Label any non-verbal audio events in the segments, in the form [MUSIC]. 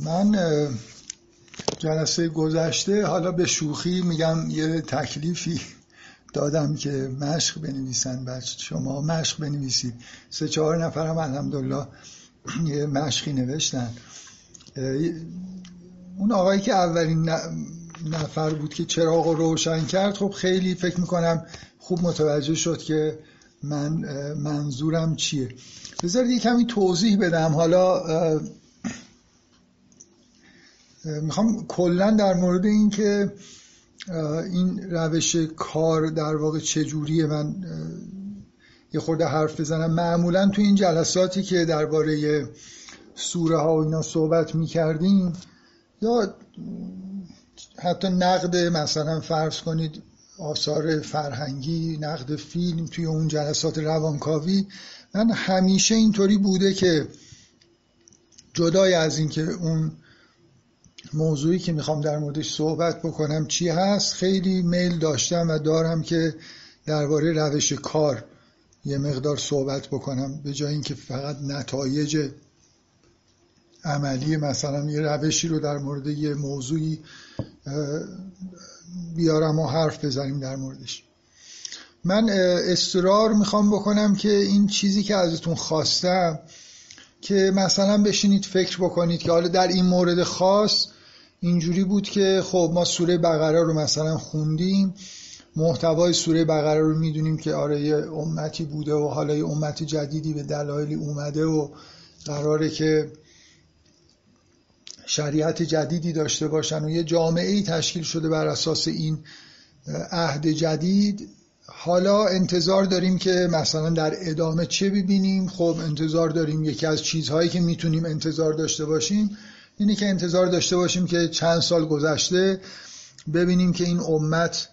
من جلسه گذشته حالا به شوخی میگم یه تکلیفی [LAUGHS] دادم که مشق بنویسن بچه شما مشق بنویسید. سه چهار نفر هم الحمدلله [CLEARS THROAT] یه مشقی نوشتن. اون آقایی که اولین نفر بود که چراغ رو روشن کرد خب خیلی فکر می‌کنم خوب متوجه شد که من منظورم چیه. بذارید یه کمی توضیح بدم. حالا می‌خوام کلا در مورد این که این روش کار در واقع چجوریه. من یه خورده حرف بزنم. معمولا تو این جلساتی که درباره سوره ها و اینا صحبت می‌کردیم یا حتی نقد مثلا فرض کنید آثار فرهنگی نقد فیلم توی اون جلسات روانکاوی من همیشه اینطوری بوده که جدای از اینکه اون موضوعی که می‌خوام در موردش صحبت بکنم چی هست؟ خیلی میل داشتم و دارم که درباره روش کار یه مقدار صحبت بکنم به جای اینکه فقط نتایج عملی مثلا یه روشی رو در مورد یه موضوعی بیارم و حرف بزنیم در موردش. من اصرار می‌خوام بکنم که این چیزی که ازتون خواستم که مثلا بشینید فکر بکنید که حالا در این مورد خاص اینجوری بود که خب ما سوره بقره رو مثلا خوندیم محتوای سوره بقره رو می‌دونیم که آره یه امتی بوده و حالا یه امت جدیدی به دلایلی اومده و قراره که شریعت جدیدی داشته باشن و یه جامعه ای تشکیل شده بر اساس این عهد جدید. حالا انتظار داریم که مثلا در ادامه چه ببینیم؟ خب انتظار داریم یکی از چیزهایی که می‌تونیم انتظار داشته باشیم اینه که انتظار داشته باشیم که چند سال گذشته ببینیم که این امت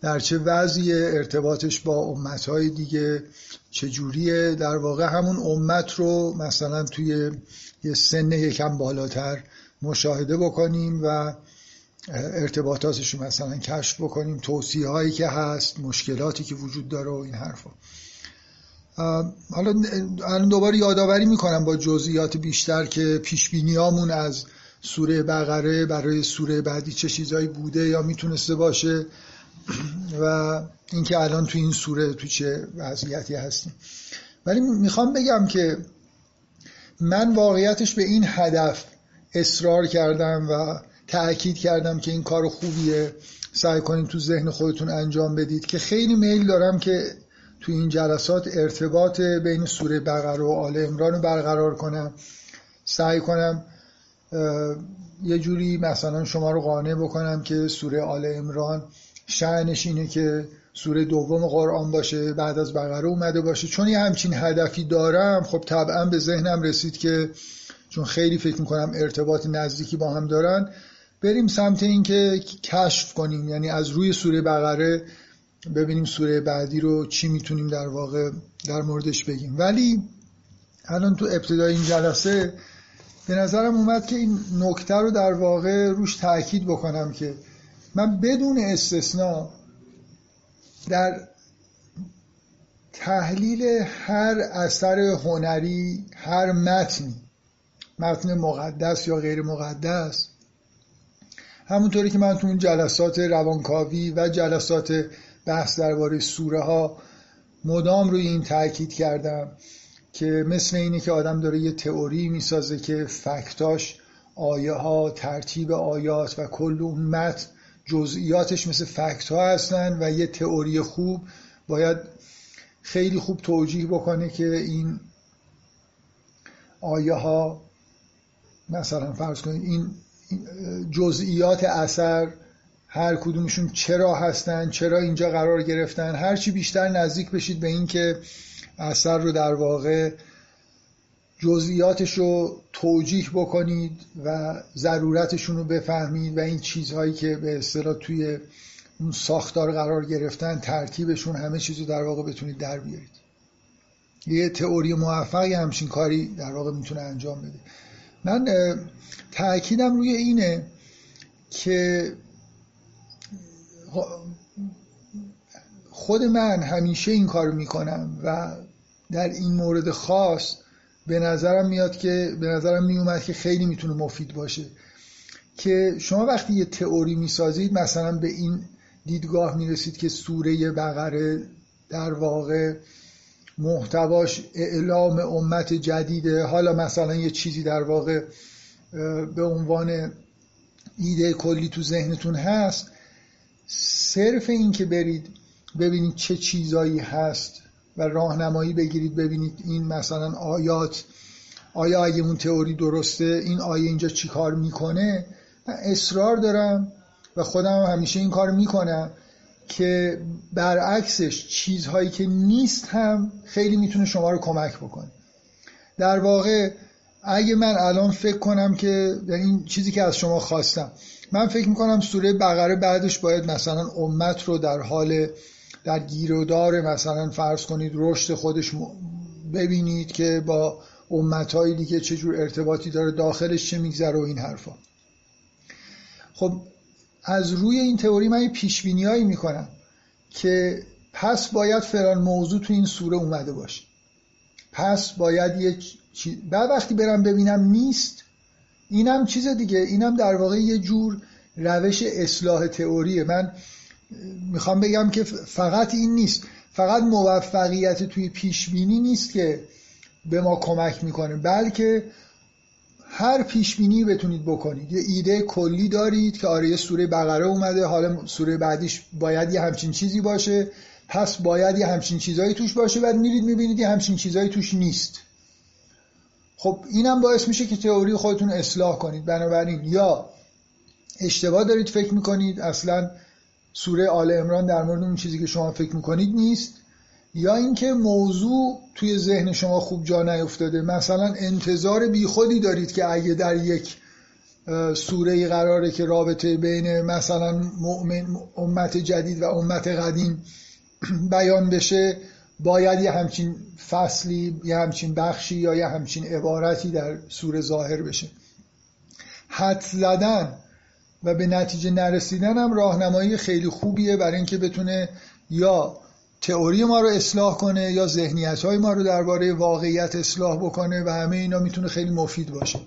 در چه وضعی ارتباطش با امتهای دیگه چجوریه در واقع همون امت رو مثلا توی یه سن یکم بالاتر مشاهده بکنیم و ارتباطاتش رو مثلا کشف بکنیم. توصیه هایی که هست مشکلاتی که وجود داره و این حرفا. حالا الان دوباره یادآوری می‌کنم با جزئیات بیشتر که پیش از سوره بقره برای سوره بعدی چه چیزایی بوده یا می‌تونسته باشه و اینکه الان تو این سوره تو چه وضعیتی هستیم. ولی می‌خوام بگم که من واقعیتش به این هدف اصرار کردم و تأکید کردم که این کار خوبیه. سعی کنید تو ذهن خودتون انجام بدید که خیلی میل دارم که تو این جلسات ارتباط بین سوره بقره و آل امران رو برقرار کنم. سعی کنم یه جوری مثلا شما رو قانع بکنم که سوره آل امران شعنش اینه که سوره دوم قرآن باشه بعد از بقره اومده باشه. چون یه همچین هدفی دارم خب طبعا به ذهنم رسید که چون خیلی فکر می‌کنم ارتباط نزدیکی با هم دارن بریم سمت این که کشف کنیم. یعنی از روی سوره بقره ببینیم سوره بعدی رو چی می‌تونیم در واقع در موردش بگیم. ولی الان تو ابتدای این جلسه به نظرم اومد که این نکته رو در واقع روش تاکید بکنم که من بدون استثنا در تحلیل هر اثر هنری هر متنی متن مقدس یا غیر مقدس همونطوری که من تو این جلسات روانکاوی و جلسات بحث درباره سوره ها مدام روی این تاکید کردم که مثل اینه که آدم داره یه تئوری می‌سازه که فکتاش آیه ها ترتیب آیات و کل اون متن جزئیاتش مثل فکت ها هستن و یه تئوری خوب باید خیلی خوب توجیه بکنه که این آیه ها مثلا فرض کنید این جزئیات اثر هر کدومشون چرا هستن چرا اینجا قرار گرفتن هرچی بیشتر نزدیک بشید به این که اثر رو در واقع جزئیاتش رو توجیح بکنید و ضرورتشون رو بفهمید و این چیزهایی که به اصطلاح توی اون ساختار قرار گرفتن ترتیبشون همه چیز رو در واقع بتونید در بیارید. یه تئوری موفقی همچین کاری در واقع می‌تونه انجام بده. من تأکیدم روی اینه که خود من همیشه این کار می‌کنم و در این مورد خاص به نظرم میاد که به نظرم میومد که خیلی می‌تونه مفید باشه. که شما وقتی یه تئوری می‌سازید مثلا به این دیدگاه می‌رسید که سوره بقره در واقع محتواش اعلام امت جدیده حالا مثلا یه چیزی در واقع به عنوان ایده کلی تو ذهنتون هست صرف این که برید ببینید چه چیزایی هست و راهنمایی بگیرید ببینید این مثلا آیات آیا اگه اون تئوری درسته این آیه اینجا چی کار می‌کنه؟ من اصرار دارم و خودم همیشه این کار می‌کنم که برعکسش چیزهایی که نیست هم خیلی می‌تونه شما رو کمک بکنه. در واقع اگه من الان فکر کنم که یعنی این چیزی که از شما خواستم من فکر می‌کنم سوره بقره بعدش باید مثلا امت رو در حال در گیرودار مثلا فرض کنید رشد خودش ببینید که با امتهایی دیگه چجور ارتباطی داره داخلش چه میگذره و این حرفا. خب از روی این تئوری من یه پیش هایی می‌کنم که پس باید فلان موضوع تو این سوره اومده باشه. پس باید یه چیز بعد وقتی برم ببینم نیست اینم چیز دیگه اینم در واقع یه جور روش اصلاح تئوریه. من می‌خوام بگم که فقط این نیست فقط موفقیت توی پیش بینی نیست که به ما کمک می‌کنه بلکه هر پیش بینی بتونید بکنید. یه ایده کلی دارید که آره یه سوره بقره اومده حالا سوره بعدیش باید یه همچین چیزی باشه پس باید یه همچین چیزایی توش باشه بعد میرید می‌بینید یه همچین چیزایی توش نیست. خب اینم باعث میشه که تئوری خودتون اصلاح کنید. بنابراین یا اشتباه دارید فکر می‌کنید اصلا سوره آل امران در مورد اون چیزی که شما فکر می‌کنید نیست. یا اینکه موضوع توی ذهن شما خوب جا نیفتاده. مثلا انتظار بیخودی دارید که اگه در یک سوره قراره که رابطه بین مثلا مؤمن امت جدید و امت قدیم بیان بشه باید یه همچین فصلی یه همچین بخشی یا یه همچین عبارتی در سوره ظاهر بشه. حد زدن و به نتیجه نرسیدن هم راهنمایی خیلی خوبیه برای اینکه بتونه یا تئوری ما رو اصلاح کنه یا ذهنیت های ما رو درباره واقعیت اصلاح بکنه و همه اینا می‌تونه خیلی مفید باشه.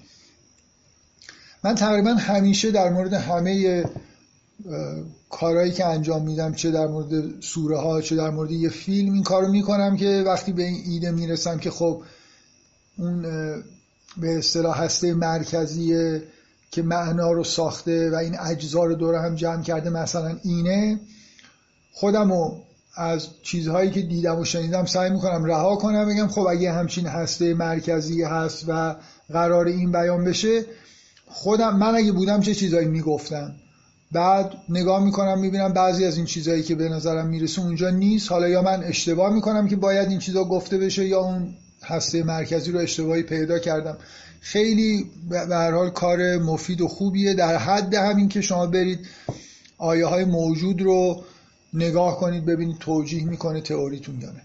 من تقریبا همیشه در مورد همه کارهایی که انجام میدم چه در مورد سوره ها چه در مورد یه فیلم این کارو می‌کنم که وقتی به این ایده می‌رسم که خب اون به اصطلاح هسته مرکزی که معنا رو ساخته و این اجزا رو دور هم جمع کرده مثلا اینه خودم از چیزهایی که دیدم و شنیدم سعی می‌کنم رها کنم بگم خب اگه همچین هسته مرکزی هست و قرار این بیان بشه خودم من اگه بودم چه چیزهایی می‌گفتم؟ بعد نگاه می‌کنم می‌بینم بعضی از این چیزهایی که به نظرم می‌رسه اونجا نیست. حالا یا من اشتباه می‌کنم که باید این چیزها گفته بشه یا اون هسته مرکزی رو اشتباهی پیدا کردم. خیلی به هر حال کار مفید و خوبیه. در حد همین که شما برید آیه های موجود رو نگاه کنید ببینید توجیه می‌کنه تئوریتون یا نه.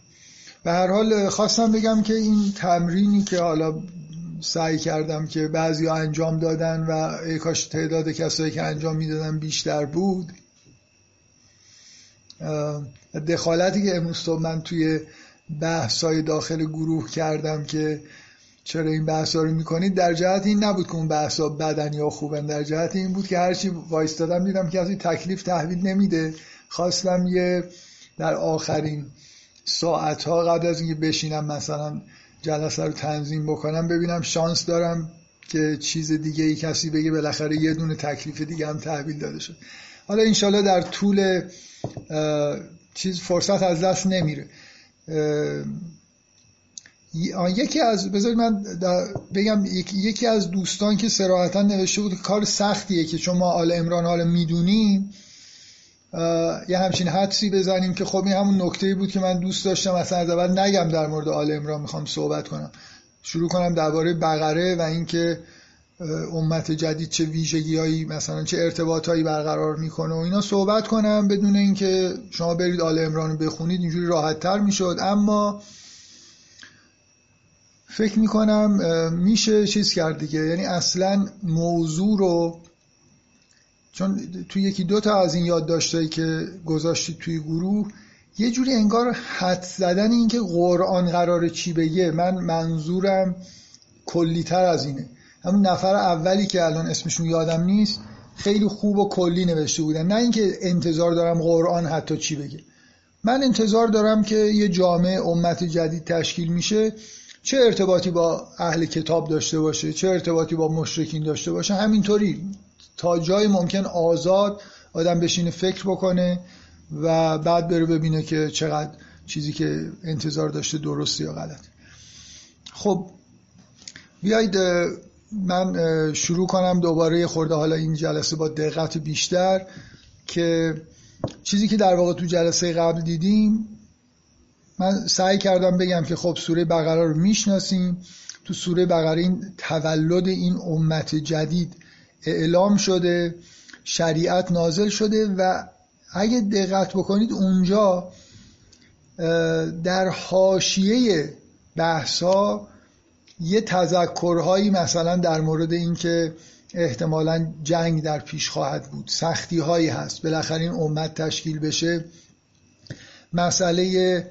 به هر حال خواستم بگم که این تمرینی که حالا سعی کردم که بعضی ها انجام دادن و ای کاش تعداد کسایی که انجام می‌دادن بیشتر بود. دخالتی که امروز من توی بحثای داخل گروه کردم که چرا این بحث رو می‌کنید در جهت این نبود که اون بحث ها بدن یا خوبن در جهت این بود که هرچی وایستادم دیدم که این تکلیف تحویل نمیده. خواستم یه در آخرین ساعت ها قبل از اینکه بشینم مثلا جلسه رو تنظیم بکنم ببینم شانس دارم که چیز دیگه ای کسی بگه بالاخره یه دونه تکلیف دیگه هم تحویل داده شد. حالا انشالله در طول چیز فرصت از دست نمیره. یکی از بذارید من بگم یکی از دوستان که سراحتا نوشته بود کار سختیه که چون ما آل امران حالا می‌دونیم یه همچین حدسی بزنیم که خب این همون نکته بود که من دوست داشتم. اصلا از اول نگم در مورد آل امران می‌خوام صحبت کنم. شروع کنم درباره بقره و اینکه امت جدید چه ویژگیهایی مثلا چه ارتباطهایی برقرار می‌کنه و اینا صحبت کنم. بدون اینکه شما برید آل امران بخونید اینجوری راحت تر می‌شد. اما فکر می‌کنم میشه چیز کرد دیگه. یعنی اصلا موضوع رو چون توی یکی دو تا از این یادداشتایی که گذاشتید توی گروه یه جوری انگار حد زدن این که قرآن قرار چی بگه من منظورم کلیتر از اینه. همون نفر اولی که الان اسمشون یادم نیست خیلی خوب و کلی نوشته بودن. نه اینکه انتظار دارم قرآن حتی چی بگه. من انتظار دارم که یه جامعه امت جدید تشکیل میشه. چه ارتباطی با اهل کتاب داشته باشه چه ارتباطی با مشرکین داشته باشه همینطوری. تا جای ممکن آزاد آدم بشینه فکر بکنه و بعد بره ببینه که چقدر چیزی که انتظار داشته درسته یا غلط. خب بیایید من شروع کنم دوباره خورده حالا این جلسه با دقت بیشتر که چیزی که در واقع تو جلسه قبل دیدیم من سعی کردم بگم که خب سوره بقره رو می‌شناسیم. تو سوره بقره این تولد این امت جدید اعلام شده شریعت نازل شده و اگه دقت بکنید اونجا در حاشیه بحثا یه تذکرهایی مثلا در مورد اینکه احتمالا جنگ در پیش خواهد بود. سختی هایی هست. بالاخره این امت تشکیل بشه. مسئله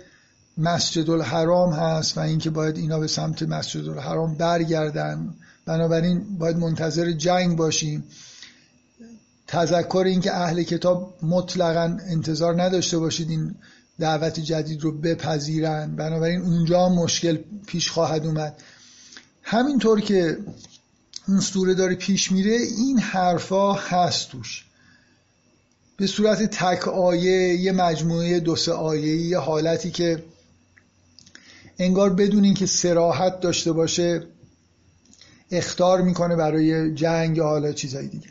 مسجد الحرام هست و اینکه باید اینا به سمت مسجد الحرام برگردن. بنابراین باید منتظر جنگ باشیم. تذکر اینکه اهل کتاب مطلقا انتظار نداشته باشید این دعوت جدید رو بپذیرن. بنابراین اونجا مشکل پیش خواهد اومد. همینطور که اون سوره داره پیش میره این حرفا هست توش. به صورت تک آیه یه مجموعه دو سه آیه یه حالتی که انگار بدون اینکه سراحت داشته باشه اختار می‌کنه برای جنگ یا حالا چیزهای دیگه.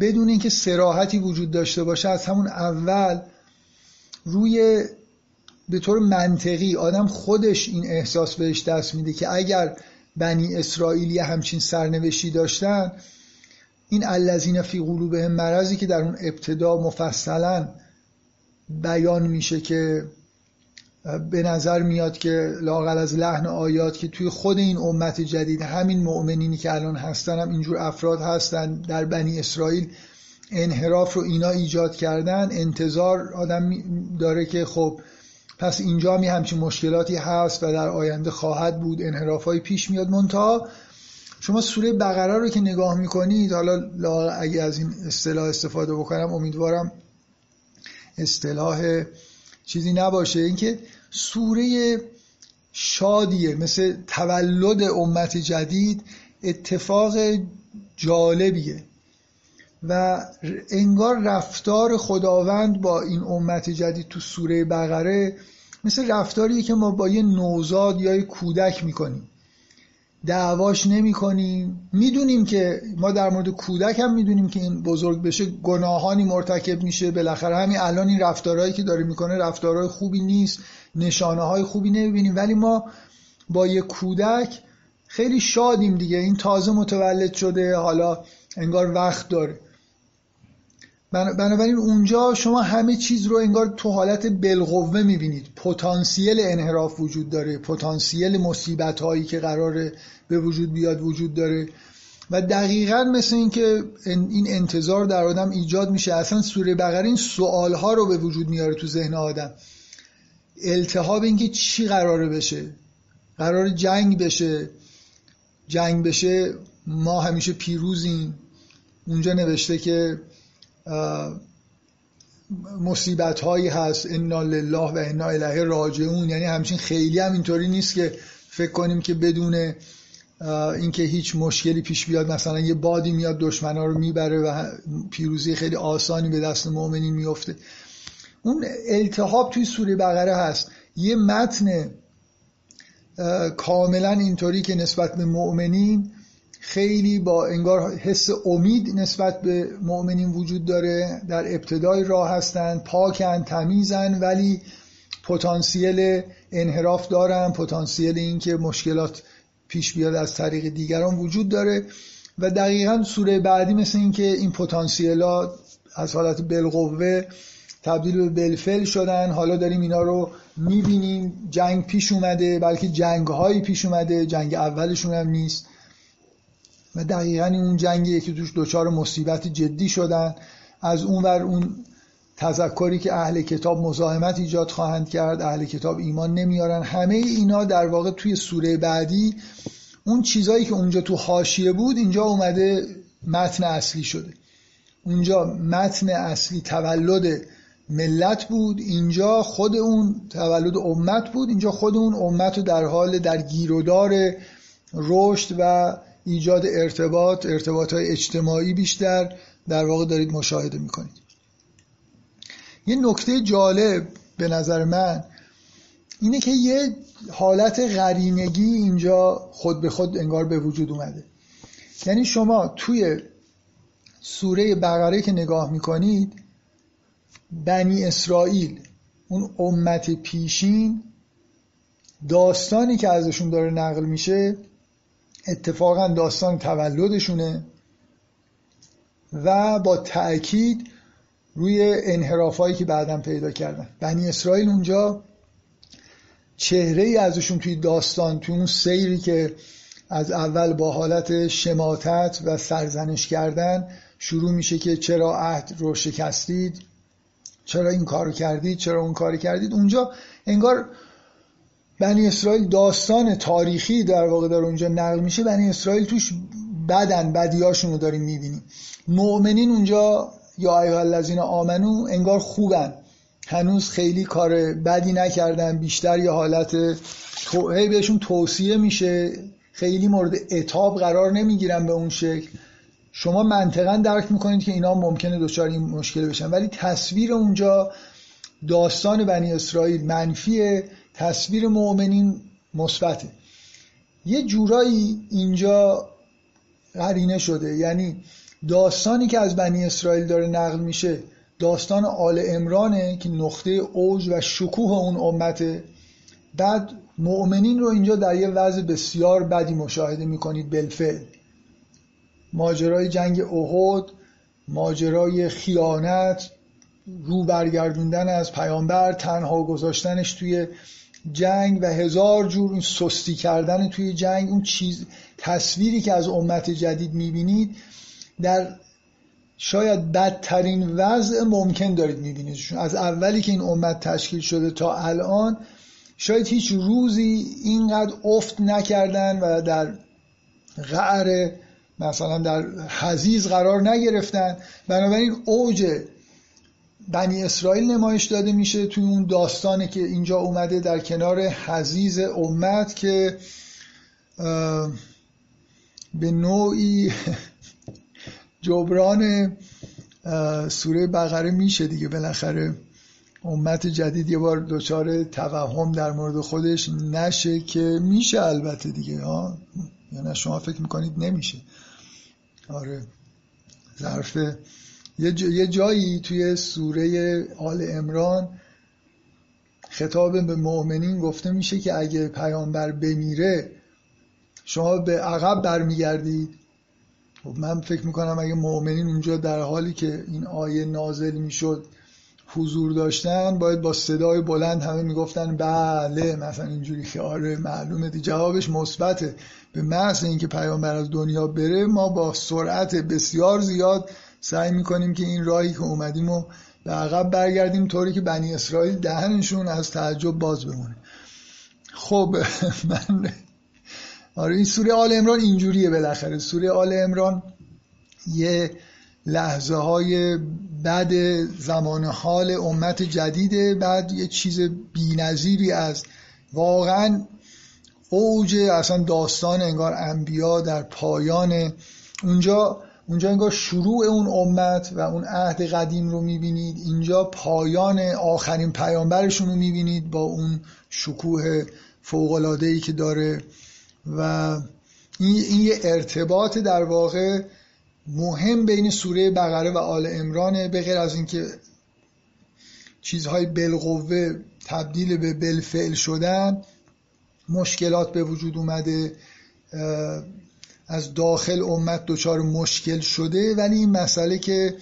بدون اینکه سراحتی وجود داشته باشه از همون اول روی به طور منطقی آدم خودش این احساس بهش دست میده که اگر بنی اسرائیل یه همچین سرنوشتی داشتن این الذین فی قلوبهم مرضی که در اون ابتدا مفصلا بیان میشه که به نظر میاد که لاقل از لحن آیات که توی خود این امت جدید همین مؤمنینی که الان هستن هم اینجور افراد هستن در بنی اسرائیل انحراف رو اینا ایجاد کردن انتظار آدم داره که خب پس اینجا می همچین مشکلاتی هست و در آینده خواهد بود انحراف های پیش میاد. منتها شما سوره بقره رو که نگاه می‌کنید حالا اگه از این اصطلاح استفاده بکنم امیدوارم اصطلاح چیزی نباشه. اینکه سوره شادیه مثل تولد امت جدید اتفاق جالبیه و انگار رفتار خداوند با این امت جدید تو سوره بقره مثل رفتاریه که ما با یه نوزاد یا یه کودک می‌کنیم. دعواش نمی کنیم می‌دونیم که ما در مورد کودک هم می‌دونیم که این بزرگ بشه گناهانی مرتکب میشه. بالاخره همین الان این رفتارهایی که داره می‌کنه رفتارهای خوبی نیست نشانه های خوبی نمی‌بینیم. ولی ما با یه کودک خیلی شادیم دیگه. این تازه متولد شده حالا انگار وقت داره. بنابراین اونجا شما همه چیز رو انگار تو حالت بالقوه می‌بینید. پتانسیل انحراف وجود داره پتانسیل مصیبت هایی که قراره به وجود بیاد وجود داره. و دقیقا مثل اینکه این انتظار در آدم ایجاد میشه. اصلا سوره بقره این سوال ها رو به وجود میاره تو ذهن آدم. التهاب اینکه چی قراره بشه؟ قرار جنگ بشه. جنگ بشه ما همیشه پیروزیم. اونجا نوشته که مصیبت هایی هست. انا لله و انا الیه راجعون. یعنی همچین خیلی هم اینطوری نیست که فکر کنیم که بدون اینکه هیچ مشکلی پیش بیاد مثلا یه بادی میاد دشمنا رو می‌بره و پیروزی خیلی آسانی به دست مؤمنین میفته. اون التحاب توی سوره بقره هست. یه متن کاملا اینطوری که نسبت به مؤمنین خیلی با انگار حس امید نسبت به مؤمنین وجود داره در ابتدای راه هستن پاکن تمیزن ولی پتانسیل انحراف دارن پتانسیل اینکه مشکلات پیش بیاد از طریق دیگران وجود داره. و دقیقا سوره بعدی مثل اینکه این پتانسیل ها از حالت بالقوه تبدیل به بلفل شدن. حالا داریم اینا رو می‌بینیم. جنگ پیش اومده بلکه جنگ هایی پیش اومده. جنگ اولشون هم نیست. و دقیقا اون جنگیه که توش دچار مصیبت جدی شدن. از اون ور اون تذکری که اهل کتاب مزاحمت ایجاد خواهند کرد اهل کتاب ایمان نمیارن. همه اینا در واقع توی سوره بعدی اون چیزایی که اونجا تو حاشیه بود اینجا اومده متن اصلی شده. اونجا متن اصلی تولد ملت بود اینجا خود اون تولد امت بود اینجا خود اون امت رو در حال در گیرودار رشد و ایجاد ارتباط ارتباط های اجتماعی بیشتر در واقع دارید مشاهده می‌کنید. یه نکته جالب به نظر من اینه که یه حالت غرینگی اینجا خود به خود انگار به وجود اومده. یعنی شما توی سوره بقره که نگاه می‌کنید بنی اسرائیل اون امت پیشین داستانی که ازشون داره نقل میشه اتفاقا داستان تولدشونه و با تأکید روی انحرافایی که بعدا پیدا کردن. بنی اسرائیل اونجا چهره ای ازشون توی داستان توی اون سیری که از اول با حالت شماتت و سرزنش کردن شروع میشه که چرا عهد رو شکستید چرا این کارو کردید چرا اون کارو کردید. اونجا انگار بنی اسرائیل داستان تاریخی در واقع داره اونجا نقل میشه. بنی اسرائیل توش بدن بدیاشون رو داریم می‌بینیم. مؤمنین اونجا یا ایها الذین آمنو انگار خوبن. هنوز خیلی کار بدی نکردن بیشتر یه حالت تو... هی بهشون توصیه میشه. خیلی مورد اتاب قرار نمی‌گیرن به اون شکل. شما منطقا درک می‌کنید که اینا ممکنه دچار این مشکل بشن. ولی تصویر اونجا داستان بنی اسرائیل منفیه. تصویر مؤمنین مثبته. یه جورایی اینجا قرینه شده. یعنی داستانی که از بنی اسرائیل داره نقل میشه داستان آل امرانه که نقطه اوج و شکوه اون امته. بعد مؤمنین رو اینجا در یه وضع بسیار بدی مشاهده می‌کنید. بالفعل. ماجرای جنگ احد ماجرای خیانت رو برگردوندن از پیامبر تنها گذاشتنش توی جنگ و هزار جور این سستی کردن توی جنگ اون چیز تصویری که از امت جدید می‌بینید در شاید بدترین وضع ممکن دارید می‌بینید. از اولی که این امت تشکیل شده تا الان شاید هیچ روزی اینقدر افت نکردن و در غعر مثلا در حزیز قرار نگرفتن. بنابراین اوج بنی اسرائیل نمایش داده میشه توی اون داستانی که اینجا اومده در کنار حزیز امت که به نوعی [LAUGHS] جبران سوره بقره میشه دیگه. بالاخره امت جدید یه بار دچار توهم در مورد خودش نشه که میشه البته دیگه ها؟ یعنی شما فکر می‌کنید نمیشه؟ آره ظرف یه جایی توی سوره آل امران خطاب به مؤمنین گفته میشه که اگه پیامبر بمیره شما به عقب برمیگردید. خب من فکر می‌کنم اگه مؤمنین اونجا در حالی که این آیه نازل می‌شد حضور داشتن باید با صدای بلند همه می‌گفتن بله مثلا اینجوری که آره معلومه دی جوابش مثبته. به محض اینکه پیامبر از دنیا بره ما با سرعت بسیار زیاد سعی می‌کنیم که این راهی که اومدیم و به عقب برگردیم طوری که بنی اسرائیل دهنشون از تعجب باز بمونه. خب [LAUGHS] من آره این سوره آل امران اینجوریه بالاخره. سوره آل امران یه لحظه های بعد زمان حال امت جدیده بعد یه چیز بینظیری از واقعا اوج اصلا داستان انگار انبیا در پایان. اونجا اونجا انگار شروع اون امت و اون عهد قدیم رو می‌بینید. اینجا پایان آخرین پیامبرشون رو می‌بینید با اون شکوه فوقلادهی که داره. و این, یه ارتباط در واقع مهم بین سوره بقره و آل امرانه به غیر از اینکه چیزهای بالقوه تبدیل به بالفعل شدن مشکلات به وجود اومده از داخل امت دچار مشکل شده ولی این مسئله که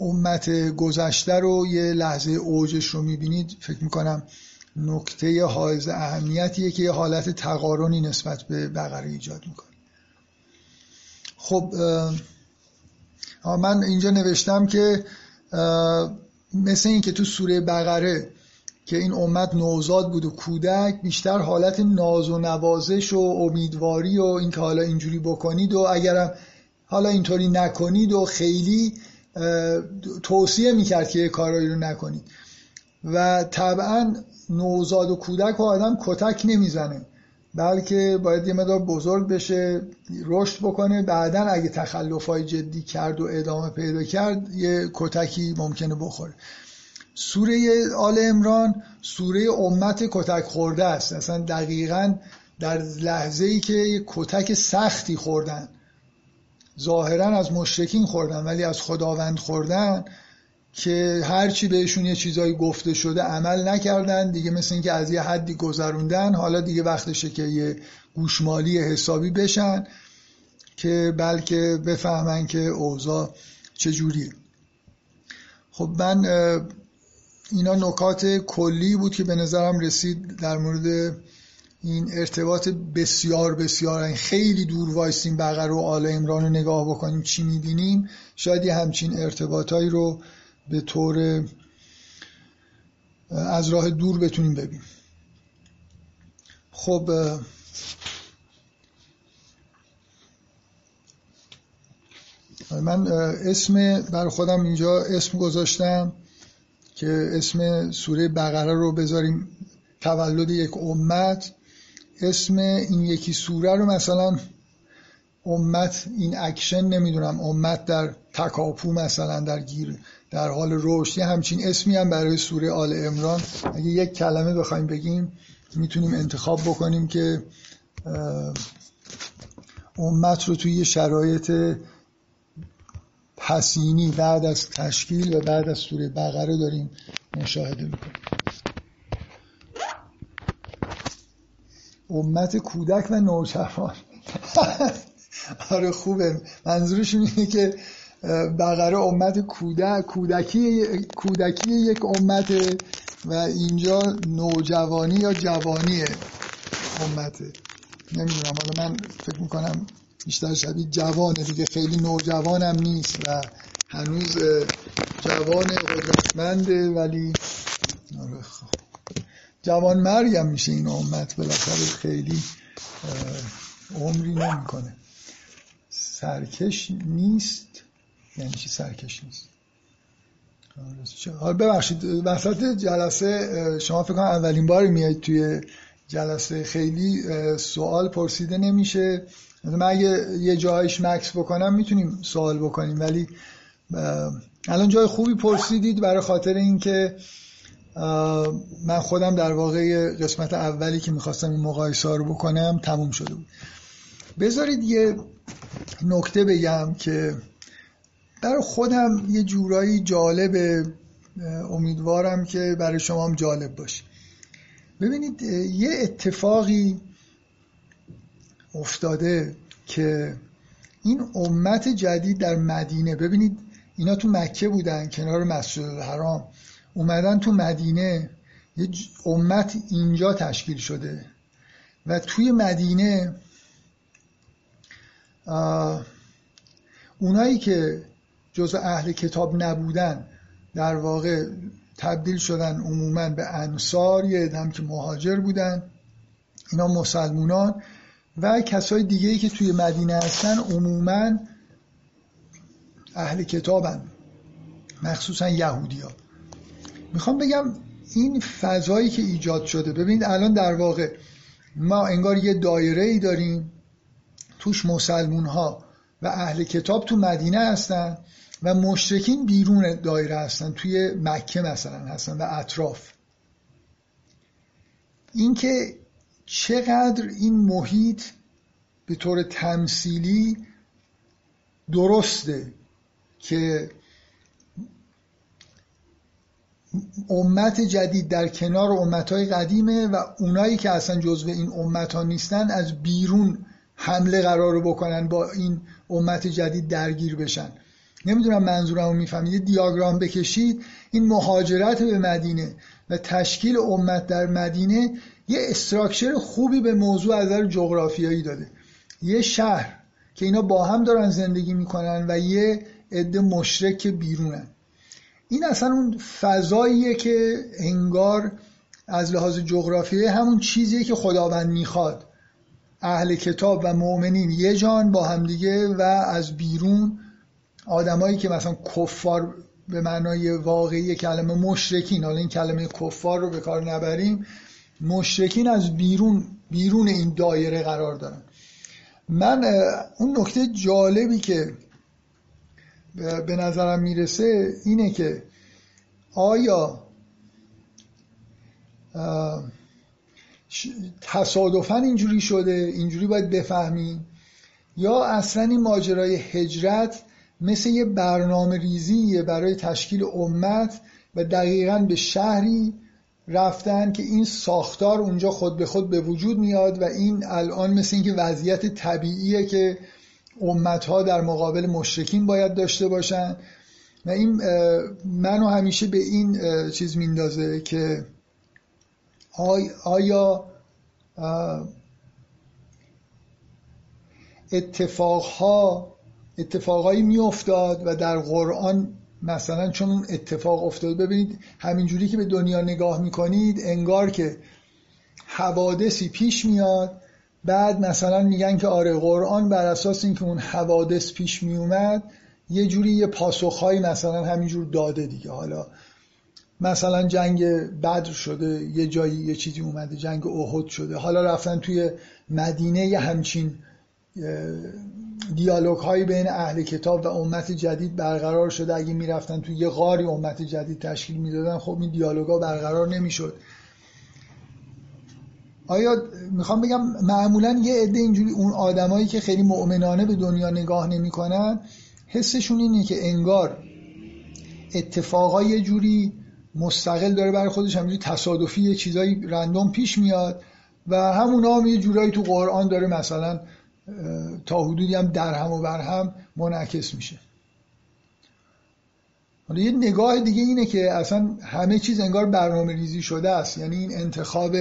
امت گذشته رو یه لحظه اوجش رو می‌بینید فکر می‌کنم نکته حائز اهمیتیه که یه حالت تقارنی نسبت به بقره ایجاد می‌کنه. خب من اینجا نوشتم که مثل این که تو سوره بقره که این امت نوزاد بود و کودک بیشتر حالت ناز و نوازش و امیدواری و اینکه حالا اینجوری بکنید و اگرم حالا اینطوری نکنید و خیلی توصیه می‌کرد که یه کارایی رو نکنید. و طبعا نوزاد و کودک و آدم کتک نمی‌زنه بلکه باید یه مدار بزرگ بشه رشد بکنه. بعدا اگه تخلف های جدی کرد و ادامه پیدا کرد یه کتکی ممکنه بخوره. سوره آل امران سوره امت کتک خورده است. اصلا دقیقا در لحظه ای که یه کتک سختی خوردن. ظاهرا از مشرکین خوردن ولی از خداوند خوردن که هرچی بهشون یه چیزایی گفته شده عمل نکردن. دیگه مثل اینکه از یه حدی گذروندن حالا دیگه وقتشه که یه گوشمالی حسابی بشن که بلکه بفهمن که اوضاع چجوریه. خب من اینا نکات کلی بود که به نظرم رسید در مورد این ارتباط بسیار بسیار. خیلی دور وایسیم بقر و آل امران رو نگاه بکنیم چی می‌بینیم. شاید یه همچین ارتباطایی رو به طور از راه دور بتونیم ببینیم. خب من اسم بر خودم اینجا اسم گذاشتم. که اسم سوره بقره رو بذاریم تولد یک امت. اسم این یکی سوره رو مثلا امت in action نمی‌دونم امت در تکاپو مثلا در گیر در حال رشد یه همچین اسمی هم برای سوره آل عمران اگه یک کلمه بخوایم بگیم می‌تونیم انتخاب بکنیم که امت رو توی شرایط پسینی بعد از تشکیل و بعد از سوره بقره داریم مشاهده می‌کنیم. امت کودک و نوجوان. [LAUGHS] آره خوبه. منظورش اینه که بقره امت کودک کودکی کودکی یک امت و اینجا نوجوانی یا جوانی امته. نمی‌دونم. حالا من فکر می‌کنم بیشتر شبیه جوانه دیگه. خیلی نوجوانم نیست و هنوز جوان قدرتمنده ولی آره خب. جوان مریم میشه این امت. بالاخره خیلی عمری نمی‌کنه. سرکش نیست. یعنی چی سرکش نیست؟ حالا ببخشید. وسط جلسه شما فکر کنم اولین بار میایید توی جلسه. خیلی سوال پرسیده نمیشه. من اگه یه جایش مکس بکنم می‌تونیم سوال بکنیم ولی الان جای خوبی پرسیدید برای خاطر اینکه من خودم در واقع قسمت اولی که می‌خواستم این مقایسه رو بکنم تموم شده بود. بذارید یه نکته بگم که برای خودم یه جورایی جالب امیدوارم که برای شما هم جالب باشه. ببینید یه اتفاقی افتاده که این امت جدید در مدینه ببینید اینا تو مکه بودن کنار مسجد الحرام اومدن تو مدینه یه امت اینجا تشکیل شده و توی مدینه اونایی که جزء اهل کتاب نبودن در واقع تبدیل شدن عموما به انصار یه که مهاجر بودن اینا مسلمونان. و کسای دیگه ای که توی مدینه هستن عموما اهل کتابن. مخصوصا یهودی ها می‌خوام بگم این فضایی که ایجاد شده. ببینید الان در واقع ما انگار یه دایره ای داریم. توش مسلمون ها و اهل کتاب تو مدینه هستن و مشرکین بیرون دایره هستن. توی مکه مثلا هستن و اطراف. اینکه چقدر این محیط به طور تمثیلی درسته که امت جدید در کنار امتهای قدیمه و اونایی که اصلا جزو این امت ها نیستن از بیرون حمله قرار بکنن با این امت جدید درگیر بشن. نمی‌دونم منظورم رو می‌فهمید. یه دیاگرام بکشید. این مهاجرت به مدینه و تشکیل امت در مدینه یه استراکچر خوبی به موضوع از نظر جغرافیایی داده. یه شهر که اینا با هم دارن زندگی می‌کنن و یه عده مشرک بیرونن. این اصلا اون فضاییه که انگار از لحاظ جغرافیایی همون چیزیه که خداوند می‌خواد. اهل کتاب و مؤمنین یه جان با همدیگه و از بیرون آدمایی که مثلا کفار به معنای واقعی کلمه مشرکین حالا این کلمه کفار رو به کار نبریم مشرکین از بیرون بیرون این دایره قرار دارن. من اون نکته جالبی که به نظرم می‌رسه اینه که آیا تصادفا اینجوری شده اینجوری باید بفهمیم یا اصلا این ماجرای هجرت مثل یه برنامه ریزیه برای تشکیل امت و دقیقا به شهری رفتن که این ساختار اونجا خود به خود به وجود میاد و این الان مثل اینکه وضعیت طبیعیه که امتها در مقابل مشرکین باید داشته باشن. و این منو همیشه به این چیز میندازه که آیا اتفاقها اتفاقایی میافتاد و در قرآن مثلا چون اتفاق افتاد ببینید همینجوری که به دنیا نگاه می‌کنید انگار که حوادثی پیش میاد. بعد مثلا میگن که آره قرآن بر اساس اینکه اون حوادث پیش میومد یه جوری یه پاسخهایی مثلا همینجور داده دیگه. حالا مثلا جنگ بدر شده یه جایی یه چیزی اومده جنگ احد شده. حالا رفتن توی مدینه یه همچین دیالوگ هایی بین اهل کتاب و امت جدید برقرار شده. اگه می‌رفتن توی یه غاری امت جدید تشکیل می‌دادن خب این دیالوگ ها برقرار نمی‌شد. آیا می‌خوام بگم معمولا یه عده اینجوری اون آدمایی که خیلی مؤمنانه به دنیا نگاه نمی‌کنن حسشون اینه که انگار اتفاقای یه جوری مستقل داره برای خودش همینجوری تصادفی یه چیزایی رندوم پیش میاد و همون هم یه جورایی تو قرآن داره مثلا تا حدودی هم در هم و بر هم منعکس میشه. حالا یه نگاه دیگه اینه که اصلا همه چیز انگار برنامه ریزی شده است. یعنی این انتخاب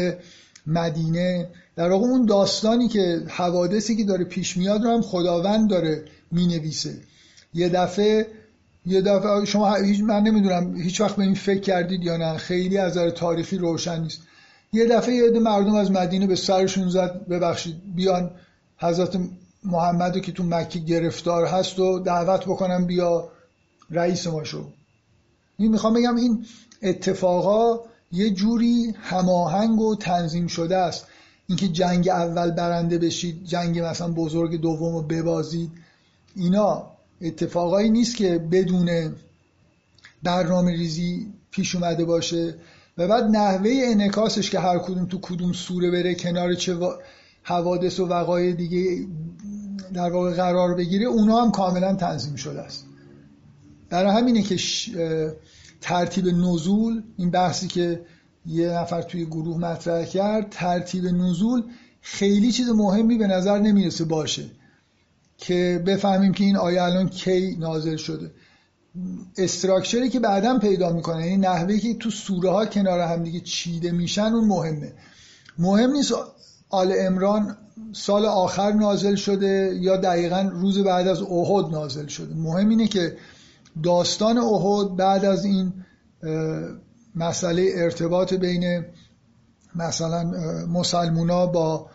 مدینه در واقع اون داستانی که حوادثی که داره پیش میاد رو هم خداوند داره می‌نویسه. یه دفعه یه دفعه شما هیچ من نمی‌دونم هیچ وقت به این فکر کردید یا نه؟ خیلی از نظر تاریخی روشن نیست. یه دفعه یه مردم از مدینه به سرشون زد ببخشید بیان. حضرت محمد که تو مکه گرفتار هست و دعوت بکنم بیا رئیس ما شو این می‌خوام بگم این اتفاقا یه جوری هماهنگ و تنظیم شده است. اینکه جنگ اول برنده بشید جنگ مثلا بزرگ دوم رو ببازید اینا اتفاقایی نیست که بدون برنامه ریزی پیش اومده باشه. و بعد نحوه انکاسش که هر کدوم تو کدوم سوره بره کنار چه حوادث و وقایع دیگه در واقع قرار بگیره اونا هم کاملا تنظیم شده است. برای همینه که ترتیب نزول این بحثی که یه نفر توی گروه مطرح کرد ترتیب نزول خیلی چیز مهمی به نظر نمی‌رسه باشه که بفهمیم که این آیه الان کی نازل شده. استراکچری که بعدا پیدا می‌کنه یعنی نحوه که تو سوره ها کنار هم دیگه چیده میشن اون مهمه. مهم نیست آل امران سال آخر نازل شده یا دقیقا روز بعد از احد نازل شده. مهم اینه که داستان احد بعد از این مسئله ارتباط بین مثلا مسلمونا با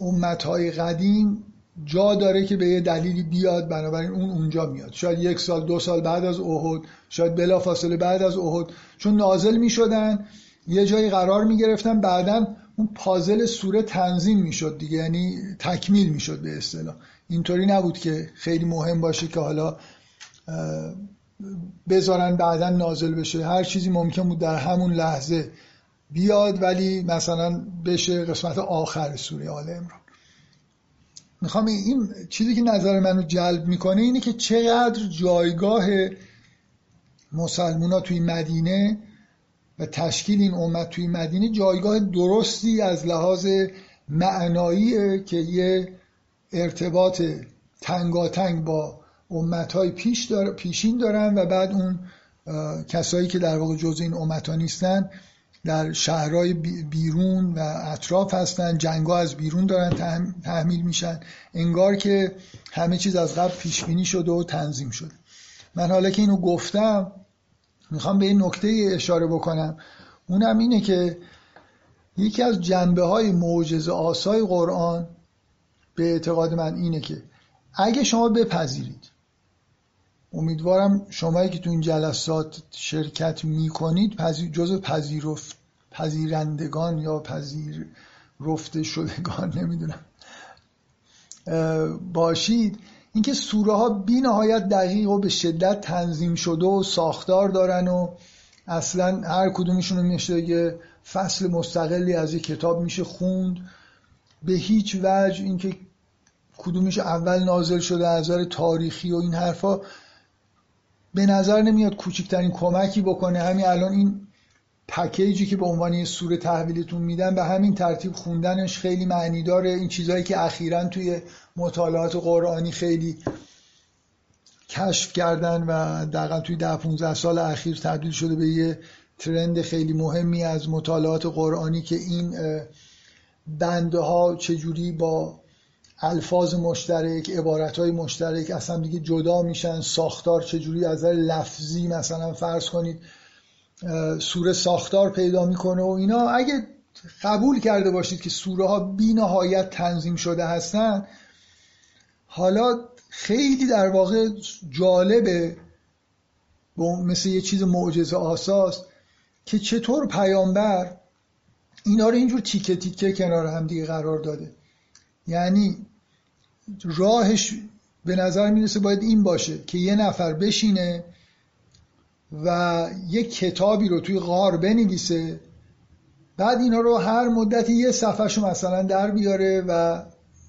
امتهای قدیم جا داره که به یه دلیلی بیاد بنابراین اون اونجا میاد. شاید یک سال دو سال بعد از احد شاید بلا فاصله بعد از احد. چون نازل می شدن یه جایی قرار می گرفتن بعدا اون پازل سوره تنظیم می شد دیگه یعنی تکمیل می شد به اصطلاح. اینطوری نبود که خیلی مهم باشه که حالا بذارن بعدا نازل بشه. هر چیزی ممکن بود در همون لحظه بیاد ولی مثلا بشه قسمت آخر سوره آل امران می‌خوام این چیزی که نظر منو جلب می‌کنه اینه که چقدر جایگاه مسلمونا توی مدینه و تشکیل این امت توی مدینه جایگاه درستی از لحاظ معنایی که یه ارتباط تنگاتنگ با امتهای پیش دار، پیشین دارن و بعد اون کسایی که در واقع جزء این امت نیستن در شهرهای بیرون و اطراف هستن جنگا از بیرون دارن تحمیل میشن. انگار که همه چیز از قبل پیش بینی شده و تنظیم شده. من حالا که اینو گفتم می‌خوام به این نکته اشاره بکنم. اونم اینه که یکی از جنبه های معجزه آسای قرآن به اعتقاد من اینه که اگه شما بپذیرید امیدوارم شمایی که تو این جلسات شرکت می‌کنید پذیر جزو پذیرفت پذیرندگان یا پذیر رفته شدگان [LAUGHS] نمی‌دونم باشید. اینکه سوره ها بی نهایت دقیق و به شدت تنظیم شده و ساختار دارن و اصلا هر کدومشون میشه یه فصل مستقلی از یه کتاب میشه خوند. به هیچ وجه اینکه کدومش اول نازل شده از نظر تاریخی و این حرفا به نظر نمیاد کوچکترین کمکی بکنه. همین الان این پکیجی که به عنوان یه سوره تحویلتون میدن به همین ترتیب خوندنش خیلی معنی داره. این چیزهایی که اخیرا توی مطالعات قرآنی خیلی کشف کردن و دقیقا توی ده 15 سال اخیر تبدیل شده به یه ترند خیلی مهمی از مطالعات قرآنی که این بنده ها چجوری با الفاظ مشترک عبارت های مشترک اصلا دیگه جدا میشن ساختار چجوری از لفظی مثلا فرض کنید سوره ساختار پیدا می‌کنه و اینا. اگه قبول کرده باشید که سوره ها بی نهایت تنظیم شده هستن حالا خیلی در واقع جالبه مثل یه چیز معجزه آساس که چطور پیامبر اینا رو اینجور تیکه تیکه کنار هم دیگه قرار داده. یعنی راهش به نظر می‌رسه باید این باشه که یه نفر بشینه و یه کتابی رو توی غار بنویسه. بعد اینا رو هر مدتی یه صفحهشو مثلا در بیاره و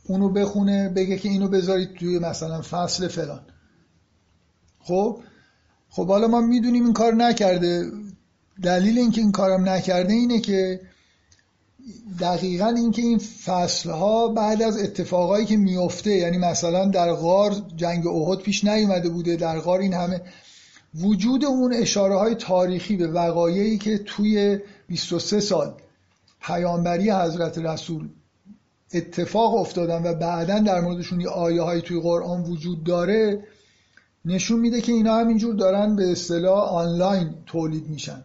اونو بخونه بگه که اینو بذارید توی مثلا فصل فلان. خب؟ خب حالا ما می‌دونیم این کار نکرده. دلیل اینکه این کارم نکرده اینه که دقیقا اینکه این فصل ها بعد از اتفاقایی که میفته یعنی مثلا در غار جنگ احد پیش نیومده بوده در غار این همه وجود اون اشاره های تاریخی به وقایعی که توی 23 سال پیامبری حضرت رسول اتفاق افتادن و بعدا در موردشون یه آیه های توی قرآن وجود داره نشون میده که اینا همینجور دارن به اصطلاح آنلاین تولید میشن.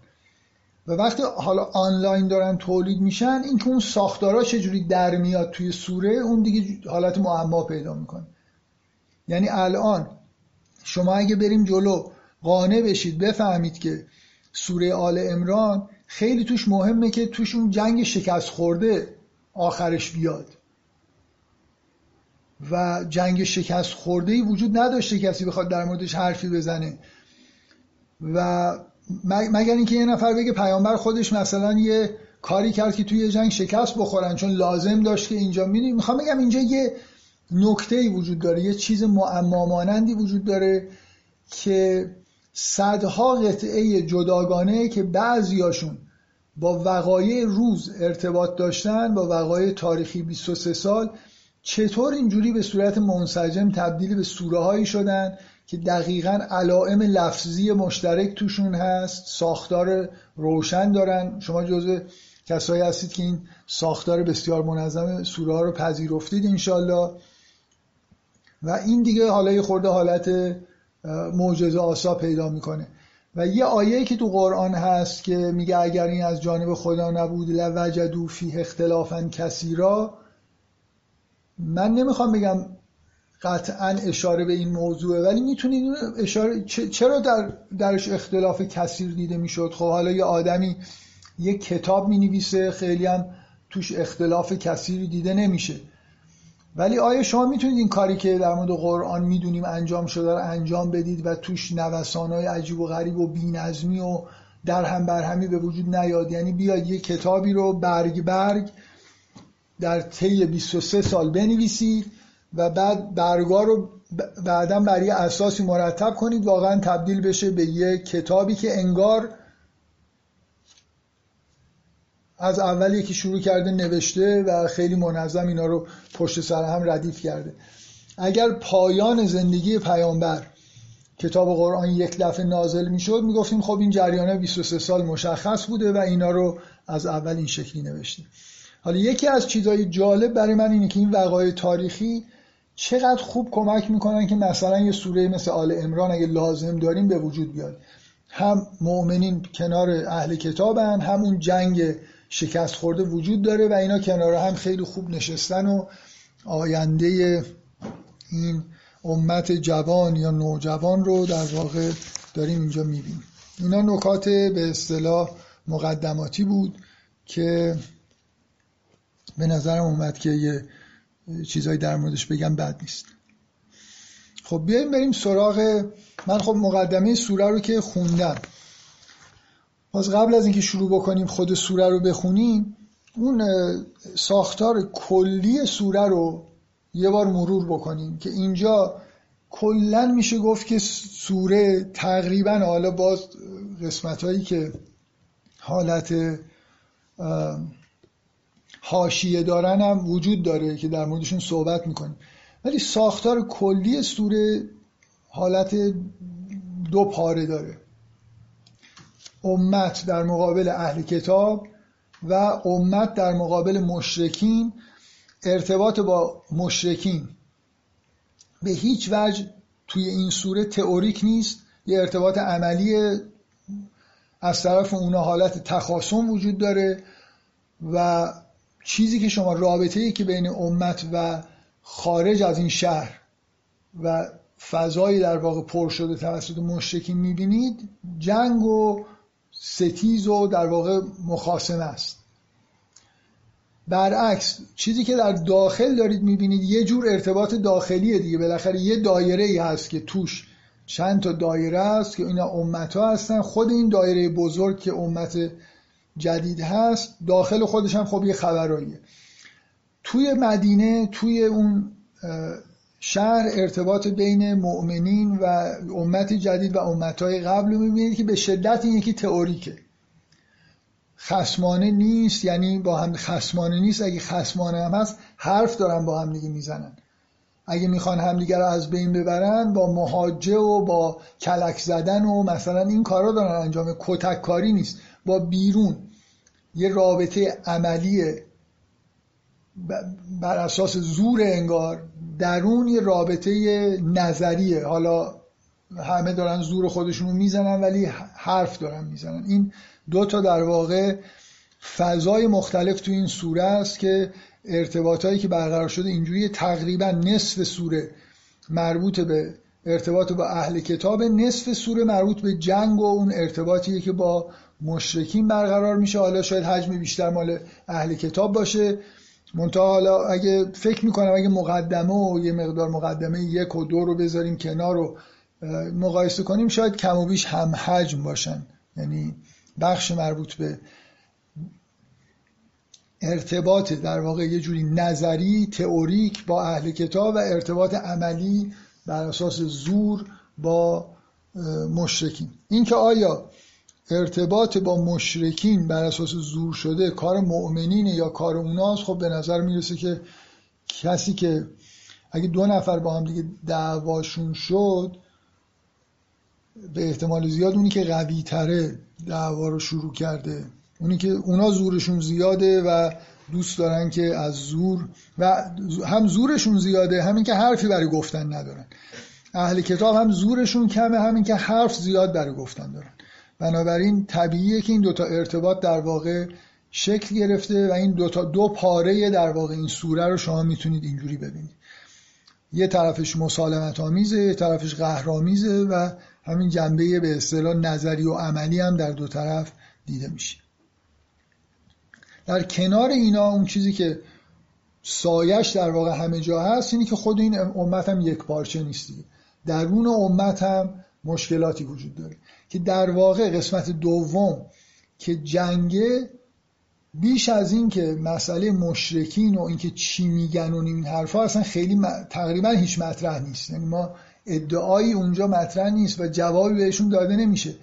و وقتی حالا آنلاین دارن تولید میشن این که اون ساختارا چجوری در میاد توی سوره اون دیگه حالت معما پیدا می‌کنه. یعنی الان شما اگه بریم جلو قانع بشید. بفهمید که سوره آل امران خیلی توش مهمه که توش اون جنگ شکست خورده آخرش بیاد. و جنگ شکست خورده ای وجود نداشته کسی بخواد در موردش حرفی بزنه. و مگر اینکه یه نفر بگه پیامبر خودش مثلا یه کاری کرد که توی جنگ شکست بخورن چون لازم داشت که اینجا می‌دونی می‌خوام بگم اینجا یه نکته ای وجود داره یه چیز معمامانندی وجود داره که صدها قطعه جداگانه که بعضیاشون با وقایع روز ارتباط داشتن با وقایع تاریخی 23 سال چطور اینجوری به صورت منسجم تبدیل به سوره هایی شدن که دقیقا علائم لفظی مشترک توشون هست ساختار روشن دارن. شما جزء کسایی هستید که این ساختار بسیار منظم سوره ها رو پذیرفتید انشالله و این دیگه حالا یه خورده حالت معجزه آسا پیدا می‌کنه. و یه آیه که تو قرآن هست که میگه اگر این از جانب خدا نبود لوجدو فیه اختلافا کثیرا. من نمی‌خوام بگم قطعا اشاره به این موضوعه ولی می‌تونید اشاره چرا در درش اختلاف کثیر دیده می‌شد؟ خب حالا یه آدمی یه کتاب می‌نویسه خیلی هم توش اختلاف کثیری دیده نمیشه. ولی آیا شما می‌تونید این کاری که در مورد قرآن می‌دونیم انجام شده رو انجام بدید و توش نوسانهای عجیب و غریب و بینظمی و در هم برهمی به وجود نیاد؟ یعنی بیاد یه کتابی رو برگ برگ در طی 23 سال بنویسید و بعد برگا رو بعدا برای اساسی مرتب کنید واقعا تبدیل بشه به یه کتابی که انگار از اول یکی شروع کرده نوشته و خیلی منظم اینا رو پشت سر هم ردیف کرده. اگر پایان زندگی پیامبر کتاب قرآن یک دفعه نازل می‌شد می‌گفتیم خب این جریانه 23 سال مشخص بوده و اینا رو از اول این شکلی نوشته حالا یکی از چیزهای جالب برای من اینه که این وقایع تاریخی چقدر خوب کمک می‌کنن که مثلا یه سوره مثل آل امران اگه لازم داریم به وجود بیاد. هم مؤمنین کنار اهل کتابن همون جنگ شکست خورده وجود داره و اینا کنار هم خیلی خوب نشستن و آینده این امت جوان یا نوجوان رو در واقع داریم اینجا می‌بینیم. اینا نکات به اصطلاح مقدماتی بود که به نظرم اومد که یه چیزایی در موردش بگم بد نیست. خب بیایم بریم سراغ من خب مقدمه سوره رو که خوندم. باز قبل از اینکه شروع بکنیم خود سوره رو بخونیم اون ساختار کلی سوره رو یه بار مرور بکنیم که اینجا کلا میشه گفت که سوره تقریبا حالا باز قسمت هایی که حالت حاشیه دارن هم وجود داره که در موردشون صحبت می‌کنیم. ولی ساختار کلی سوره حالت دو پاره داره. امت در مقابل اهل کتاب و امت در مقابل مشرکین ارتباط با مشرکین. به هیچ وجه توی این سوره تئوریک نیست یه ارتباط عملی از طرف اونا حالت تخاصم وجود داره و چیزی که شما رابطه ای که بین امت و خارج از این شهر و فضایی در واقع پر شده توسط مشرکین می‌بینید جنگ و ستیز و در واقع مخاسمه است. برعکس چیزی که در داخل دارید می‌بینید یه جور ارتباط داخلیه دیگه. بالاخره یه دایره ای هست که توش چند تا دایره است که اینا امت ها هستن. خود این دایره بزرگ که امت جدید هست داخل خودش هم خب یه خبراییه. توی مدینه توی اون شهر ارتباط بین مؤمنین و امت جدید و امتهای قبل رو می‌بینید که به شدت این یکی تئوریکه. خسمانه نیست یعنی با هم خسمانه نیست. اگه خسمانه هم هست حرف دارن با هم دیگه می‌زنن. اگه می‌خوان همدیگه رو از بین ببرن با مهاجه و با کلک زدن و مثلا این کارا دارن انجام. کتک کاری نیست. با بیرون. یه رابطه عملی بر اساس زور انگار. درون یه رابطه نظریه. حالا همه دارن زور خودشون رو می‌زنن ولی حرف دارن می‌زنن. این دو تا در واقع فضای مختلف تو این سوره است که ارتباطایی که برقرار شده اینجوری تقریبا نصف سوره مربوط به ارتباط با اهل کتاب نصف سوره مربوط به جنگ و اون ارتباطیه که با مشرکین برقرار میشه. حالا شاید حجم بیشتر مال اهل کتاب باشه. منتها حالا اگه فکر می‌کنم اگه مقدمه و یه مقدار مقدمه یک و دو رو بذاریم کنار رو مقایسه کنیم شاید کم و بیش هم حجم باشن. یعنی بخش مربوط به ارتباط در واقع یه جوری نظری تئوریک با اهل کتاب و ارتباط عملی بر اساس زور با مشرکین. اینکه آیا ارتباط با مشرکین بر اساس زور شده کار مؤمنینه یا کار اوناست خب به نظر می‌رسه که کسی که اگه دو نفر با هم دیگه دعواشون شد به احتمال زیاد اونی که قوی تره دعوا رو شروع کرده. اونی که اونا زورشون زیاده و دوست دارن که از زور و هم زورشون زیاده همین که حرفی برای گفتن ندارن. اهل کتاب هم زورشون کمه همین که حرف زیاد برای گفتن دارن. بنابراین طبیعیه که این دوتا ارتباط در واقع شکل گرفته و این دوتا دو پاره در واقع این سوره رو شما می‌تونید اینجوری ببینید. یه طرفش مسالمت آمیزه یه طرفش قهرآمیزه و همین جنبه به اصطلاح نظری و عملی هم در دو طرف دیده میشه. در کنار اینا اون چیزی که سایش در واقع همه جا هست اینی که خود این امت هم یک پارچه نیستی درون امت هم مشکلاتی وجود داره. که در واقع قسمت دوم که جنگه بیش از این که مسئله مشرکین و اینکه چی میگن و این حرفا اصلا خیلی تقریبا هیچ مطرح نیست. یعنی ما ادعایی اونجا مطرح نیست و جوابی بهشون داده نمیشه.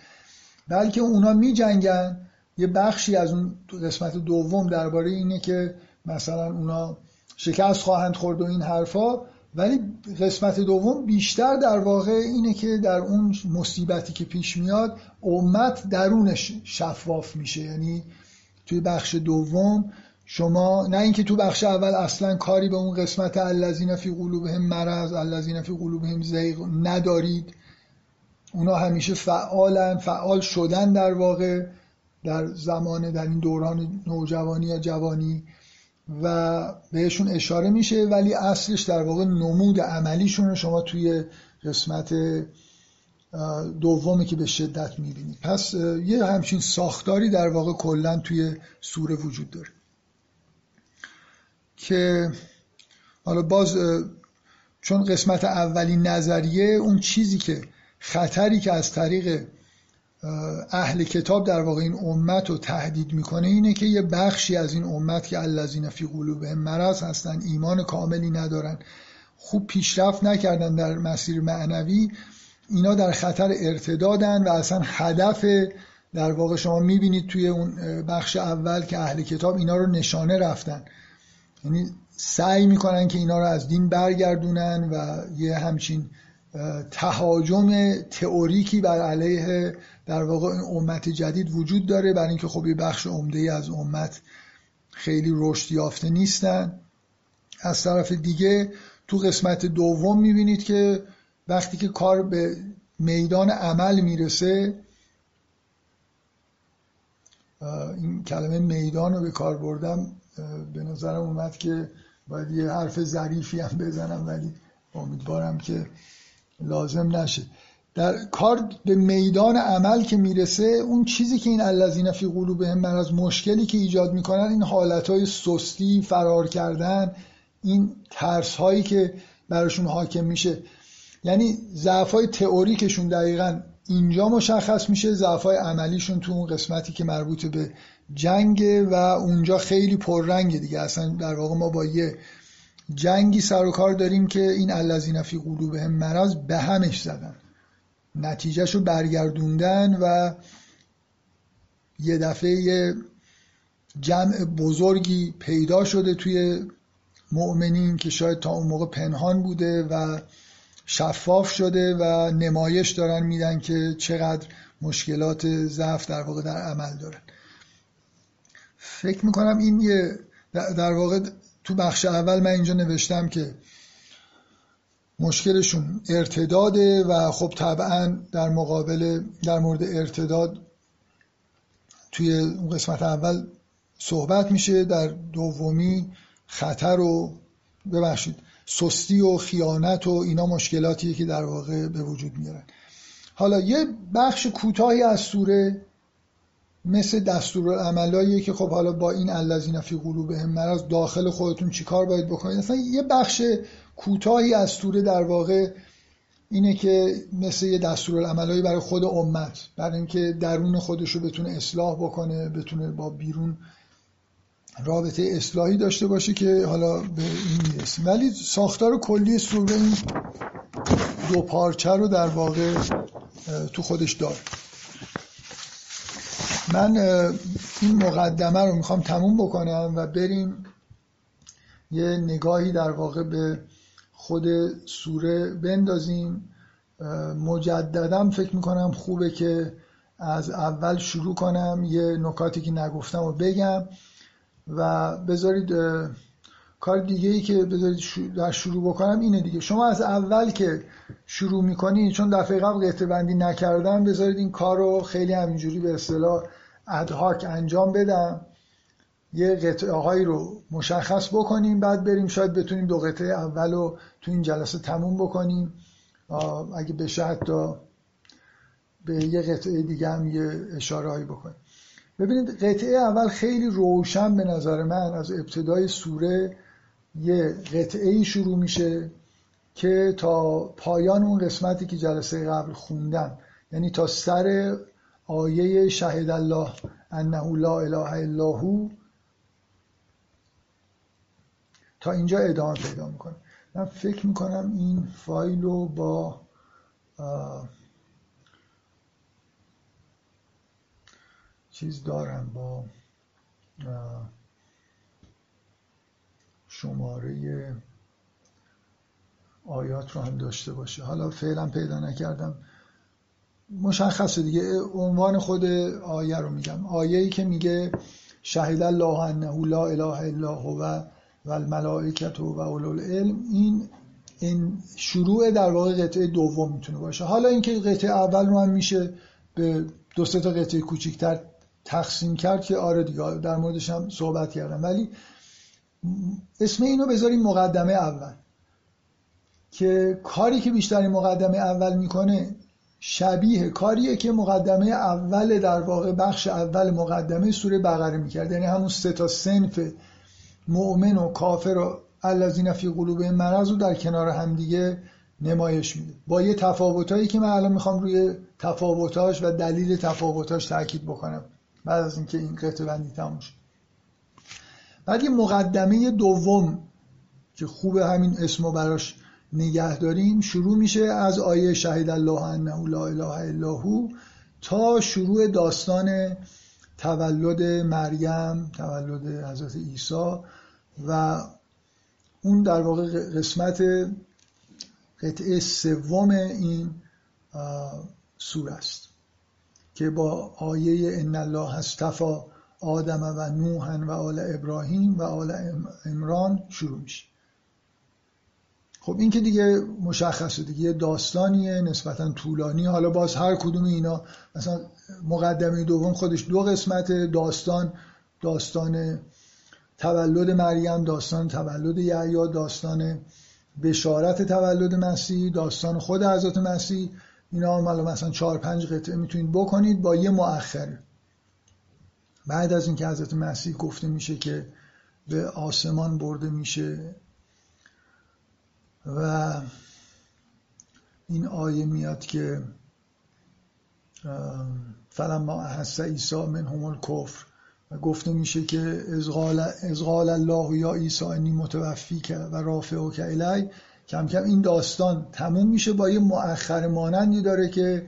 بلکه اونا میجنگن. یه بخشی از اون قسمت دوم درباره اینه که مثلا اونا شکست خواهند خورد و این حرفا. ولی قسمت دوم بیشتر در واقع اینه که در اون مصیبتی که پیش میاد امت درونش شفاف میشه. یعنی توی بخش دوم شما نه اینکه تو بخش اول اصلا کاری به اون قسمت الذین فی قلوبهم مرض الذین فی قلوبهم زیغ ندارید. اونا همیشه فعالن فعال شدن در واقع در زمان در این دوران نوجوانی یا جوانی. و بهشون اشاره میشه ولی اصلش در واقع نمود عملیشون رو شما توی قسمت دومی که به شدت می‌بینید پس یه همچین ساختاری در واقع کلا توی سوره وجود داره که حالا باز چون قسمت اولین نظریه اون چیزی که خطری که از طریق اهل کتاب در واقع این امت رو تهدید می‌کنه اینه که یه بخشی از این امت که الذین فی قلوبهم مرض هستن ایمان کاملی ندارن خوب پیشرفت نکردن در مسیر معنوی اینا در خطر ارتدادن و اصلا هدف در واقع شما می‌بینید توی اون بخش اول که اهل کتاب اینا رو نشانه رفتن. یعنی سعی می‌کنن که اینا رو از دین برگردونن و یه همچین تهاجم تئوریکی بر علیه در واقع این امت جدید وجود داره برای اینکه خب یه بخش عمده از امت خیلی رشد یافته نیستن. از طرف دیگه تو قسمت دوم می‌بینید که وقتی که کار به میدان عمل می‌رسه این کلمه میدان رو به کار بردم به نظرم اومد که باید یه حرف ظریفی هم بزنم ولی امیدوارم که لازم نشه. در کار به میدان عمل که می‌رسه اون چیزی که این الذین فی قلوبهم مرض مشکلی که ایجاد می‌کنن این حالتهای سستی فرار کردن این ترس هایی که براشون حاکم میشه. یعنی ضعف های تئوریکشون دقیقا اینجا مشخص میشه ضعف های عملیشون تو اون قسمتی که مربوط به جنگ و اونجا خیلی پررنگه دیگه. اصلا در واقع ما با یه جنگی سر و کار داریم که این الذین فی قلوبهم مرض به همش زدن. نتیجهش رو برگردوندن و یه دفعه جمع بزرگی پیدا شده توی مؤمنین که شاید تا اون موقع پنهان بوده و شفاف شده و نمایش دارن میدن که چقدر مشکلات ضعف در واقع در عمل دارن. فکر می‌کنم این یه در واقع تو بخش اول من اینجا نوشتم که مشکلشون ارتداده و خب طبعا در مقابل در مورد ارتداد توی اون قسمت اول صحبت میشه. در دومی خطر و ببخشید سستی و خیانت و اینا مشکلاتیه که در واقع به وجود میارن. حالا یه بخش کوتاهی از سوره مثل دستورالعملاییه که خب حالا با این الذین فی قلوبهم مرض داخل خودتون چیکار باید بکنید؟ اصلا یه بخش کوتاهی از سوره در واقع اینه که مثل یه دستورالعملایی برای خود امت برای اینکه درون خودش رو بتونه اصلاح بکنه بتونه با بیرون رابطه اصلاحی داشته باشه که حالا به این می‌رسیم. ولی ساختار کلی سوره این دو پارچه رو در واقع تو خودش داره من این مقدمه رو می‌خوام تموم بکنم و بریم یه نگاهی در واقع به خود سوره بندازیم. مجددم فکر می‌کنم خوبه که از اول شروع کنم. یه نکاتی که نگفتم و بگم و بذارید کار دیگه ای که بذارید در شروع بکنم اینه دیگه. شما از اول که شروع می‌کنید چون دفعه قبل قطعه نکردم بذارید این کار رو خیلی همینجوری به اصطلاح ادهاک انجام بدم. یه قطعه هایی رو مشخص بکنیم بعد بریم شاید بتونیم دو قطعه اول رو تو این جلسه تموم بکنیم. اگه بشه حتی به یه قطعه دیگه هم یه اشاره هایی بکنیم. ببینید قطعه اول خیلی روشن به نظر من از ابتدای سوره یه قطعه شروع میشه که تا پایان اون قسمتی که جلسه قبل خوندم. یعنی تا سر آیه شهد الله انه لا اله الا هو تا اینجا ادامه پیدا می‌کنه. من فکر می‌کنم این فایل رو با چیز دارم با شماره آیات رو هم داشته باشه. حالا فعلا پیدا نکردم. مشخصه دیگه. عنوان خود آیه رو میگم. آیه ای که میگه شهید الله انه لا اله الا هو و الملائکت و اولو العلم این این شروع در واقع قطعه دوم می‌تونه باشه. حالا اینکه قطعه اول رو هم میشه به دو سه تا قطعه کوچیکتر تقسیم کرد که آره دیگه در موردش هم صحبت کردم. ولی اسم اینو بذاریم مقدمه اول. که کاری که بیشتر مقدمه اول می‌کنه شبیه کاریه که مقدمه اول در واقع بخش اول مقدمه سوره بقره می‌کرد. یعنی همون سه تا سنف مؤمن و کافر و الذین فی قلوب مرض رو در کنار همدیگه نمایش میده. با یه تفاوتایی که من الان می‌خوام روی تفاوتاش و دلیل تفاوتاش تاکید بکنم. بعد از اینکه این قطعه بندی تموم شد بعد یه مقدمه دوم که خوب همین اسمو براش نگه داریم. شروع میشه از آیه شهید الله انه لا اله الا هو تا شروع داستان تولد مریم تولد حضرت عیسی و اون در واقع قسمت قطعه سوم این سور است که با آیه ان الله استفا آدم و نوح و آل ابراهیم و آل امران شروع میشه. خب این که دیگه مشخصه دیگه یه داستانیه نسبتا طولانی. حالا باز هر کدوم اینا مثلا مقدمه دوم خودش دو قسمت داستان داستان تولد مریم داستان تولد یحیی داستان بشارت تولد مسیح داستان خود حضرت مسیح. اینا مثلا چهار پنج قطعه می‌تونید بکنید با یه مؤخره بعد از اینکه حضرت مسیح گفته میشه که به آسمان برده میشه و این آیه میاد که فلما احس عیسی من همون کفر و گفته میشه که ازغال الله یا عیسی انی متوفی که و رافع که الی کم کم این داستان تموم میشه با یه مؤخر مانندی داره که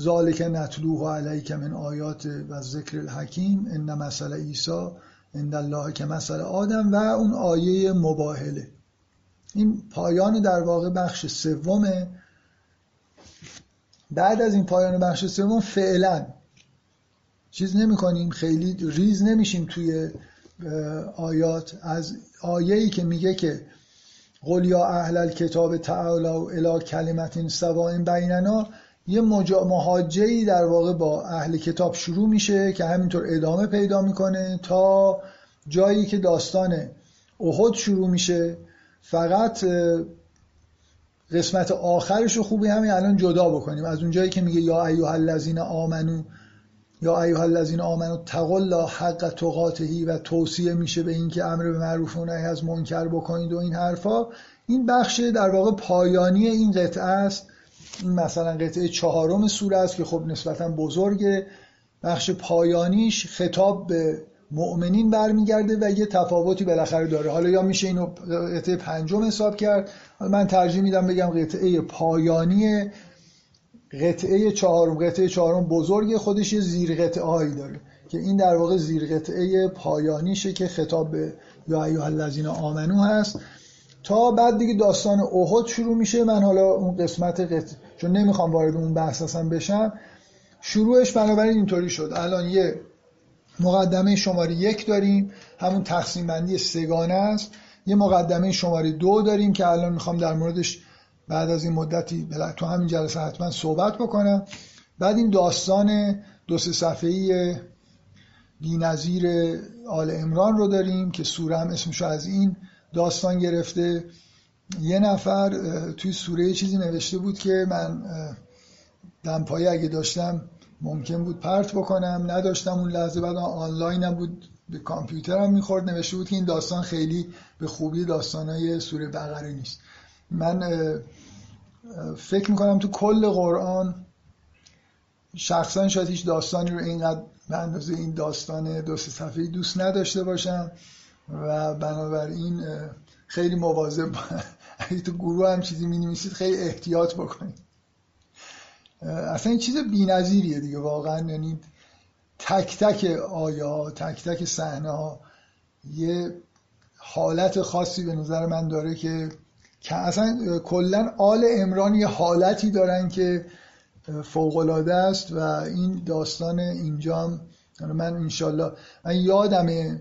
ذالک نتلوه علیک من آیات و ذکر الحکیم ان مثل عیسی عند الله که مثل آدم. و اون آیه مباهله. این پایان در واقع بخش سومه. بعد از این پایان بخش سوم فعلا چیز نمی کنیم خیلی ریز نمیشیم توی آیات. از آیه‌ای که میگه که قل یا اهل الکتاب تعالوا الی کلمت سواء بیننا یه مهاجهی در واقع با اهل کتاب شروع میشه که همینطور ادامه پیدا می‌کنه تا جایی که داستان احد شروع میشه. فقط قسمت آخرش رو خوبی همین الان جدا بکنیم. از اون جایی که میگه یا ایها الذین آمنو یا ایها الذین آمنو تقل حق تقاته و توصیه میشه به اینکه امر به معروف و نهی از منکر بکنید و این حرفا. این بخش در واقع پایانی این قطعه است. این مثلا قطعه چهارم سوره است که خب نسبتا بزرگه. بخش پایانیش خطاب به مؤمنین برمیگرده و یه تفاوتی بالاخره داره. حالا یا میشه اینو قطعه پنجم حساب کرد. من ترجیح میدم بگم قطعه پایانی قطعه چهارم. قطعه چهارم بزرگ خودش یه زیر قطعه هایی داره که این در واقع زیر قطعه پایانیشه که خطاب به یا ایها الذین آمنو هست. تا بعد دیگه داستان احد شروع میشه. من حالا اون قسمت قطعه چون نمی‌خوام وارد اون بحث اصلا بشم. شروعش بنابراین اینطوری شد. الان یه مقدمه شماره یک داریم. همون تقسیم بندی سگانه است. یه مقدمه شماره دو داریم که الان می‌خوام در موردش بعد از این مدتی تو همین جلسه حتما صحبت بکنم. بعد این داستان دو سه صفحه‌ای بی‌نظیر آل امران رو داریم که سوره هم اسمشو از این داستان گرفته. یه نفر توی سوره چیزی نوشته بود که من دمپایی اگه داشتم ممکن بود پرت بکنم نداشتم اون لحظه بعد آنلاین بود به کامپیوترم می‌خورد نوشته بود که این داستان خیلی به خوبی داستانای سوره بقره نیست. من فکر می‌کنم تو کل قرآن شخصا شاید هیچ داستانی رو اینقدر به اندازه این داستان دو سه صفحه دوست نداشته باشم و بنابراین خیلی مواظب [LAUGHS] اگه تو گروه هم چیزی می خیلی احتیاط بکنید. اصلا این چیز بی‌نظیریه دیگه واقعا. یعنی تک تک آیا تک تک صحنه ها یه حالت خاصی به نظر من داره که اصلا کلا آل امران یه حالتی دارن که فوقلاده است و این داستان اینجام من انشالله من یادمه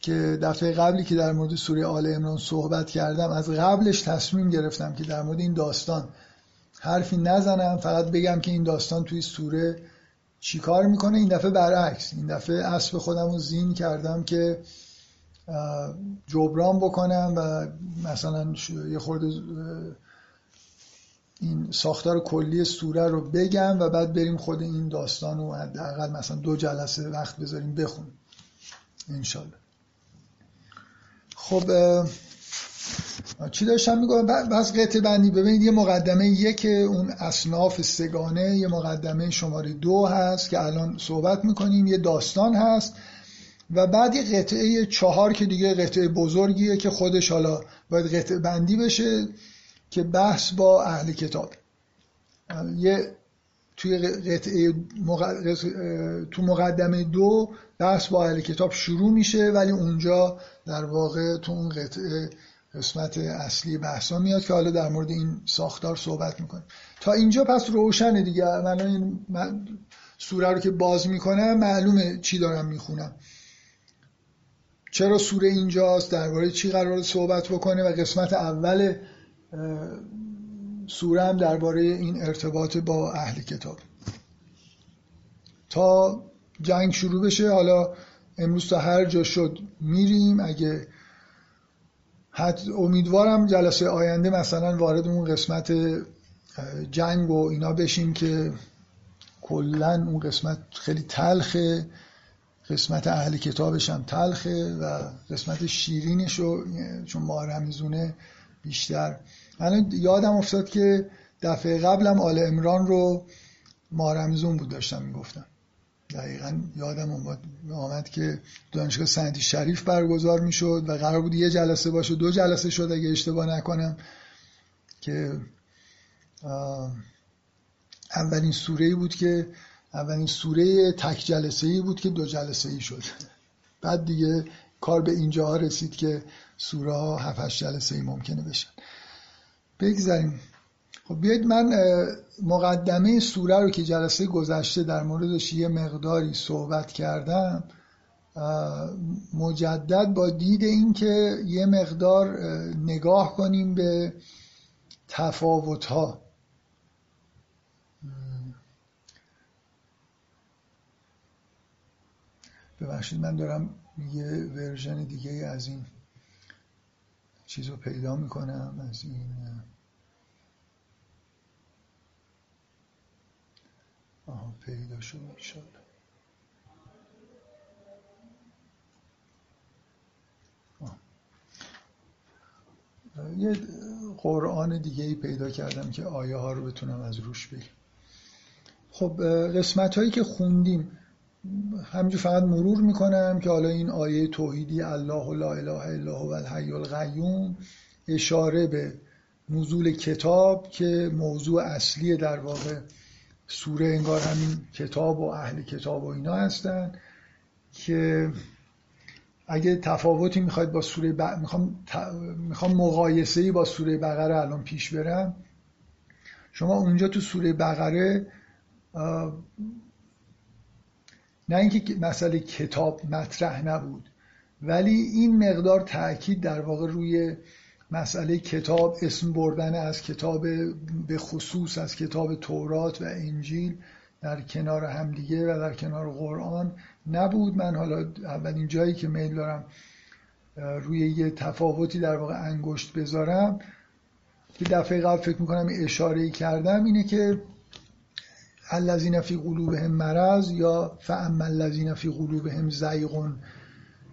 که دفعه قبلی که در مورد سوره آل امران صحبت کردم از قبلش تصمیم گرفتم که در مورد این داستان حرفی نزنم فقط بگم که این داستان توی سوره چیکار می‌کنه؟ این دفعه برعکس این دفعه اسب خودم رو زین کردم که جبران بکنم و مثلا یه خورده این ساختار کلی سوره رو بگم و بعد بریم خود این داستان رو حداقل مثلا دو جلسه وقت بذاریم بخونیم انشالله. خب چی داشتم میگم بس قطع بندی. ببینید یه مقدمه یک اون اصناف سگانه یه مقدمه شماره دو هست که الان صحبت می‌کنیم یه داستان هست و بعد یه قطعه چهار که دیگه قطعه بزرگیه که خودش حالا باید قطعه بندی بشه که بحث با اهل کتاب. یه توی قطعه تو مقدمه دو بحث با اهل کتاب شروع میشه ولی اونجا در واقع تو اون قطعه قسمت اصلی بحثا میاد که حالا در مورد این ساختار صحبت می‌کنیم. تا اینجا پس روشنه دیگه. من این سوره رو که باز می‌کنم معلومه چی دارم می‌خونم. چرا سوره اینجاست؟ درباره چی قرار صحبت بکنه؟ و قسمت اول سوره هم درباره این ارتباط با اهل کتاب. تا جنگ شروع بشه حالا امروز تا هر جا شد میریم. اگه حد امیدوارم جلسه آینده مثلا وارد اون قسمت جنگ و اینا بشیم که کلا اون قسمت خیلی تلخه قسمت اهل کتابش هم تلخه و قسمت شیرینش رو چون ماه بیشتر. من یادم افتاد که دفعه قبلم آل امران رو مارمزون بود داشتم می‌گفتم. دقیقا یادم آمد که دانشگاه سنتی شریف برگزار می‌شد و قرار بود یه جلسه باشه دو جلسه شد اگه اشتباه نکنم که اولین سوره بود که اولین سوره تک جلسه ای بود که دو جلسه ای شد. بعد دیگه کار به اینجا رسید که سوره ها هفت جلسه ای ممکنه بشن. بگذاریم. خب بیاید من مقدمه سوره رو که جلسه گذشته در موردش یه مقداری صحبت کردم مجدد با دید اینکه یه مقدار نگاه کنیم به تفاوت ها ببخشید من دارم یه ورژن دیگه از این چیز رو پیدا می‌کنم از این آها پیدا شد یه قرآن دیگه ای پیدا کردم که آیه ها رو بتونم از روش بگم. خب قسمت هایی که خوندیم همینجور فقط مرور می‌کنم که حالا این آیه توحیدی الله لا اله الا هو الحی القیوم اشاره به نزول کتاب که موضوع اصلی در واقع سوره انگار همین کتاب و اهل کتاب و اینا هستن که اگه تفاوتی می‌خواید با سوره ب... می‌خوام, می‌خوام مقایسه ای با سوره بقره الان پیش برم. شما اونجا تو سوره بقره نه اینکه مسئله کتاب مطرح نبود ولی این مقدار تاکید در واقع روی مسئله کتاب اسم بردن از کتاب به خصوص از کتاب تورات و انجیل در کنار همدیگه و در کنار قرآن نبود. من حالا اولین جایی که میل دارم روی یه تفاوتی در واقع انگشت بذارم که دفعه قبل فکر می‌کنم اشاره کردم اینه که الذین فی قلوبهم مرض یا فاما الذین فی قلوبهم زیغون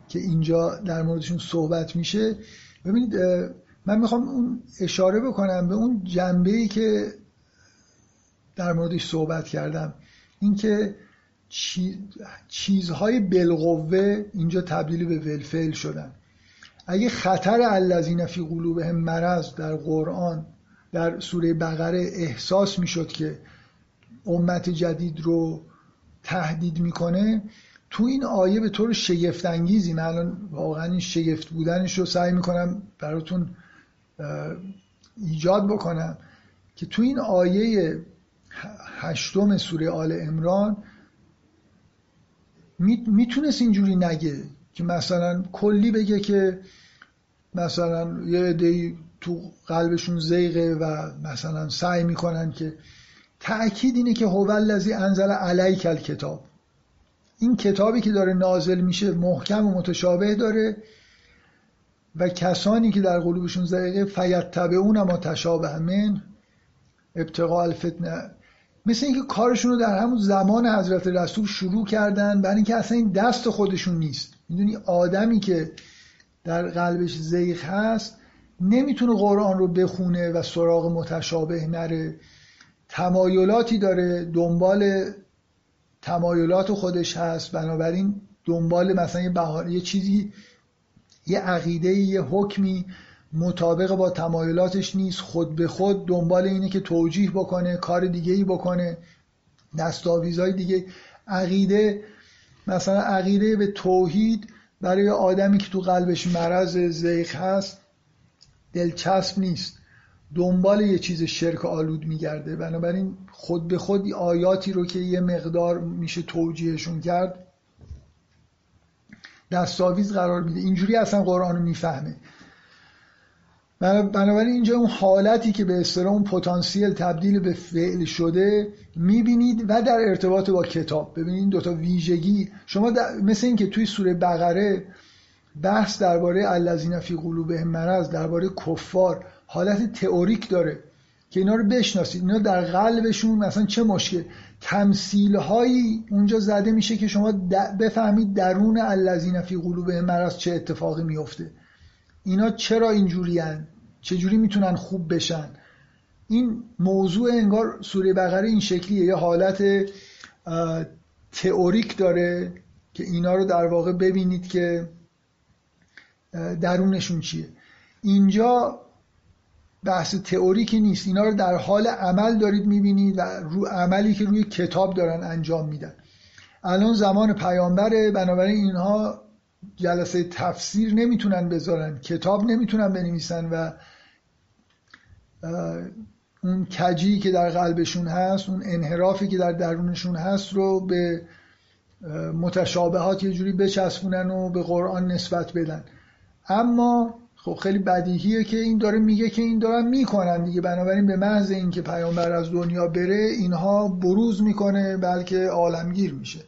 که اینجا در موردشون صحبت میشه. ببینید من می‌خوام اون اشاره بکنم به اون جنبه ای که در موردش صحبت کردم. اینکه چیزهای بالقوه اینجا تبدیل به ولفل شدن. اگه خطر الذین فی قلوبهم مرض در قرآن در سوره بقره احساس می‌شد که امت جدید رو تهدید می‌کنه تو این آیه به طور شگفت انگیزی من الان واقعا این شگفت بودنش رو سعی می‌کنم براتون ایجاد بکنم که تو این آیه هشتم سوره آل امران می‌تونست اینجوری نگه که مثلا کلی بگه که مثلا یه عده تو قلبشون زیغه و مثلا سعی می‌کنن که تأکید اینه که هو الذی انزل علیک الکتاب. این کتابی که داره نازل میشه محکم و متشابه داره. و کسانی که در قلوبشون زیغه فیتبعون ما تشابه من ابتقاء الفتنه. مثل اینکه کارشون رو در همون زمان حضرت رسول شروع کردن برای اینکه اصلا این دست خودشون نیست. می‌دونی آدمی که در قلبش زیغ هست نمی‌تونه قرآن رو بخونه و سراغ متشابه نره. تمایلاتی داره دنبال تمایلات خودش هست. بنابراین دنبال مثلا یه, بحار، یه چیزی یه عقیده یه حکمی مطابق با تمایلاتش نیست. خود به خود دنبال اینه که توجیه بکنه کار دیگه ای بکنه. دستاویزهای دیگه. عقیده مثلا عقیده به توحید برای آدمی که تو قلبش مرض زیخ هست دلچسب نیست. دنبال یه چیز شرک آلود میگرده. بنابراین خود به خود آیاتی رو که یه مقدار میشه توجیهشون کرد دستاویز قرار میده. اینجوری اصلا قرآن رو می‌فهمه. بنابراین اینجا اون حالتی که به اصطلاح اون پتانسیل تبدیل به فعل شده می‌بینید و در ارتباط با کتاب. ببینید دوتا ویژگی. شما مثل اینکه توی سوره بقره بحث درباره الذین فی قلوبهم مرض درباره کفار حالت تئوریک داره که اینا رو بشناسید. اینا در قلبشون مثلا چه مشکل؟ تمثیل هایی اونجا زده میشه که شما بفهمید درون الذین فی قلوبهم مرض چه اتفاقی میفته. اینا چرا اینجوری چجوری می‌تونن خوب بشن؟ این موضوع انگار سوره بقره این شکلیه. یه حالت تئوریک داره که اینا رو در واقع ببینید که درونشون چیه. اینجا بحث تئوریکی نیست. اینا رو در حال عمل دارید می‌بینید و رو عملی که روی کتاب دارن انجام میدن. الان زمان پیامبره بنابراین اینها جلسه تفسیر نمی‌تونن بذارن کتاب نمی‌تونن بنویسن و اون کجی که در قلبشون هست اون انحرافی که در درونشون هست رو به متشابهات یه جوری بچسبونن و به قرآن نسبت بدن. اما خب خیلی بدیهیه که این داره میگه که این دارن می‌کنن دیگه. بنابراین به محض اینکه پیامبر از دنیا بره اینها بروز می‌کنه بلکه عالمگیر میشه.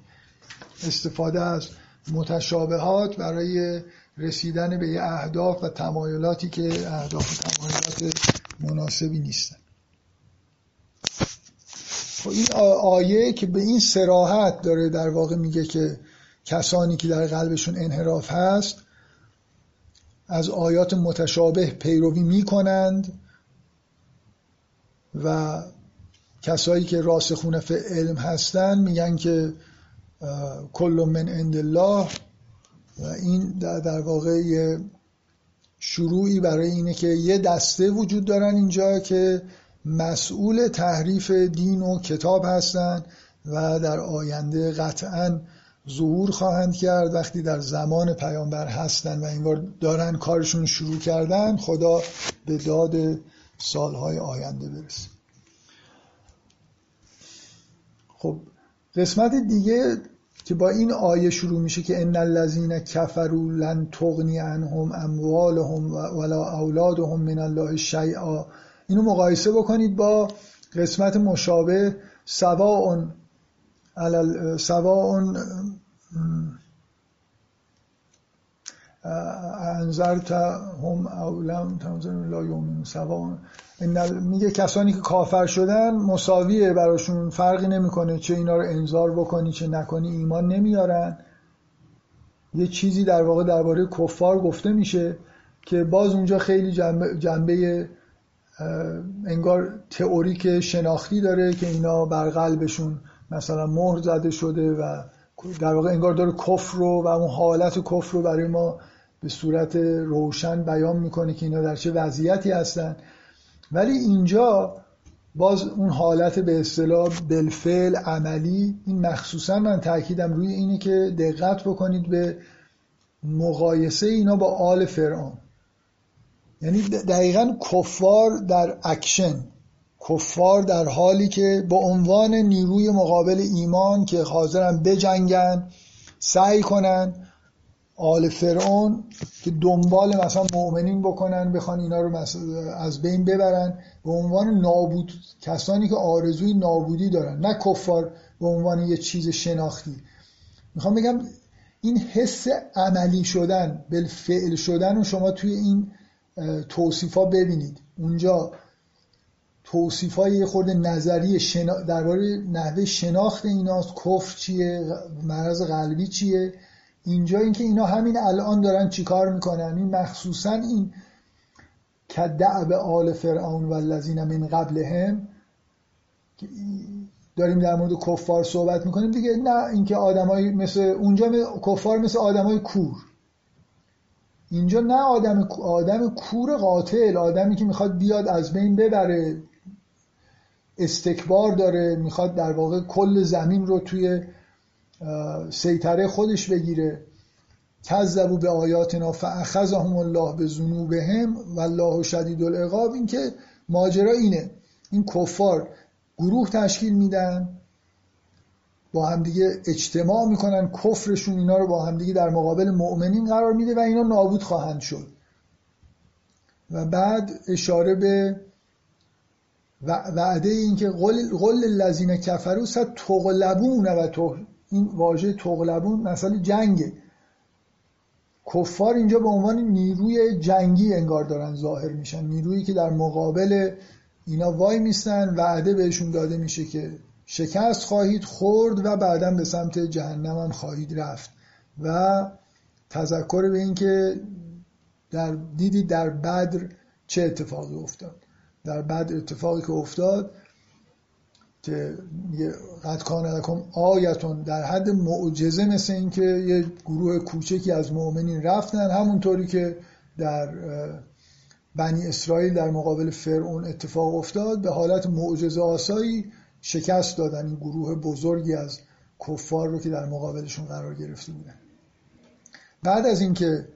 استفاده از متشابهات برای رسیدن به اهداف و تمایلاتی که اهداف و تمایلات مناسبی نیستن. خب این آیه که به این سراحت داره در واقع میگه که کسانی که در قلبشون انحراف هست از آیات متشابه پیروی می‌کنند و کسایی که راسخون فی علم هستن میگن که کل من عند الله و این در واقع شروعی برای اینه که یه دسته وجود دارن اینجا که مسئول تحریف دین و کتاب هستن و در آینده قطعا ظهور خواهند کرد. وقتی در زمان پیامبر هستن و اینوار دارن کارشون شروع کردن خدا به داد سالهای آینده برسه. خب قسمت دیگه که با این آیه شروع میشه که ان الذين كفروا لن تغني عنهم اموالهم ولا اولادهم من الله شیئا. اینو مقایسه بکنید با قسمت مشابه سواء سواء انذرت هم او لم تنظر لا یومین سواء. میگه کسانی که کافر شدن مساویه براشون فرقی نمی‌کنه چه اینا رو انذار بکنی چه نکنی ایمان نمیارن. یه چیزی در واقع درباره کفار گفته میشه که باز اونجا خیلی جنبه, جنبه انگار تئوریک شناختی داره که اینا بر قلبشون مثلا مهر زده شده و در واقع انگار داره کفر رو و اون حالت کفر رو برای ما به صورت روشن بیان می‌کنه که اینا در چه وضعیتی هستن. ولی اینجا باز اون حالت به اصطلاح بالفعل عملی این مخصوصا من تاکیدم روی اینه که دقت بکنید به مقایسه اینا با آل فرعون. یعنی دقیقا کفار در اکشن. کفار در حالی که با عنوان نیروی مقابل ایمان که حاضرن بجنگن سعی کنن آل فرعون که دنبال مثلا مؤمنین بکنن بخوان اینا رو از بین ببرن به عنوان نابود کسانی که آرزوی نابودی دارن نه کفار به عنوان یه چیز شناختی. می‌خوام بگم این حس عملی شدن بالفعل شدن رو شما توی این توصیفا ببینید. اونجا توصیف های خورده نظری شنا... درباره نحوه شناخت ایناست کفر چیه مرض قلبی چیه. اینجا اینکه اینا همین الان دارن چیکار می‌کنن. این مخصوصا این کدعب آل فرعون و الذین من قبلهم داریم در مورد کفار صحبت می‌کنیم. دیگه نه اینکه آدمای مثل اونجا کفار مثل آدمای کور. اینجا نه آدم آدم کور قاتل آدمی که می‌خواد بیاد از بین ببره. استکبار داره می‌خواد در واقع کل زمین رو توی سیطره خودش بگیره. کذبوا به آیاتنا فاخذهم الله به ذنوبهم والله شدید العقاب. این که ماجرا اینه. این کفار گروه تشکیل میدن با همدیگه اجتماع می‌کنن کفرشون اینا رو با همدیگه در مقابل مؤمنین قرار میده و اینا نابود خواهند شد. و بعد اشاره به وعده این که قل الذین کفروا ستغلبون و تو این واژه تغلبون مثلا جنگه. کفار اینجا به عنوان نیروی جنگی انگار دارن ظاهر میشن. نیرویی که در مقابل اینا وای میستن وعده بهشون داده میشه که شکست خواهید خورد و بعدا به سمت جهنم هم خواهید رفت. و تذکر به این که در دیدید در بدر چه اتفاقی افتاد. در بدر اتفاقی که افتاد که قد کان لکم آیتون در حد معجزه مثل اینکه یه گروه کوچکی از مؤمنین رفتن همونطوری که در بنی اسرائیل در مقابل فرعون اتفاق افتاد به حالت معجزه آسایی شکست دادن این گروه بزرگی از کفار رو که در مقابلشون قرار گرفته بودن. بعد از اینکه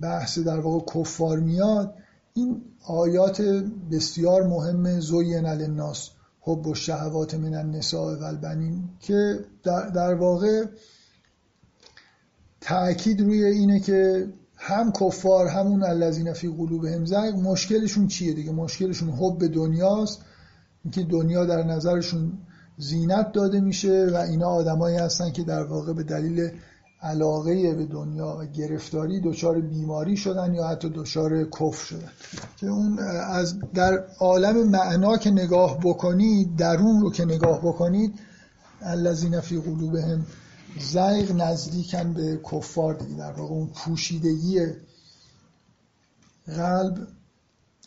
بحث در واقع کفار میاد این آیات بسیار مهم زوین الناس حب و شهوات من النساء و البنین که در, در واقع تأکید روی اینه که هم کفار همون الذین فی قلوبهم زیغ مشکلشون چیه دیگه؟ مشکلشون حب دنیاست اینکه دنیا در نظرشون زینت داده میشه و اینا آدمایی هستن که در واقع به دلیل علاقه به دنیا و گرفتاری دچار بیماری شدن یا حتی دچار کف شدن. که اون از در عالم معنا که نگاه بکنید درون رو که نگاه بکنید الذین فی قلوبهم زیغ نزدیکن به کفار دیگه. در واقع اون پوشیدگی قلب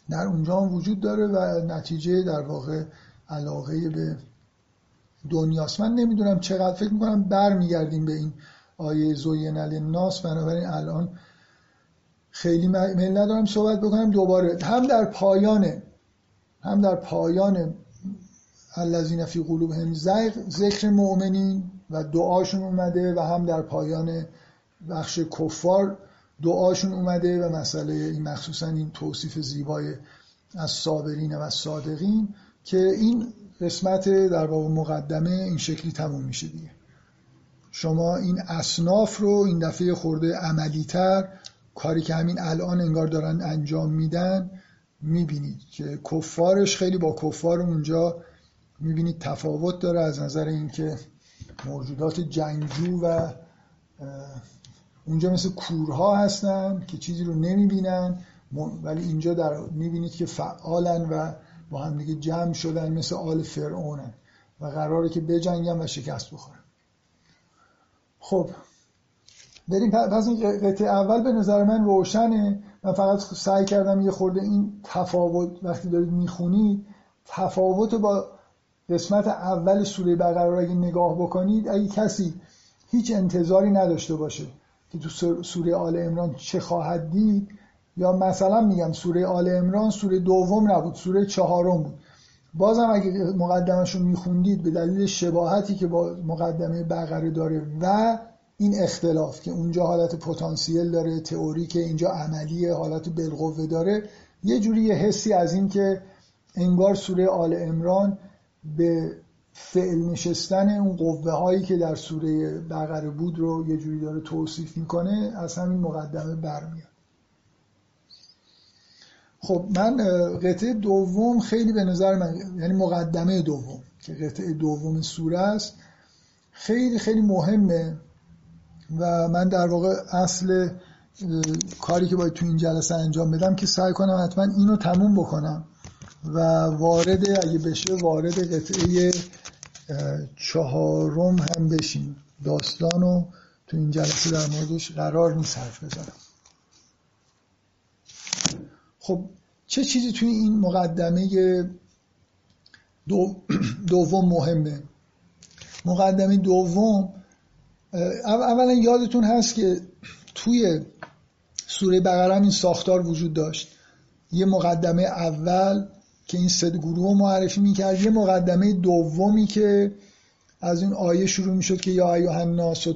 در اونجا هم وجود داره و نتیجه در واقع علاقه به دنیاست. من نمی‌دونم چقدر فکر می‌کنم برمیگردیم به این آیه زوین الناس بنابراین الان خیلی میل ندارم صحبت بکنم. دوباره هم در پایان هم در پایان الذین فی قلوبهم زیغ ذکر مؤمنین و دعاشون اومده و هم در پایان بخش کفار دعاشون اومده و مسئله این مخصوصا این توصیف زیبای از صابرین و صادقین که این قسمت در واقع مقدمه این شکلی تموم میشه دیگه. شما این اصناف رو این دفعه خورده عملیتر کاری که همین الان انگار دارن انجام میدن می‌بینید که کفارش خیلی با کفار اونجا می‌بینید تفاوت داره از نظر اینکه موجودات جنگجو و اونجا مثل کورها هستن که چیزی رو نمی‌بینن. ولی اینجا در می‌بینید که فعالن و با هم دیگه جمع شدن مثل آل فرعونن و قراره که بجنگن و شکست بخورن. خب بریم پس این قطعه اول به نظر من روشنه. من فقط سعی کردم یه خورده این تفاوت وقتی دارید می‌خونید تفاوت با قسمت اول سوره بقره رو اگه نگاه بکنید اگه کسی هیچ انتظاری نداشته باشه که تو سوره آل امران چه خواهد دید یا مثلا میگم سوره آل امران سوره دوم نبود سوره چهارم بود. بازم اگه مقدمش رو میخوندید به دلیل شباهتی که با مقدمه بقره داره و این اختلاف که اونجا حالت پتانسیل داره تئوری که اینجا عملیه حالت بالقوه داره یه جوری یه حسی از این که انگار سوره آل امران به فعل نشستن اون قوه هایی که در سوره بقره بود رو یه جوری داره توصیف می‌کنه از همین مقدمه برمیاد. خب من قطعه دوم خیلی به نظر من یعنی مقدمه دوم که قطعه دوم سوره است خیلی خیلی مهمه و من در واقع اصل کاری که باید تو این جلسه انجام بدم که سعی کنم حتما اینو تموم بکنم و وارد اگه بشه وارد قطعه چهارم هم بشیم. داستان رو تو این جلسه در موردش قرار نیست حرف بزنم. خب چه چیزی توی این مقدمه دو دوم مهمه؟ مقدمه دوم اولا یادتون هست که توی سوره بقره این ساختار وجود داشت. یه مقدمه اول که این سه گروه معرفی می‌کرد یه مقدمه دومی که از این آیه شروع می‌شد که یا ایها الناس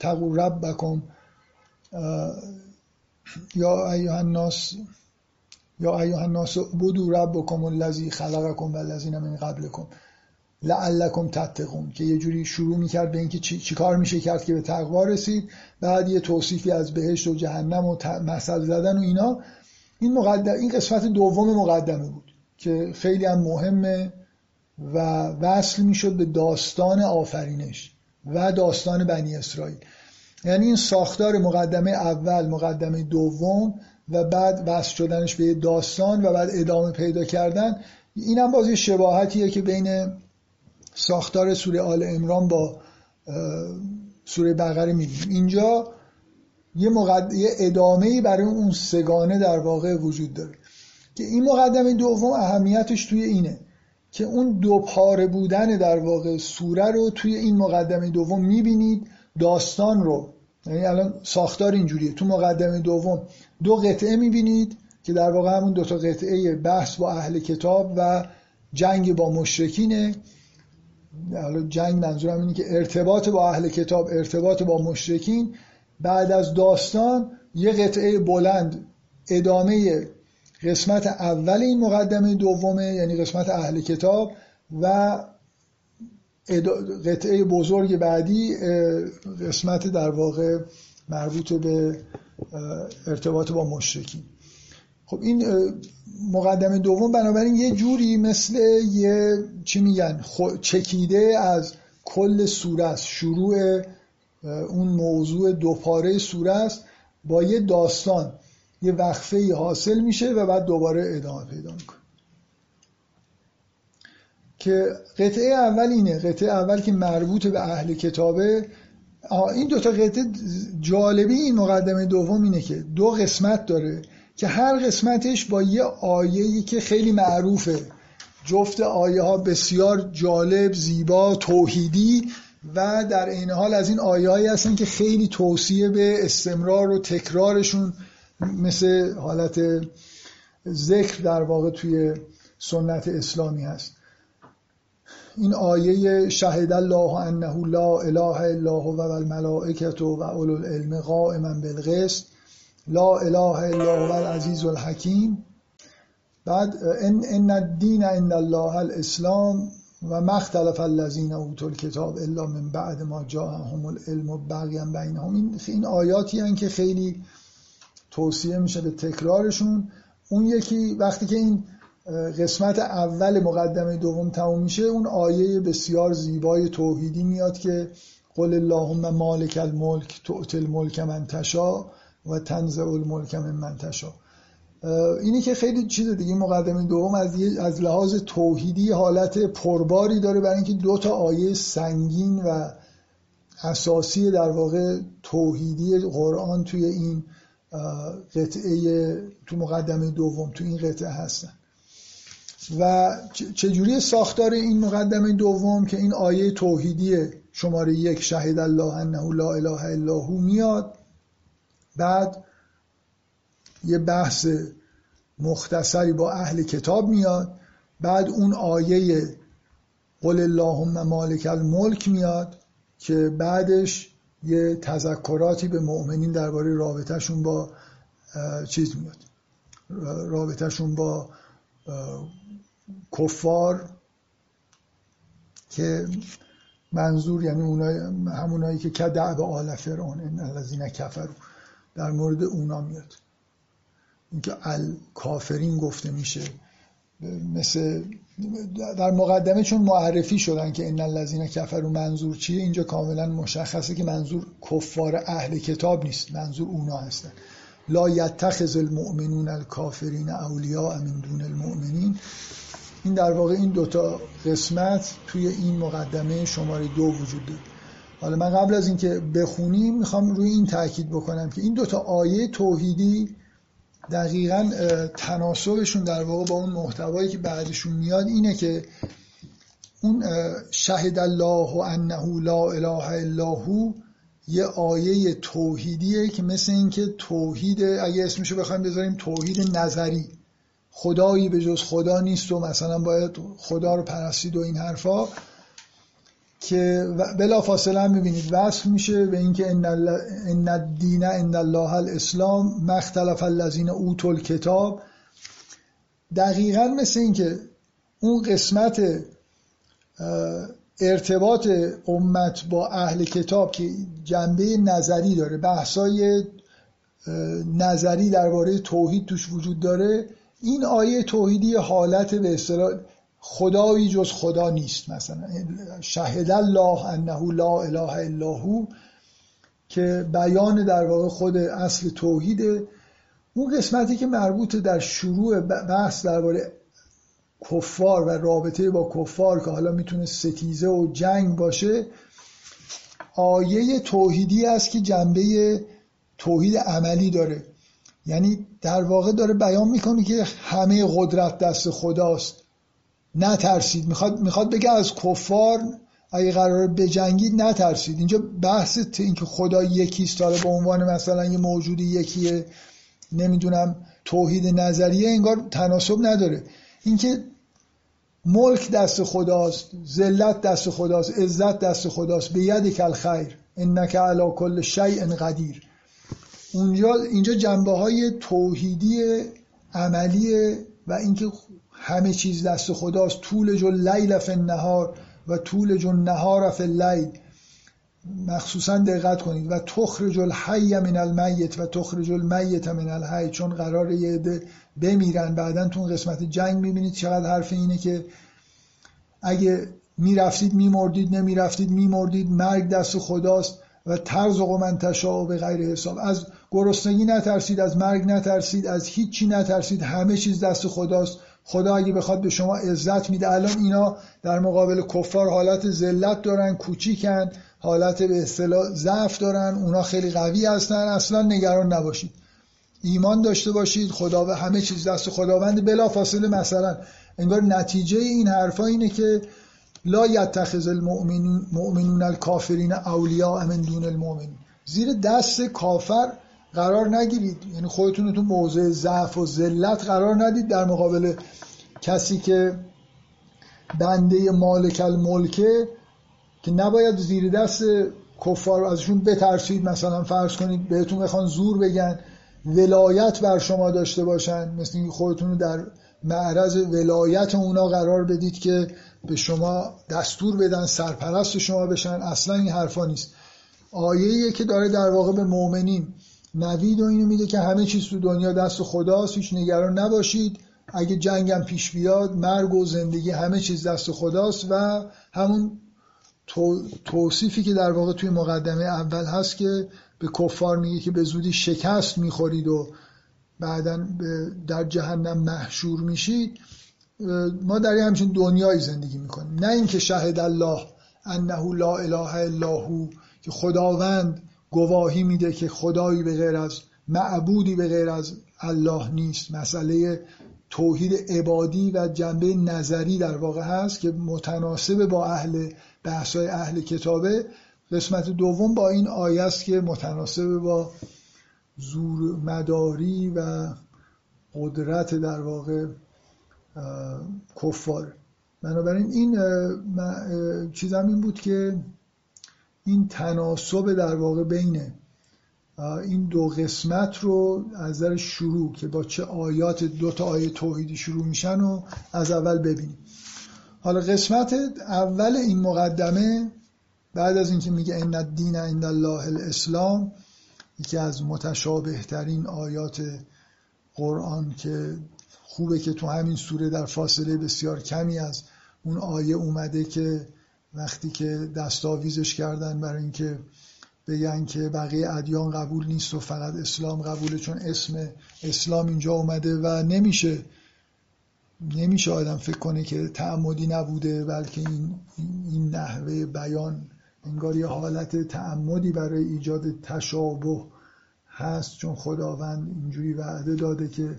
تقو ربکم یا ایها الناس یا ایها الناس بدو ربکم الذی خلقکم والذین من قبلکم لعلکم تتقون که یه جوری شروع می‌کرد به اینکه چی, چی کار میشه کرد که به تقوا رسید. بعد یه توصیفی از بهشت و جهنم و مثل زدن و اینا. این مقدم این قسمت دوم مقدمه بود که خیلی هم مهمه و وصل می‌شد به داستان آفرینش و داستان بنی اسرائیل. یعنی این ساختار مقدمه اول مقدمه دوم و بعد وصل شدنش به داستان و بعد ادامه پیدا کردن این هم بازی شباهتیه که بین ساختار سوره آل امران با سوره بقره می‌بینیم اینجا یه, مقد... یه ادامه برای اون سگانه در واقع وجود داره. که این مقدمه دوم اهمیتش توی اینه که اون دو پاره بودن در واقع سوره رو توی این مقدمه دوم می‌بینید داستان رو. یعنی الان ساختار اینجوریه. تو مقدمه دوم دو قطعه می‌بینید که در واقع همون دو تا قطعه بحث با اهل کتاب و جنگ با مشرکینه. جنگ منظورم اینه که ارتباط با اهل کتاب ارتباط با مشرکین. بعد از داستان یه قطعه بلند ادامه قسمت اول این مقدمه دومه یعنی قسمت اهل کتاب و قطعه بزرگ بعدی قسمت در واقع مربوط به ارتباط با مشرکین. خب این مقدمه دوم بنابراین یه جوری مثل یه چی میگن چکیده از کل سوره است. شروع اون موضوع دوپاره سوره است با یه داستان یه وقفه حاصل میشه و بعد دوباره ادامه پیدا می‌کنه. که قطعه اول اینه قطعه اول که مربوط به اهل کتابه این دوتا قطعه جالبی این مقدمه دوم اینه که دو قسمت داره که هر قسمتش با یه آیه‌ای که خیلی معروفه. جفت آیه ها بسیار جالب زیبا توحیدی و در این حال از این آیه هایی هستن که خیلی توصیه به استمرار و تکرارشون. مثل حالت ذکر در واقع توی سنت اسلامی هست. این آیه شهد الله انه لا اله الا هو و الملائکه و اولو العلم قائما بالقسط. لا اله الا هو العزیز الحکیم. بعد ان ان الدین عند الله الاسلام و مختلف الذین اوتوا الکتاب الا من بعد ما جاءهم العلم بغیا بینهم. این این آیاتی هن که خیلی توصیه میشه به تکرارشون. اون یکی وقتی که این قسمت اول مقدمه دوم تموم میشه. اون آیه بسیار زیبای توحیدی میاد که قل اللهم مالک الملک تؤت الملک من تشا و تنزع الملک من من تشا اینی که خیلی چیز دیگه مقدمه دوم از از لحاظ توحیدی حالت پرباری داره برای اینکه دو تا آیه سنگین و اساسی در واقع توحیدی قرآن توی این قطعه تو مقدمه دوم تو این قطعه هستن. و چجوری ساختار این مقدمه دوم که این آیه توحیدی شماره یک شهید الله انه لا اله الا هو میاد؟ بعد یه بحث مختصری با اهل کتاب میاد. بعد اون آیه قل اللهم مالک الملک میاد که بعدش یه تذکراتی به مؤمنین درباره رابطهشون با چیز میاد. رابطهشون با کفار که منظور یعنی اونای همونایی که کدعب آل فرعون ان الذین کفروا در مورد اونا میاد. اینکه الکافرین گفته میشه. مثل در مقدمه چون معرفی شدن که ان الذین کفروا منظور چیه اینجا کاملا مشخصه که منظور کفار اهل کتاب نیست منظور اونا هستن. لا یتخذ المؤمنون الکافرین اولیاء من دون المؤمنین. این در واقع این دوتا قسمت توی این مقدمه شماره دو وجود داره. حالا من قبل از اینکه بخونیم می‌خوام روی این تاکید بکنم که این دوتا آیه توحیدی دقیقا تناسبشون در واقع با اون محتوایی که بعدشون میاد اینه که اون شهد الله و انه لا اله الا هو یه آیه توحیدیه که مثل اینکه توحید اگه اسمشو بخوایم بذاریم توحید نظری. خدایی به جز خدا نیست و مثلا باید خدا رو پرستید و این حرفا که بلا فاصله هم می‌بینید. وصف میشه به اینکه ان الدین ان الله الاسلام مختلف الذین اوتوا الکتاب. دقیقا مثل اینکه اون قسمت ارتباط امت با اهل کتاب که جنبه نظری داره بحثای نظری درباره توحید توش وجود داره این آیه توحیدی حالت به اصطلاح خدایی جز خدا نیست مثلا. شهد الله انه لا اله الا هو که بیان در واقع خود اصل توحیده اون قسمتی که مربوط در شروع بحث درباره کفار و رابطه با کفار که حالا می‌تونه ستیزه و جنگ باشه آیه توحیدی است که جنبه توحید عملی داره. یعنی در واقع داره بیان می‌کنه که همه قدرت دست خداست. نترسید. می‌خواد می‌خواد بگه از کفار اگه قرار بجنگید نترسید. اینجا بحث اینکه خدا یکیست داره به عنوان مثلا یه موجودی یکیه نمی‌دونم توحید نظریه انگار تناسب نداره. اینکه ملک دست خداست ذلت دست خداست عزت دست خداست به ید کل خیر انک علی کل شیء قدیر. اونجا اینجا جنبه های توحیدی عملیه و اینکه همه چیز دست خداست طول جو لیل فی النهار و طول جو نهار فی اللیل. مخصوصا دقت کنید. و تخرج الحی من المیت و تخرج المیت من الحی. چون قرار یه بمیرن بعدا تو قسمت جنگ می‌بینید چقدر حرف اینه که اگه می‌رفتید میمردید نمی‌رفتید میمردید مرگ دست خداست. و طرز و من به غیر حساب. از گرسنگی نترسید از مرگ نترسید از هیچی نترسید. همه چیز دست خداست. خدا اگه بخواد به شما عزت میده. الان اینا در مقابل کفار حالت ذلت دارن کوچیکن حالت به اصطلاح ضعف دارن اونا خیلی قوی هستن. اصلا نگران نباشید. ایمان داشته باشید. خدا و همه چیز دست خداوند. بلا فاصله مثلا انگار نتیجه این حرفا اینه که لا یتخذ المؤمنون الکافرین اولیاء من دون المؤمنین زیر دست کافر قرار نگیرید. یعنی خودتون تو موضع ضعف و ذلت قرار ندید در مقابل کسی که بنده مالک الملکه که نباید زیر دست کفار ازشون بترسید. مثلا فرض کنید بهتون بخوان زور بگن ولایت بر شما داشته باشن. مثل خودتون رو در معرض ولایت اونا قرار بدید که به شما دستور بدن سرپرست شما بشن. اصلا این حرفا نیست. آیه که داره در واقع به مؤمنین نوید و اینو میده که همه چیز تو دنیا دست خداست هیچ نگران نباشید. اگه جنگم پیش بیاد مرگ و زندگی همه چیز دست خداست و همون توصیفی که در واقع توی مقدمه اول هست که به کفار میگه که به زودی شکست می‌خورید و بعدا در جهنم محشور میشید. ما در همچین دنیای زندگی می‌کنیم. نه اینکه شهد الله انه لا اله الا هو که خداوند گواهی میده که خدایی به غیر از معبودی به غیر از الله نیست. مسئله توحید عبادی و جنبه نظری در واقع هست که متناسب با اهل بحثای اهل کتابه. قسمت دوم با این آیه است که متناسب با زور مداری و قدرت در واقع کفار. بنابراین این چیزم این بود که این تناسب در واقع بین این دو قسمت رو از نظر شروع که با چه آیات دو تا آیه توحیدی شروع میشن و از اول ببینیم. حالا قسمت اول این مقدمه بعد از اینکه میگه ان الدین عند الله الاسلام یکی از متشابه ترین آیات قرآن که خوبه که تو همین سوره در فاصله بسیار کمی از اون آیه اومده که وقتی که دستاویزش کردن برای اینکه بگن که بقیه ادیان قبول نیست و فقط اسلام قبوله چون اسم اسلام اینجا اومده و نمیشه نمیشه آدم فکر کنه که تعمدی نبوده بلکه این, این نحوه بیان انگار یه حالت تعمدی برای ایجاد تشابه هست. چون خداوند اینجوری وعده داده که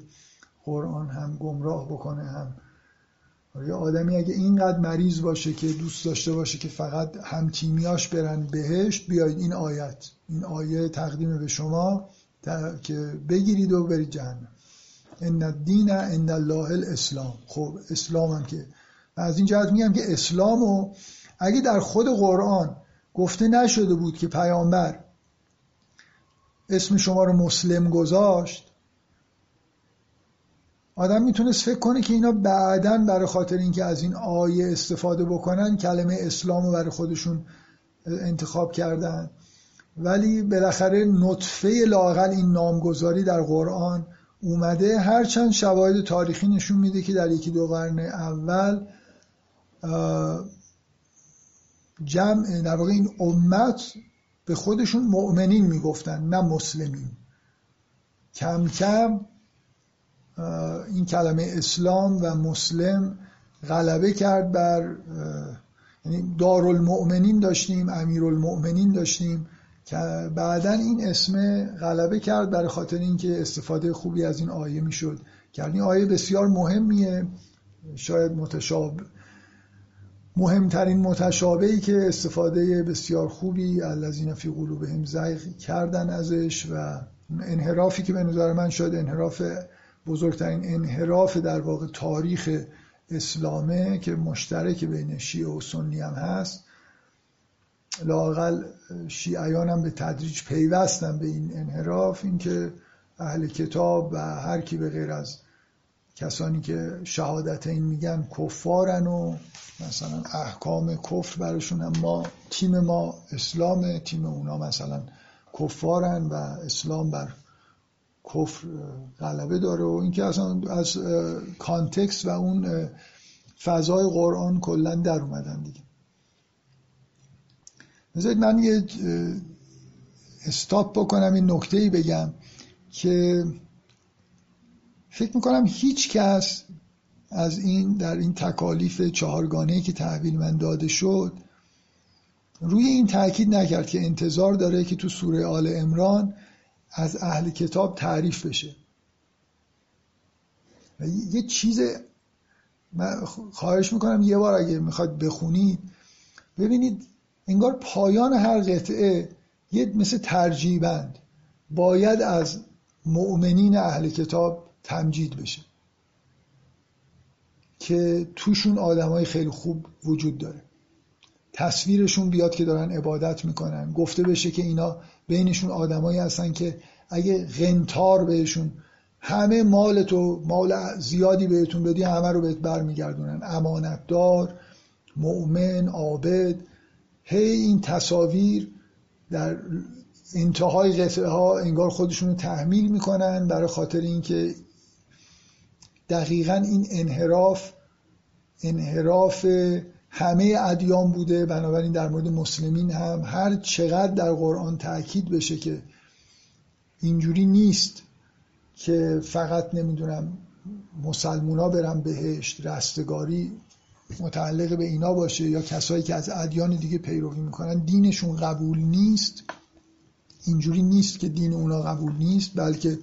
قرآن هم گمراه بکنه هم. یه آدمی اگه اینقدر مریض باشه که دوست داشته باشه که فقط هم تیمیاش برن بهشت بیاید این آیت. این آیه تقدیم به شما که بگیرید و برید جهنم. ان الدین ان الله الاسلام. خب اسلام هم که از این جهت میگم که اسلام و اگه در خود قرآن گفته نشده بود که پیامبر اسم شما رو مسلم گذاشت آدم می‌تونست فکر کنه که اینا بعدا برای خاطر اینکه از این آیه استفاده بکنن کلمه اسلام رو برای خودشون انتخاب کردن. ولی بالاخره نطفه لاقل این نامگذاری در قرآن اومده. هرچند شواهد تاریخی نشون میده که در یکی دو قرن اول جمع در واقع این امت به خودشون مؤمنین می‌گفتن نه مسلمین. کم کم این کلمه اسلام و مسلم غلبه کرد بر یعنی دارالمؤمنین داشتیم امیرالمؤمنین داشتیم که بعدا این اسم غلبه کرد برای خاطر اینکه استفاده خوبی از این آیه می‌شد. کرد. این آیه بسیار مهمیه. شاید متشابه مهمترین متشابهی که استفاده بسیار خوبی الذین فی قلوبهم زیغ کردن ازش و انحرافی که به نظر من شاید انحراف بزرگترین انحراف در واقع تاریخ اسلامه که مشترک بین شیعه و سنی هم هست. لاقل شیعیان هم به تدریج پیوستن به این انحراف اینکه اهل کتاب و هر کی به غیر از کسانی که این میگن کفارن و مثلا احکام کفر برشون هم ما تیم ما اسلام تیم اونا مثلا کفارن و اسلام بر کفر غلبه داره و اینکه اصلا از کانتکست و اون فضای قرآن کلا در اومدن دیگه. بذارید من یه استاپ بکنم این نکته ای بگم که فکر می‌کنم هیچ کس از این در این تکالیف چهارگانه که تحویل من داده شد روی این تاکید نکرد که انتظار داره که تو سوره آل امران از اهل کتاب تعریف بشه. و یه چیز من خواهش می‌کنم یه بار اگه می‌خواد بخونید ببینید انگار پایان هر قطعه یه مثل ترجیبند. باید از مؤمنین اهل کتاب تمجید بشه که توشون آدمای خیلی خوب وجود داره. تصویرشون بیاد که دارن عبادت می‌کنن گفته بشه که اینا بینشون آدمایی هستن که اگه غنتار بهشون همه مال تو مال زیادی بهتون بدی همه رو بهت برمیگردونن. امانتدار مؤمن عابد. هی این تصاویر در انتهای قطعه ها انگار خودشون رو تحمیل می‌کنن برای خاطر اینکه دقیقا این انحراف انحراف همه ادیان بوده بنابراین در مورد مسلمین هم هر چقدر در قرآن تاکید بشه که اینجوری نیست که فقط نمی‌دونم مسلمونا برن بهشت رستگاری متعلق به اینا باشه یا کسایی که از ادیان دیگه پیروی می‌کنن دینشون قبول نیست. اینجوری نیست که دین اونا قبول نیست بلکه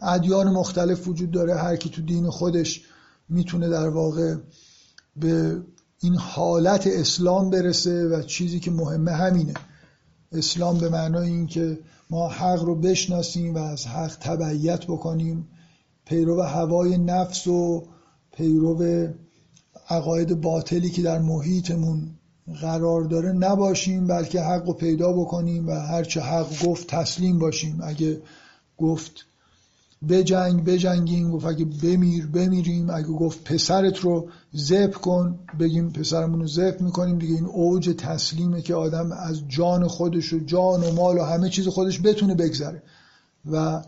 ادیان مختلف وجود داره. هر کی تو دین خودش می‌تونه در واقع به این حالت اسلام برسه و چیزی که مهمه همینه. اسلام به معنای این که ما حق رو بشناسیم و از حق تبعیت بکنیم. پیرو هوای نفس و پیرو عقاید باطلی که در محیطمون قرار داره نباشیم بلکه حق رو پیدا بکنیم و هرچه حق گفت تسلیم باشیم. اگه گفت بجنگ بجنگیم گفت اگه بمیر بمیریم اگه گفت پسرت رو زب کن بگیم پسرمون رو زب می‌کنیم دیگه. این اوج تسلیمه که آدم از جان خودش و جان و مال و همه چیز خودش بتونه بگذره. و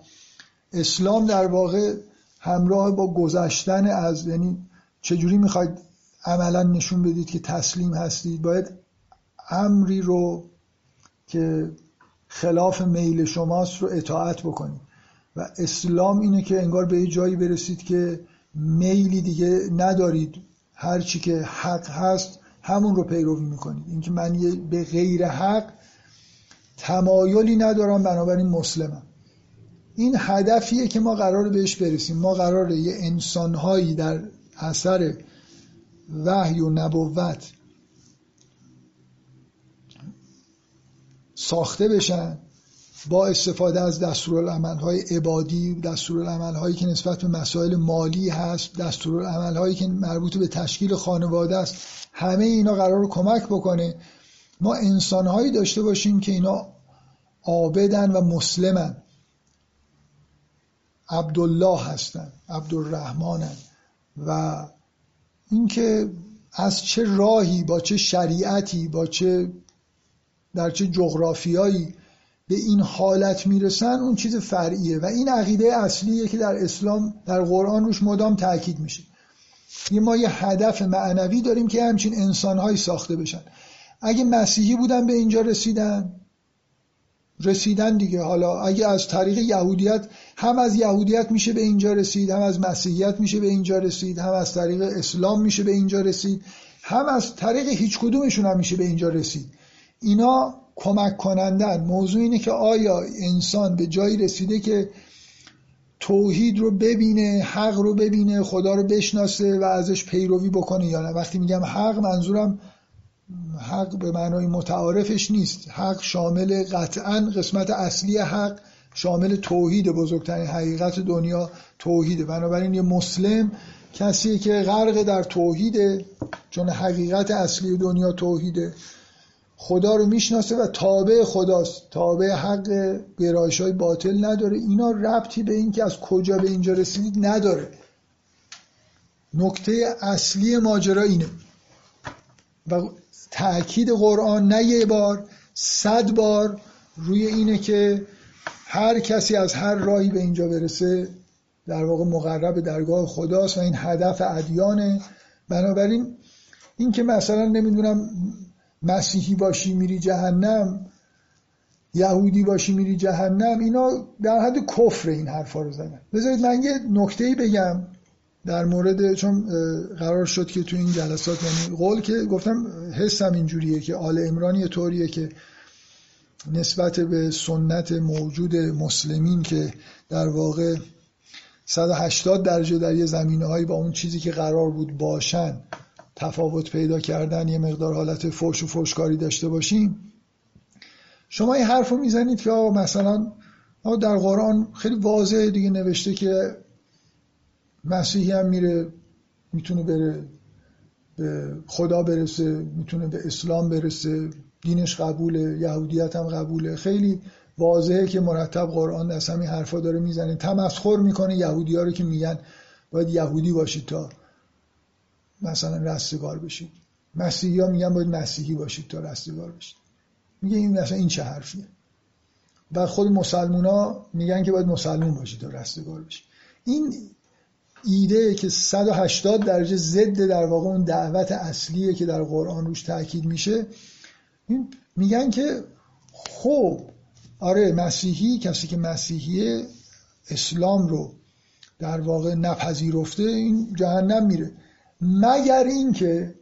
اسلام در واقع همراه با گذشتن از یعنی چجوری می‌خواید عملا نشون بدید که تسلیم هستید؟ باید امری رو که خلاف میل شماست رو اطاعت بکنید. و اسلام اینه که انگار به یه جایی برسید که میلی دیگه ندارید. هر چی که حق هست همون رو پیروی می‌کنید. اینکه من به غیر حق تمایلی ندارم بنابراین مسلمم. این هدفیه که ما قرار بهش برسیم. ما قراره یه انسانهایی در اثر وحی و نبوت ساخته بشن. با استفاده از دستورالعملهای عبادی دستورالعملهایی که نسبت به مسائل مالی هست دستورالعملهایی که مربوط به تشکیل خانواده است همه اینا قرار کمک بکنه. ما انسانهایی داشته باشیم که اینا عابدن و مسلمن. عبدالله هستن عبدالرحمنن. و اینکه از چه راهی با چه شریعتی با چه در چه جغرافیایی به این حالت می‌رسن اون چیز فرعیه و این عقیده اصلیه که در اسلام در قرآن روش مدام تاکید میشه. یه ما یه هدف معنوی داریم که همچین انسانهایی ساخته بشن. اگه مسیحی بودن به اینجا رسیدن رسیدن دیگه. حالا اگه از طریق یهودیت هم از یهودیت میشه به اینجا رسید هم از مسیحیت میشه به اینجا رسید هم از طریق اسلام میشه به اینجا رسید هم از طریق هیچ کدومشون هم میشه به اینجا رسید. اینا کمک کنندن. موضوع اینه که آیا انسان به جایی رسیده که توحید رو ببینه حق رو ببینه خدا رو بشناسه و ازش پیروی بکنه یا نه. وقتی میگم حق منظورم حق به معنای متعارفش نیست. حق شامل قطعا قسمت اصلی حق شامل توحید بزرگترین حقیقت دنیا توحیده. بنابراین یه مسلم کسی که غرق در توحیده چون حقیقت اصلی دنیا توحیده. خدا رو می‌شناسه و تابع خداست. تابع حق گرایش های باطل نداره. اینا ربطی به این که از کجا به اینجا رسیدید نداره. نکته اصلی ماجرا اینه. و تأکید قرآن نه یه بار صد بار روی اینه که هر کسی از هر راهی به اینجا برسه در واقع مقرب درگاه خداست و این هدف ادیانه. بنابراین این که مثلا نمی‌دونم مسیحی باشی میری جهنم یهودی باشی میری جهنم اینا در حد کفر این حرفا رو زدن. بذارید من یه نکته بگم در مورد چون قرار شد که تو این جلسات یعنی قول که گفتم حسم اینجوریه که آل امرانی طوریه که نسبت به سنت موجود مسلمین که در واقع 180 درجه در یه زمینه با اون چیزی که قرار بود باشن تفاوت پیدا کردن یه مقدار حالت فوش و فوشکاری داشته باشیم. شما این حرف رو می‌زنید که آقا مثلا در قرآن خیلی واضحه دیگه نوشته که مسیحی هم میره می‌تونه بره به خدا برسه می‌تونه به اسلام برسه دینش قبوله یهودیت هم قبوله. خیلی واضحه که مرتب قرآن از همین حرفا داره می‌زنه. تمسخر می‌کنه یهودی ها رو که میگن باید یهودی باشید تا مثلا رستگار بشید. مسیحی ها میگن باید مسیحی باشید تا رستگار بشید. میگه این مثلا این چه حرفیه؟ و خود مسلمون ها میگن که باید مسلمون باشید تا رستگار بشید. این ایده که 180 درجه ضد در واقع اون دعوت اصلیه که در قرآن روش تاکید میشه میگن که خب آره مسیحی کسی که مسیحیه اسلام رو در واقع نپذیرفته این جهنم میره. مگر اینکه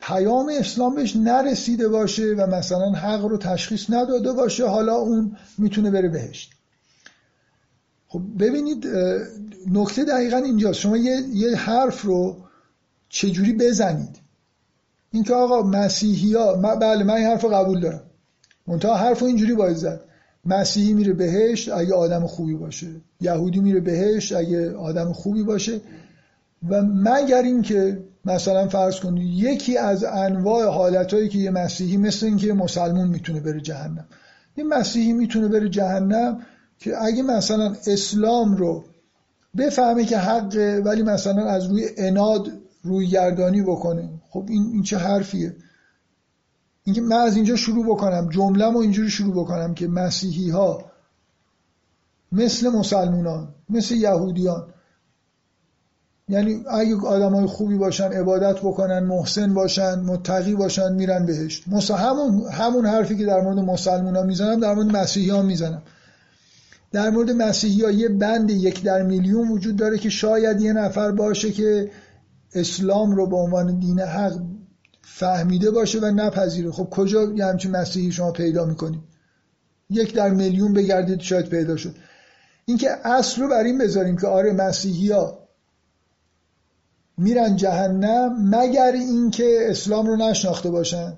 پیام اسلام نرسیده باشه و مثلا حق رو تشخیص نداده باشه حالا اون می‌تونه بره بهشت. خب ببینید نکته دقیقا اینجاست. شما یه, یه حرف رو چجوری بزنید؟ اینکه آقا مسیحی ها بله من این حرف رو قبول دارم. منتها حرف رو اینجوری باید زد. مسیحی میره بهشت اگه آدم خوبی باشه. یهودی میره بهشت اگه آدم خوبی باشه. و مگر اینکه مثلا فرض کنید یکی از انواع حالتهایی که یه مسیحی مثل اینکه مسلمون می‌تونه بره جهنم. این مسیحی می‌تونه بره جهنم که اگه مثلا اسلام رو بفهمه که حقه ولی مثلا از روی اناد روی گردانی بکنه. خب این چه حرفیه؟ اینکه من از اینجا شروع بکنم جمله اینجوری شروع بکنم که مسیحی ها مثل مسلمونان مثل یهودیان یعنی اگه آدم های خوبی باشن عبادت بکنن محسن باشن متقی باشن میرن بهشت. همون, همون حرفی که در مورد مسلمان ها می‌زنم در مورد مسیحی ها می‌زنم. در مورد مسیحی ها یه بند یک در میلیون وجود داره که شاید یه نفر باشه که اسلام رو به عنوان دین حق فهمیده باشه و نپذیره. خب کجا یه همچین مسیحی شما پیدا می‌کنید یک در میلیون بگردید شاید پیدا شد. اینکه اصل رو بر این بذاریم که آره مسیحی ها میرن جهنم مگر اینکه اسلام رو نشناخته باشن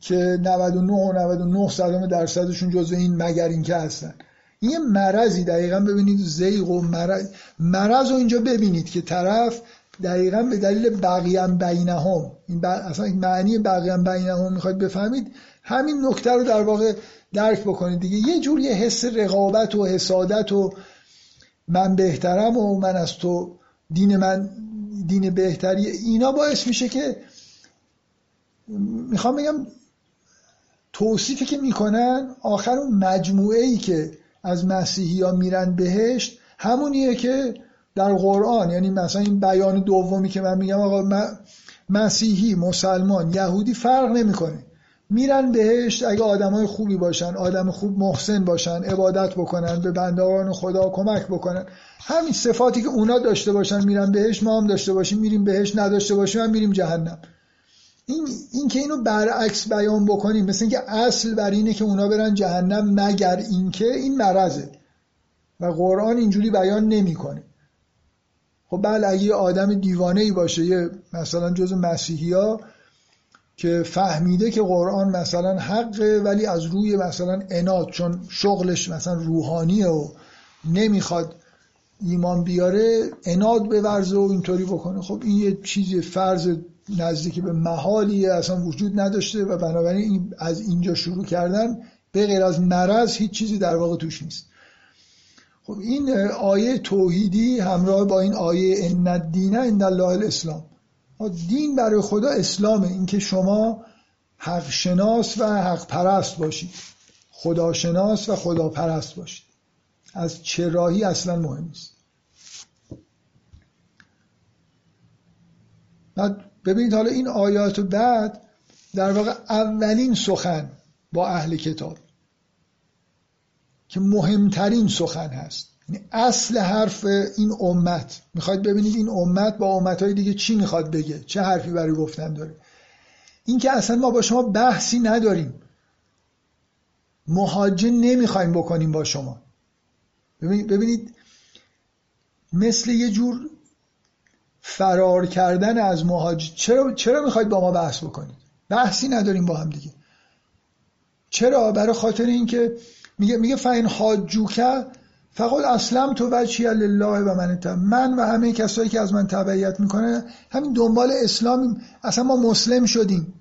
که 99 و 99 صدام درصدشون جزو این مگر اینکه هستن. این یه مرضی دقیقا ببینید زیغ و مرض. مرض رو اینجا ببینید که طرف دقیقا به دلیل بقیم بینهم. این اصلا این معنی بقیم بینهم می‌خواید بفهمید؟ همین نکته رو در واقع درک بکنید دیگه. یه جور یه حس رقابت و حسادت و من بهترم و من از تو دین من دین بهتری. اینا باعث میشه که می‌خوام بگم توصیفی که می‌کنن آخر اون مجموعه ای که از مسیحی ها میرن بهشت همونیه که در قرآن یعنی مثلا این بیان دومی که من میگم آقا مسیحی مسلمان یهودی فرق نمی‌کنه. میرن بهشت اگه آدمای خوبی باشن آدم خوب محسن باشن عبادت بکنن به بندگان خدا کمک بکنن. همین صفاتی که اونا داشته باشن میرن بهشت ما هم داشته باشیم میریم بهشت نداشته باشیم هم میریم جهنم. این, این که اینو برعکس بیان بکنیم مثل اینکه اصل بر اینه که اونا برن جهنم مگر اینکه این مرضه. و قرآن اینجوری بیان نمی‌کنه. خب بله اگه یه آدم دیوانه ای باشه یه مثلا جز مسیحی ها که فهمیده که قرآن مثلا حقه ولی از روی مثلا اناد چون شغلش مثلا روحانیه و نمی‌خواد ایمان بیاره اناد ورزه و اینطوری بکنه. خب این یه چیزی فرض نزدیکی به محالیه اصلا وجود نداشته و بنابراین از اینجا شروع کردن به غیر از مرض هیچ چیزی در واقع توش نیست. خب این آیه توحیدی همراه با این آیه ان الدین عند الله الاسلام. دین برای خدا اسلامه. اینکه شما حق شناس و حق پرست باشید. خداشناس و خدا پرست باشید. از چه راهی اصلا مهم نیست. بعد ببینید حالا این آیات بعد در واقع اولین سخن با اهل کتاب. که مهمترین سخن هست. یعنی اصل حرف این امت. می‌خواید ببینید این امت با امتهای دیگه چی می‌خواد بگه؟ چه حرفی برای گفتن داره؟ این که اصلا ما با شما بحثی نداریم. مهاجه نمی‌خوایم بکنیم با شما. ببینید مثل یه جور فرار کردن از مهاجر چرا, چرا می‌خواید با ما بحث بکنید؟ بحثی نداریم با هم دیگه. چرا؟ برای خاطر اینکه میگه میگه فاین حاجوکه فقط اسلم تو وجهی لله و من من و همه کسایی که از من تبعیت می‌کنه همین دنبال اسلام اصلا ما مسلم شدیم.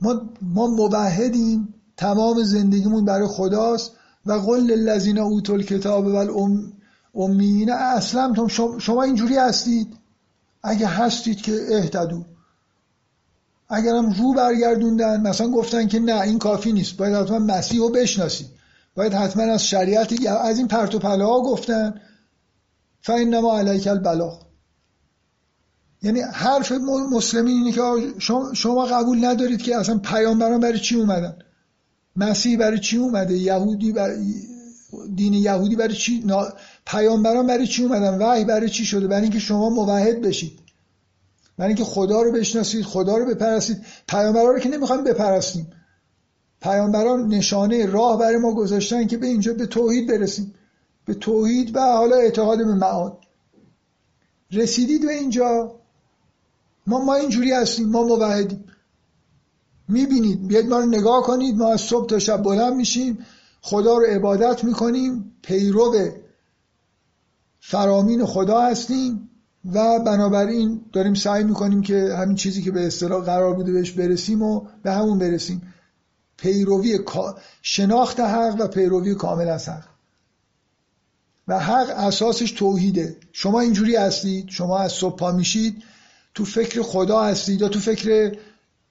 ما ما موحدیم تمام زندگیمون برای خداست. و قل للذین اوتوا الکتاب و امیین اسلم شما اینجوری هستید؟ اگه هستید که اهتدو اگرم رو برگردوندن مثلا گفتن که نه این کافی نیست. باید حتما مسیح رو بشناسید باید حتما از شریعت از این پرت و پله ها گفتن. فینما علیک البلاغ. یعنی حرف مسلمین اینه که شما قبول ندارید که اصلا پیامبران برای چی اومدن؟ مسیح برای چی اومده؟ یهودی برای دین یهودی برای چی؟ پیامبران برای چی اومدن؟ وحی برای چی شده؟ برای اینکه شما موحد بشید. برای اینکه خدا رو بشناسید خدا رو بپرستید. پیامبران رو که نمی‌خوایم بپرستیم. پیامبران نشانه راه برای ما گذاشتن که به اینجا به توحید برسیم. به توحید و حالا اعتقاد به معاد. رسیدید به اینجا. ما ما اینجوری هستیم. ما موحدیم. می‌بینید. بیاید ما رو نگاه کنید. ما از صبح تا شب بلند میشیم. خدا رو عبادت می‌کنیم. پیرو فرامین خدا هستیم. و بنابراین داریم سعی می‌کنیم که همین چیزی که به اصطلاح قرار بوده بهش برسیم و به همون برسیم. پیروی شناخت حق و پیروی کامل از حق. و حق اساسش توحیده. شما اینجوری هستید شما از صبح پا میشید تو فکر خدا هستید یا تو فکر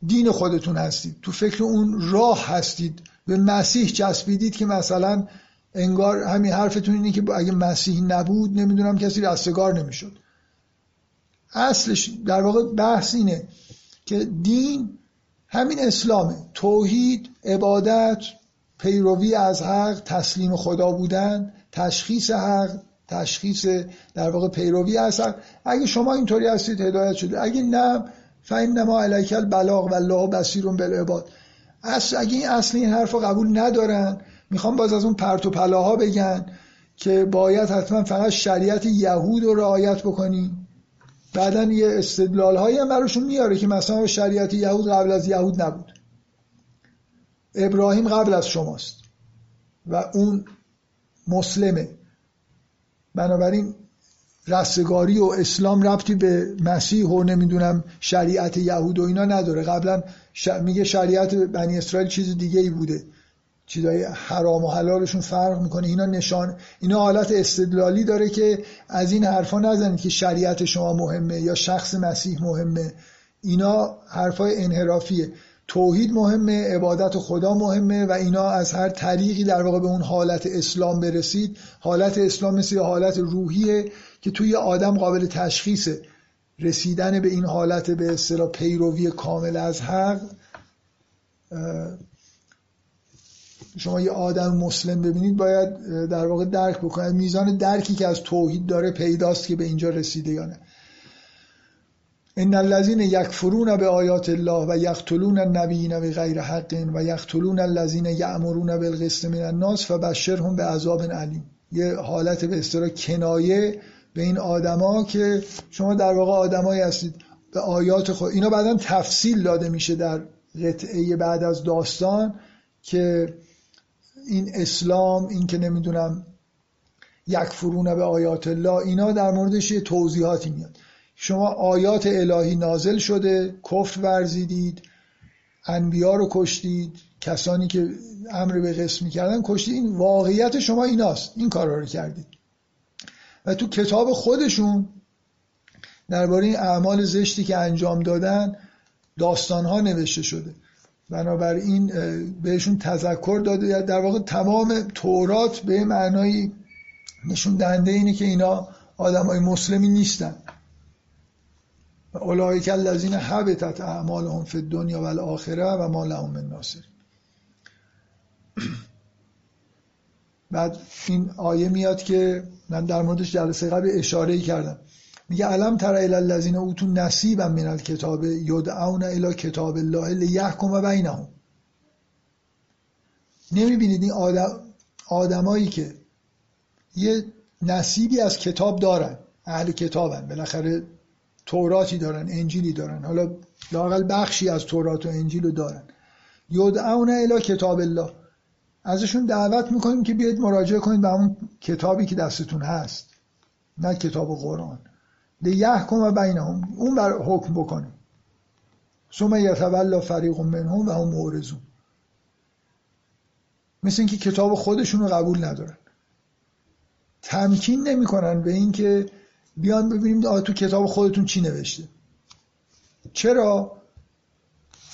دین خودتون هستید. تو فکر اون راه هستید. به مسیح چسبیدید که مثلا انگار همین حرفتون اینه که اگه مسیح نبود نمی‌دونم کسی رستگار نمی‌شد. اصلش در واقع بحث اینه که دین همین اسلامه. توحید عبادت پیروی از حق تسلیم خدا بودن تشخیص حق تشخیص در واقع پیروی از حق. اگه شما اینطوری هستید هدایت شده اگه نه نما علیک البلاغ و الله بصیر بالعباد. اصل اگه این اصل این حرف رو قبول ندارن می‌خوام باز از اون پرت و پلاها بگن که باید حتما فقط شریعت یهود رو رعایت بکنی بعدا یه استدلال هایی هم براشون میاره که مثلا شریعت یهود قبل از یهود نبود. ابراهیم قبل از شماست و اون مسلمه. بنابراین رستگاری و اسلام ربطی به مسیح و نمی‌دونم شریعت یهود و اینا نداره. قبلا میگه شریعت بنی اسرائیل چیز دیگه ای بوده. چیزای حرام و حلالشون فرق می‌کنه. اینا نشان اینا حالت استدلالی داره که از این حرفا نزنید که شریعت شما مهمه یا شخص مسیح مهمه. اینا حرفای انحرافیه. توحید مهمه عبادت خدا مهمه و اینا از هر طریقی در واقع به اون حالت اسلام برسید. حالت اسلام مثل حالت روحیه که توی آدم قابل تشخیصه. رسیدن به این حالت به اصطلاح پیروی کامل از حق شما یه آدم مسلم ببینید باید در واقع درک بکنید. میزان درکی که از توحید داره پیداست که به اینجا رسیده یا نه. ان الذين یکفرون به آیات الله و یقتلون النبیین بغیر حق و یقتلون الذين یأمرون بالقسط من الناس فبشرهم به عذاب علیم. یه حالت به اصطلاح کنایه به این آدما که شما در واقع آدمایی هستید. به آیات خود اینا بعدا تفصیل داده میشه در قطعه بعد از داستان که این اسلام این که نمی‌دونم یک فرونه به آیات الله اینا در موردش یه توضیحاتی میاد. شما آیات الهی نازل شده کفر ورزیدید انبیا رو کشتید کسانی که امر به قسم می‌کردن کشتید. این واقعیت شما ایناست. این کارا رو کردید. و تو کتاب خودشون درباره این اعمال زشتی که انجام دادن داستان ها نوشته شده. بنابراین بهشون تذکر داده. در واقع تمام تورات به معنای نشون دهنده اینه که اینا آدم های مسلمی نیستن. اولئک الذین حبطت اعمالهم فی الدنیا والآخره و ما لهم من ناصر بعد این آیه میاد که من در موردش جلسه قبل اشاره کردم. میگه علم تر الی الذین اوتوا نصیبا من الکتاب یدعون الی کتاب الله لیحکم بینهم. نمی‌بینید این آدم آدمایی که یه نصیبی از کتاب دارن اهل کتابن بالاخره توراتی دارن انجیلی دارن حالا لاقل بخشی از تورات و انجیل رو دارن. یدعون الی کتاب الله. ازشون دعوت می‌کنیم که بیاید مراجعه کنید به اون کتابی که دستتون هست نه کتاب قرآن. لیحکم و بینهم. اون بر حکم بکنه. ثم یتولا فریق منهم و هم مورزون مثل اینکه کتاب خودشون رو قبول ندارن. تمکین نمی‌کنن به اینکه بیان ببینیم تو کتاب خودتون چی نوشته. چرا؟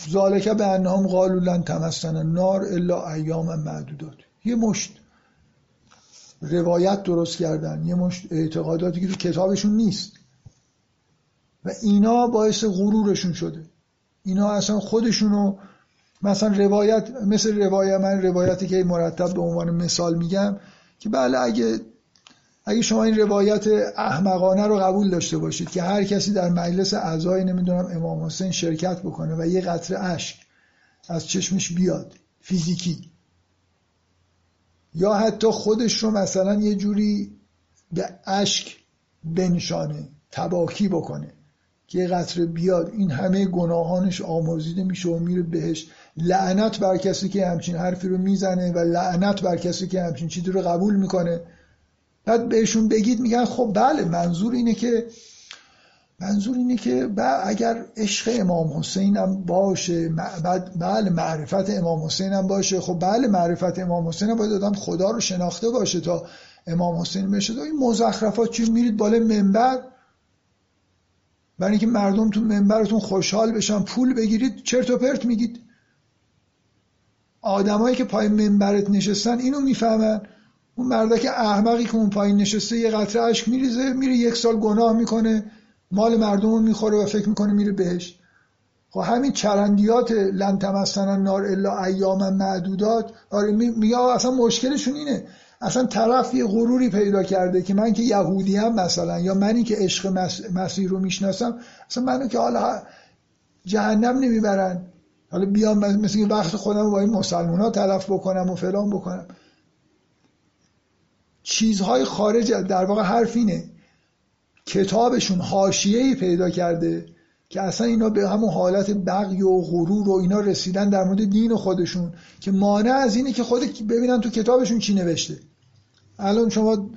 ذالک به انهم قالوا لن تمسنا النار الا ایاما معدودات. یه مشت. روایت درست کردن. یه مشت اعتقاداتی که تو کتابشون نیست. و اینا باعث غرورشون شده. اینا اصلا خودشونو مثلا روایت مثل روایت من روایتی که مرتب به عنوان مثال میگم که بله اگه اگه شما این روایت احمقانه رو قبول داشته باشید که هر کسی در مجلس اعضای نمی‌دونم امام حسین شرکت بکنه و یه قطره اشک از چشمش بیاد فیزیکی یا حتی خودش رو مثلا یه جوری به اشک بنشانه تباکی بکنه. که قطره بیاد این همه گناهانش آمرزیده میشه و میره بهش. لعنت بر کسی که همچین حرفی رو می‌زنه و لعنت بر کسی که همچین چیزی رو قبول می‌کنه. بعد بهشون بگید میگن خب بله منظور اینه که منظور اینه که اگر عشق امام حسین هم باشه بله معرفت امام حسین هم باشه. خب بله معرفت امام حسین هم باید آدم خدا رو شناخته باشه تا امام حسین بشه. این مزخرفات چی؟ میرید بالا منبر برای اینکه مردم تو منبرتون خوشحال بشن پول بگیرید چرت و پرت میگید. آدمایی که پای منبرت نشستن اینو می‌فهمن. اون مرده که احمقی که اون پایین نشسته یه قطره اشک میریزه میره یک سال گناه می‌کنه مال مردم رو می‌خوره و فکر می‌کنه میره بهش. خب همین چرندیات لن نار الا ایام معدودات. آره میگه اصلا مشکلشون اینه. اصلا طرف یه غروری پیدا کرده که من که یهودی هم مثلا یا منی که عشق مسیح رو می‌شناسم اصلا منو که حالا جهنم نمی‌برن. حالا بیام مثل وقت خودم با این مسلمان ها تلف بکنم و فلان بکنم. چیزهای خارج در واقع حرف اینه. کتابشون حاشیه‌ای پیدا کرده که اصلا اینا به همون حالت بغی و غرور و اینا رسیدن در مورد دین خودشون که مانع از اینه که خود ببینن تو کتابشون چی نوشته. الان شما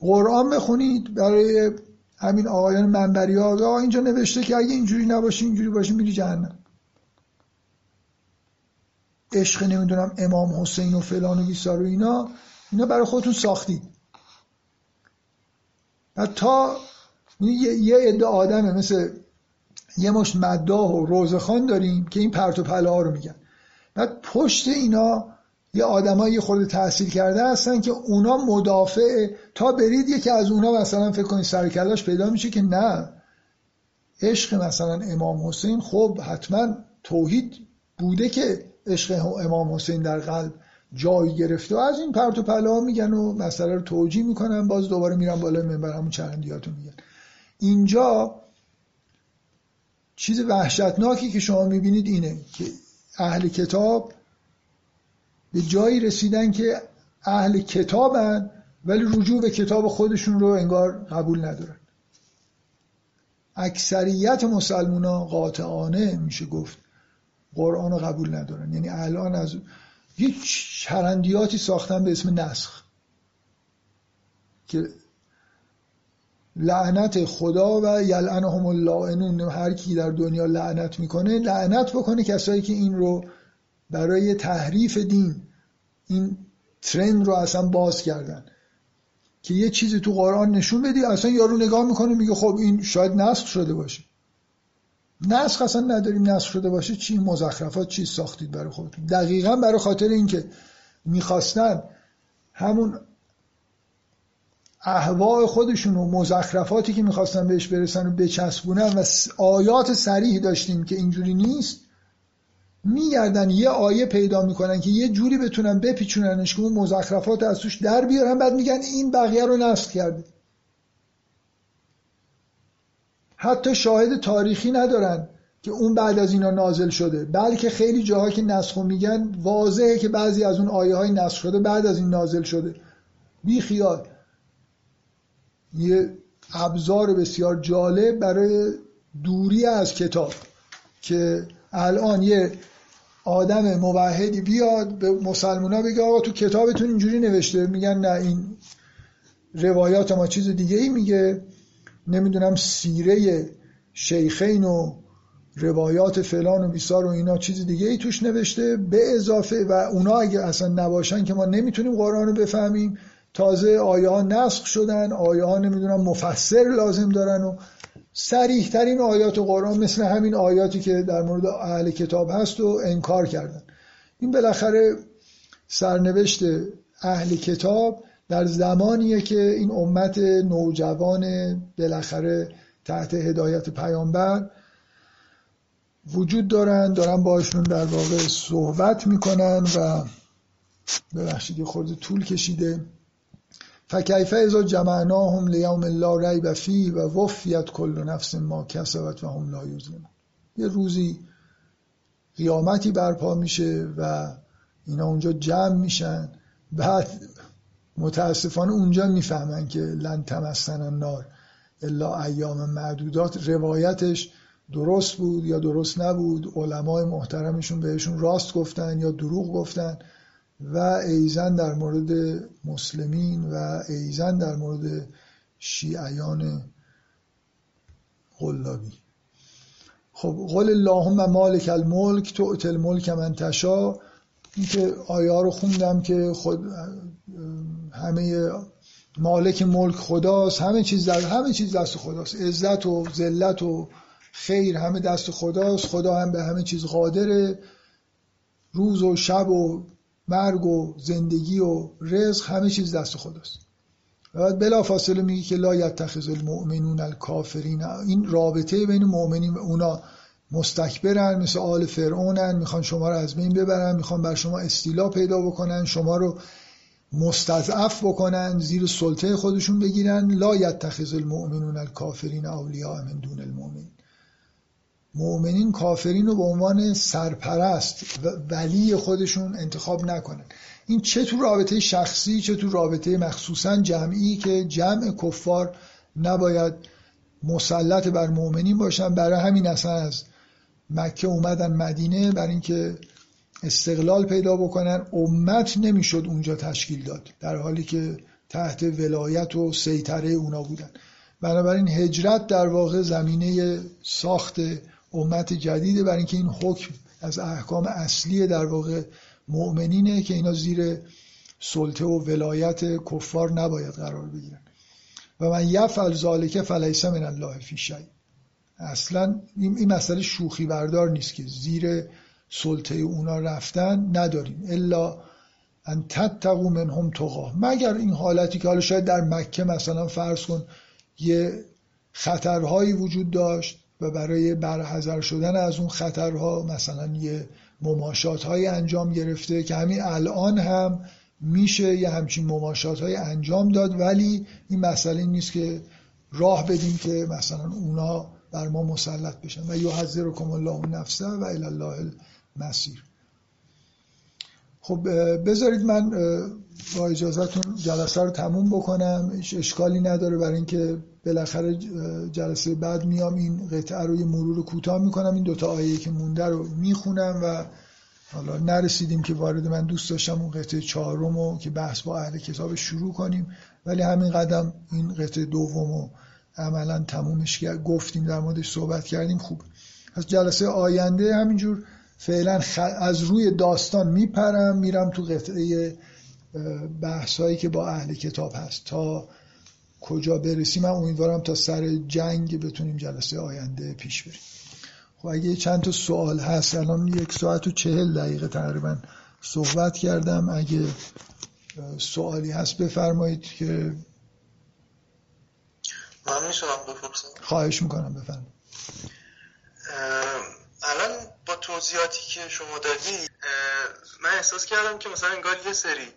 قرآن بخونید برای همین آقایان منبری ها اینجا نوشته که اگه اینجوری نباشی اینجوری باشی میری جهنم. عشق نمی‌دونم امام حسین و فلان و بیسار و اینا اینا برای خودتون ساختید. و تا یه عده آدمه مثل یه مشت مداح و روزخان داریم که این پرت و پله ها رو میگن. بعد پشت اینا یه آدمایی خود تحصیل کرده هستن که اونا مدافع تا برید یکی از اونا مثلا فکر کنید سرکلاش پیدا میشه که نه. عشق مثلا امام حسین خب حتما توحید بوده که عشق امام حسین در قلب جای گرفته و از این پرت و پله ها میگن و مسئله رو توجیه می‌کنن باز دوباره میرن بالای منبر همون چرندیاتو میگن. اینجا چیز وحشتناکی که شما می‌بینید اینه که اهل کتاب به جایی رسیدن که اهل کتابن ولی رجوع به کتاب خودشون رو انگار قبول ندارن. اکثریت مسلمونا قاطعانه میشه گفت قرآن رو قبول ندارن. یعنی الان از یه چرندیاتی ساختن به اسم نسخ. که لعنت خدا و یلعنهم اللائنون هر کی در دنیا لعنت می‌کنه لعنت بکنه کسایی که این رو برای تحریف دین. این ترند رو اصلا باز کردن. که یه چیزی تو قرآن نشون بدی اصلا یارو نگاه می‌کنه میگه خب این شاید نسخ شده باشه. نسخ اصلا نداریم نسخ شده باشه چی مزخرفات چی ساختید برای خودتون. دقیقا برای خاطر اینکه می‌خواستن همون احواء خودشون و مزخرفاتی که می‌خواستن بهش برسن و بچسبونن و آیات سریح داشتیم که اینجوری نیست میگردن یه آیه پیدا می‌کنن که یه جوری بتونن بپیچوننش که اون مزخرفات از توش در بیارن بعد میگن این بقیه رو نسخ کرده. حتی شاهد تاریخی ندارن که اون بعد از اینا نازل شده. بلکه خیلی جاها که نسخ میگن واضحه که بعضی از اون آیه های نسخ شده بعد از این نازل شده. بی خیال. یه ابزار بسیار جالب برای دوری از کتاب که الان یه آدم موحدی بیاد به مسلمان بگه آقا تو کتابتون اینجوری نوشته. میگن نه این روایات ما چیز دیگه ای میگه. نمی‌دونم سیره شیخین و روایات فلان و بیسار و اینا چیز دیگه ای توش نوشته. به اضافه و اونا اگه اصلا نباشن که ما نمی‌تونیم قرآن رو بفهمیم. تازه آیه ها نسخ شدن. آیه ها نمی‌دونم مفسر لازم دارن و سریح ترین آیات قرآن مثل همین آیاتی که در مورد اهل کتاب هست و انکار کردن. این بالاخره سرنوشت اهل کتاب در زمانیه که این امت نوجوان بالاخره تحت هدایت پیامبر وجود دارن دارن باشون در واقع صحبت می‌کنن و ببخشید خورده طول کشیده. فکیفه ازا جمعناهم لیوم لا ریب فی و وفیت کل نفس ما کسبت و هم لا یظلمون. یه روزی قیامتی برپا میشه و اینا اونجا جمع میشن. بعد متاسفانه اونجا می‌فهمن که لن تمسن النار الا ایام معدودات. روایتش درست بود یا درست نبود؟ علمای محترمشون بهشون راست گفتن یا دروغ گفتن؟ و ایزن در مورد مسلمین و ایزن در مورد شیعیان قلابی. خب قول اللهم مالک الملک تو الملک من تشا این که آیه رو خوندم که خود همه مالک ملک خداست همه چیز در همه چیز دست خداست. عزت و ذلت و خیر همه دست خداست. خدا هم به همه چیز قادره. روز و شب و مرگ و زندگی و رزق همه چیز دست خداست. و بعد بلا فاصله میگه که لا یتخذ المؤمنون الکافرین. این رابطه بین مؤمنین و اونا مستکبرن مثل آل فرعونن می‌خوان شما رو از بین ببرن می‌خوان بر شما استیلا پیدا بکنن شما رو مستضعف بکنن زیر سلطه خودشون بگیرن. لا یتخذ المؤمنون الکافرین اولیاء من دون المؤمنین. مؤمنین کافرین رو به عنوان سرپرست و ولی خودشون انتخاب نکنن. این چه تو رابطه شخصی چه تو رابطه مخصوصا جمعی که جمع کفار نباید مسلط بر مؤمنین باشن. برای همین اصلا از مکه اومدن مدینه برای اینکه استقلال پیدا بکنن. امت نمی‌شد اونجا تشکیل داد در حالی که تحت ولایت و سیطره اونا بودن. بنابراین هجرت در واقع زمینه ساخت امت جدیده برای اینکه این حکم از احکام اصلی در واقع مؤمنینه که اینا زیر سلطه و ولایت کفار نباید قرار بگیرن. و من یفعل ذالک فلیس من الله فی شیء اصلا این مسئله شوخی بردار نیست که زیر سلطه اونا رفتن نداریم. الا ان تتقو منهم تقا مگر این حالتی که حالا شاید در مکه مثلا فرض کن یه خطرهایی وجود داشت و برای برحضر شدن از اون خطرها مثلا یه مماشات های انجام گرفته که همین الان هم میشه یه همچین مماشات های انجام داد ولی این مسئله نیست که راه بدیم که مثلا اونا بر ما مسلط بشن. و یحذرکم الله نفسه و الله المسیر خب بذارید من با اجازهتون جلسه رو تموم بکنم. اشکالی نداره برای اینکه بالاخره جلسه بعد میام. این قطعه رو یه مرور کوتاه می‌کنم. این دوتا آیه که مونده رو می‌خونم و حالا نرسیدیم که وارد من دوست داشتم اون قطعه چهارم رو که بحث با اهل کتاب شروع کنیم. ولی همین قدم این قطعه دوم رو عملا تمومش گفتیم در موردش صحبت کردیم. خوب. از جلسه آینده همینجور. فعلا از روی داستان میپرم میرم تو قطعه بحثایی که با اهل کتاب هست. تا کجا برسیم؟ من امیدوارم تا سر جنگ بتونیم جلسه آینده پیش بریم. خب اگه چند تا سوال هست الان یک ساعت و چهل دقیقه تقریبا صحبت کردم. اگه سوالی هست بفرمایید که من میشونم بپرسم خواهش می‌کنم بفرمایید. الان توضیحاتی که شما دادی من احساس کردم که مثلا انگار یه سری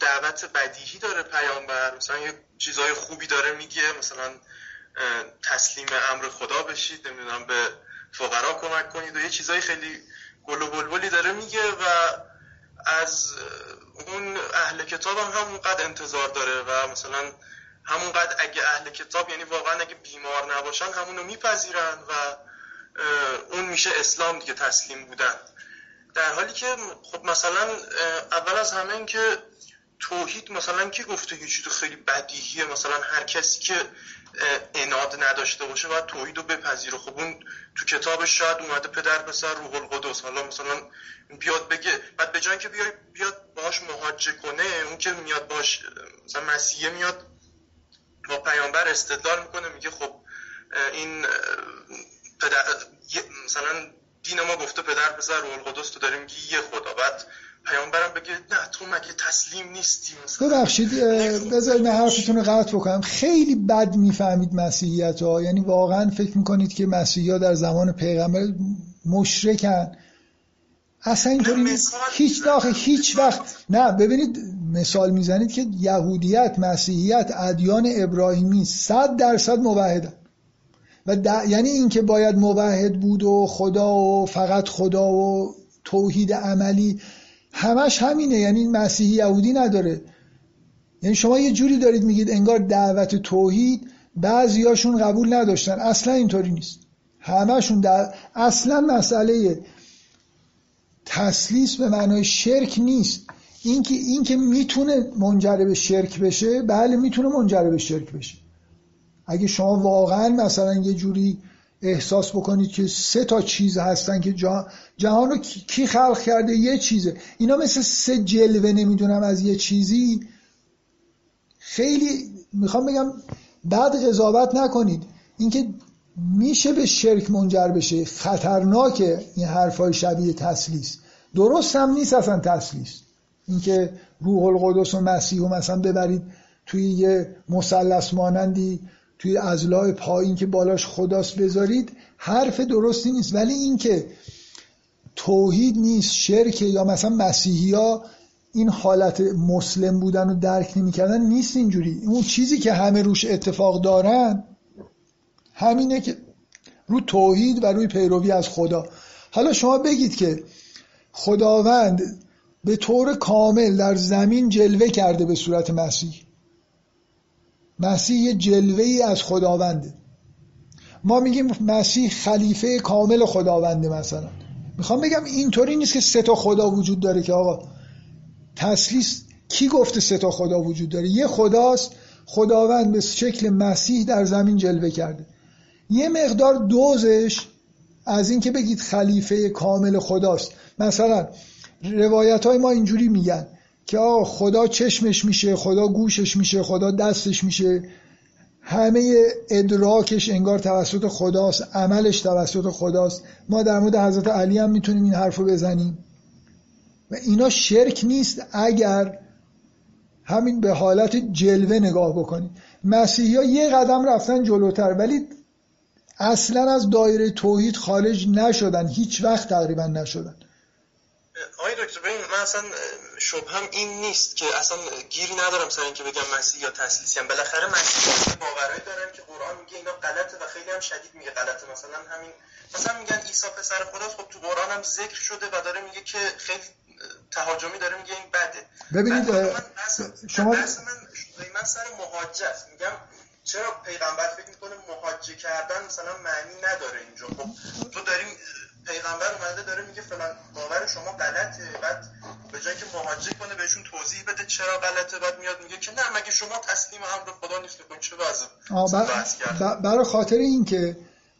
دعوت بدیهی داره پیامبر مثلا یه چیزای خوبی داره میگه مثلا تسلیم امر خدا بشید نمی‌دونم به فقرا کمک کنید و یه چیزای خیلی گل و بلبلی داره میگه و از اون اهل کتاب هم همونقدر انتظار داره و مثلا همونقدر اگه اهل کتاب یعنی واقعا اگه بیمار نباشن همونو میپذیرن و اون میشه اسلام دیگه تسلیم بودن. در حالی که خب مثلا اول از همه این که توحید مثلا کی گفته که چیز خیلی بدیهیه؟ مثلا هر کسی که اناد نداشته باشه باید توحید رو بپذیره. خب اون تو کتابش شاید اومده پدر پسر روح القدس. حالا مثلا بیاد بگه بعد به جای که بیاد بیاد باش مهاجه کنه اون که میاد باش مثلا مسیحه میاد با پیامبر استدلال می‌کنه میگه خب این پدر مثلا دین ما گفته پدر پسر روح القدس تو داریم میگی یه خدا. بعد پیامبرم بگه نه تو مگه تسلیم نیستی ببخشید بذارید من حرفتون رو قطع بکنم. خیلی بد می‌فهمید مسیحیت ها یعنی واقعا فکر می‌کنید که مسیحی ها در زمان پیغمبر مشرکن. اصلا اینطوری هیچ داخل هیچ وقت نه ببینید مثال می‌زنید که یهودیت مسیحیت ادیان ابراهیمی صد درصد موحدن. و یعنی اینکه باید موحد بود و خدا و فقط خدا و توحید عملی همش همینه یعنی مسیحی یهودی نداره. یعنی شما یه جوری دارید میگید انگار دعوت توحید بعضیاشون قبول نداشتن. اصلا اینطوری نیست. همشون در اصلا مسئله تسلیس به معنای شرک نیست. اینکه اینکه می‌تونه منجر به شرک بشه بله می‌تونه منجر به شرک بشه. اگه شما واقعا مثلا یه جوری احساس بکنید که سه تا چیز هستن که جهان رو کی خلق کرده؟ یه چیزه. اینا مثل سه جلوه نمی‌دونم از یه چیزی. خیلی می‌خوام بگم بعد قضاوت نکنید. اینکه میشه به شرک منجر بشه. خطرناکه این حرفای شبیه تسلیس. درست هم نیست اصلا تسلیس. اینکه روح القدس و مسیح و مثلا ببرید توی یه مثلث مانندی توی ازلاع پایین که بالاش خداست بذارید حرف درستی نیست. ولی اینکه توحید نیست شرک یا مثلا مسیحی ها این حالت مسلم بودن و درک نمی‌کردن نیست اینجوری. اون چیزی که همه روش اتفاق دارن همینه که رو توحید و روی پیروی از خدا. حالا شما بگید که خداوند به طور کامل در زمین جلوه کرده به صورت مسیح. مسیح یه جلوه ای از خداونده. ما میگیم مسیح خلیفه کامل خداونده مثلا. می‌خوام بگم اینطوری نیست که سه تا خدا وجود داره که آقا تسلیس کی گفته سه تا خدا وجود داره؟ یه خداست خداوند به شکل مسیح در زمین جلوه کرده. یه مقدار دوزش از اینکه بگید خلیفه کامل خداست. مثلا روایت های ما اینجوری میگن. که آقا خدا چشمش میشه خدا گوشش میشه خدا دستش میشه. همه ادراکش انگار توسط خداست عملش توسط خداست. ما در مورد حضرت علی هم می‌تونیم این حرف رو بزنیم. و اینا شرک نیست اگر همین به حالت جلوه نگاه بکنید مسیحی ها یه قدم رفتن جلوتر ولی اصلا از دایره توحید خارج نشدن هیچ وقت تقریبا نشدن. آقای دکتر ببین من اصلا شبهم این نیست که اصلا گیری ندارم سر اینکه بگم مسیح یا تسلیسی هم بالاخره مسیح باورایی دارن که قرآن میگه اینا غلطه و خیلی هم شدید میگه غلطه. مثلا همین مثلا میگن عیسی پسر خداست. خب تو قرآن هم ذکر شده و داره میگه که خیلی تهاجمی داره میگه این بده. ببینید شما من, من سر مهاجه میگم چرا پیغمبر فکر می‌کنه مهاجه کردن مثلا معنی نداره اینجا؟ خب تو داریم پیغمبر اومده داره میگه فلان باور شما غلطه. بعد به جای که مهاجه کنه بهشون توضیح بده چرا غلطه. بعد میاد میگه که نه مگه شما تسلیم امر خدا نیست. که چه وضع؟ برای خاطر اینکه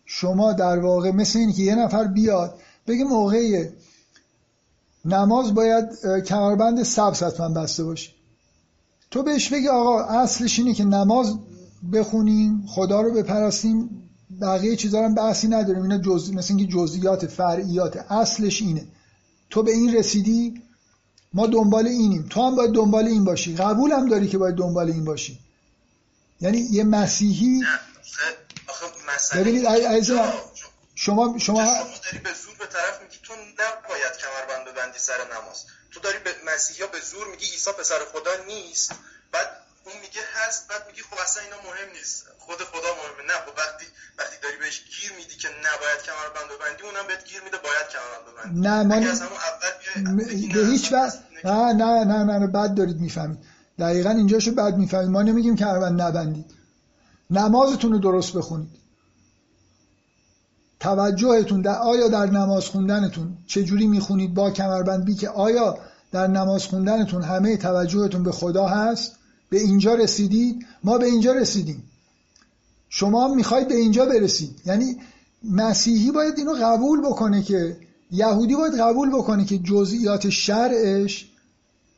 شما در واقع مثل این که یه نفر بیاد بگه موقع نماز باید کمربند سبز حتما بسته باشی تو بهش بگی آقا اصلش اینه که نماز بخونیم خدا رو بپرستیم بقیه چیزا هم بحثی نداریم. اینا جز... مثل اینکه جزئیات فرعیات. اصلش اینه. تو به این رسیدی ما دنبال اینیم. تو هم باید دنبال این باشی. قبول هم داری که باید دنبال این باشی. یعنی یه مسیحی ببینید شما شما داری به زور به طرف میگی تو نباید کمربند ببندی سر نماز. تو داری به مسیحا به زور میگی عیسی پسر خدا نیست. بعد اون میگه هست بعد میگی خب اصلا اینا مهم نیست. خود خدا مهمه. نه خب وقتی وقتی داری بهش گیر میدی که نباید کمربند ببندی اونم بهت گیر میده باید کمربند ببندی. نه من از اول به هیچ وقت نه نه نه نه بد دارید می‌فهمید. دقیقا اینجاشو بد می‌فهمید. ما نمیگیم کمربند نبندید. نمازتون رو درست بخونید. توجهتون در آیا در نماز خوندنتون چجوری می‌خونید با کمربند بی که آیا در نماز خوندنتون همه توجهتون به خدا هست؟ به اینجا رسیدید؟ ما به اینجا رسیدیم. شما هم می‌خواید به اینجا برسید. یعنی مسیحی باید اینو قبول بکنه که یهودی باید قبول بکنه که جزئیات شرعش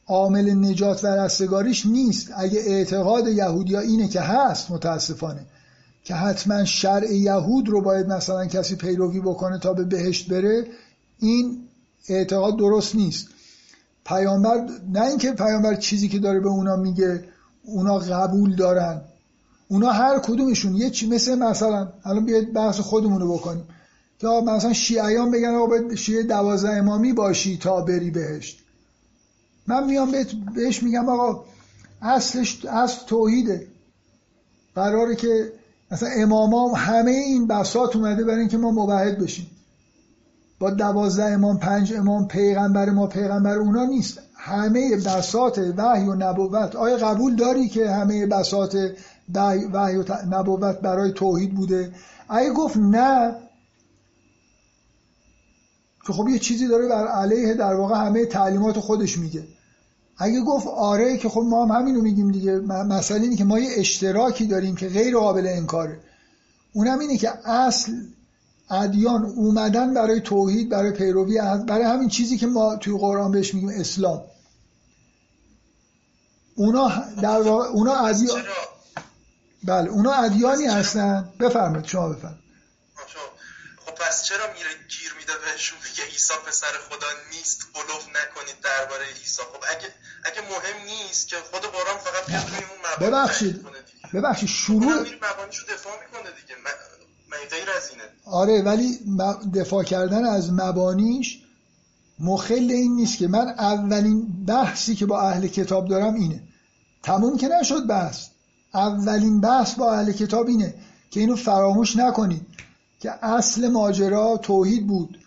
عامل نجات و رستگاریش نیست. اگه اعتقاد یهودیا اینه که هست متاسفانه. که حتما شرع یهود رو باید مثلا کسی پیروی بکنه تا به بهشت بره این اعتقاد درست نیست. پیامبر نه اینکه پیامبر چیزی که داره به اونا میگه اونا قبول دارن. اونا هر کدومشون. یه چی مثل مثلا الان بیاید بحث خودمون رو بکنیم. که مثلا شیعیان بگن آقا باید شیعه دوازده امامی باشی تا بری بهشت. من میام بهش میگم آقا اصلش اصل توحیده. قراره که مثلا اماما همه این بسات اومده برای اینکه ما مبهد بشیم. با دوازده امام پنج امام پیغمبر ما پیغمبر اونا نیست. همه بسات وحی و نبوت. آیا قبول داری که همه بسات وحی و نبوت برای توحید بوده؟ اگه گفت نه که خب یه چیزی داره بر علیه در واقع همه تعلیمات خودش میگه. اگه گفت آره که خب ما هم همینو میگیم دیگه. مسئله اینه که ما یه اشتراکی داریم که غیر قابل انکاره. اونم اینه که اصل ادیان اومدن برای توحید برای پیروی برای همین چیزی که ما توی قرآن بهش میگیم اسلام. اونا در واقع اونا ادیان بله اونا ادیانی هستن. بفرمایید شما بفرمایید. خب پس چرا میره گیر میده بهشون؟ میگه عیسی پسر خدا نیست بلوف نکنید درباره عیسی. خب اگه اگه مهم نیست که خود قرآن فقط روی اون ببخشید. ببخشید شروع مبانیشو دفاع می‌کنه دیگه. غیر از اینه آره ولی دفاع کردن از مبانیش مخل این نیست که من اولین بحثی که با اهل کتاب دارم اینه. تموم که نشد بحث. اولین بحث با اهل کتاب اینه که اینو فراموش نکنید که اصل ماجرا توحید بود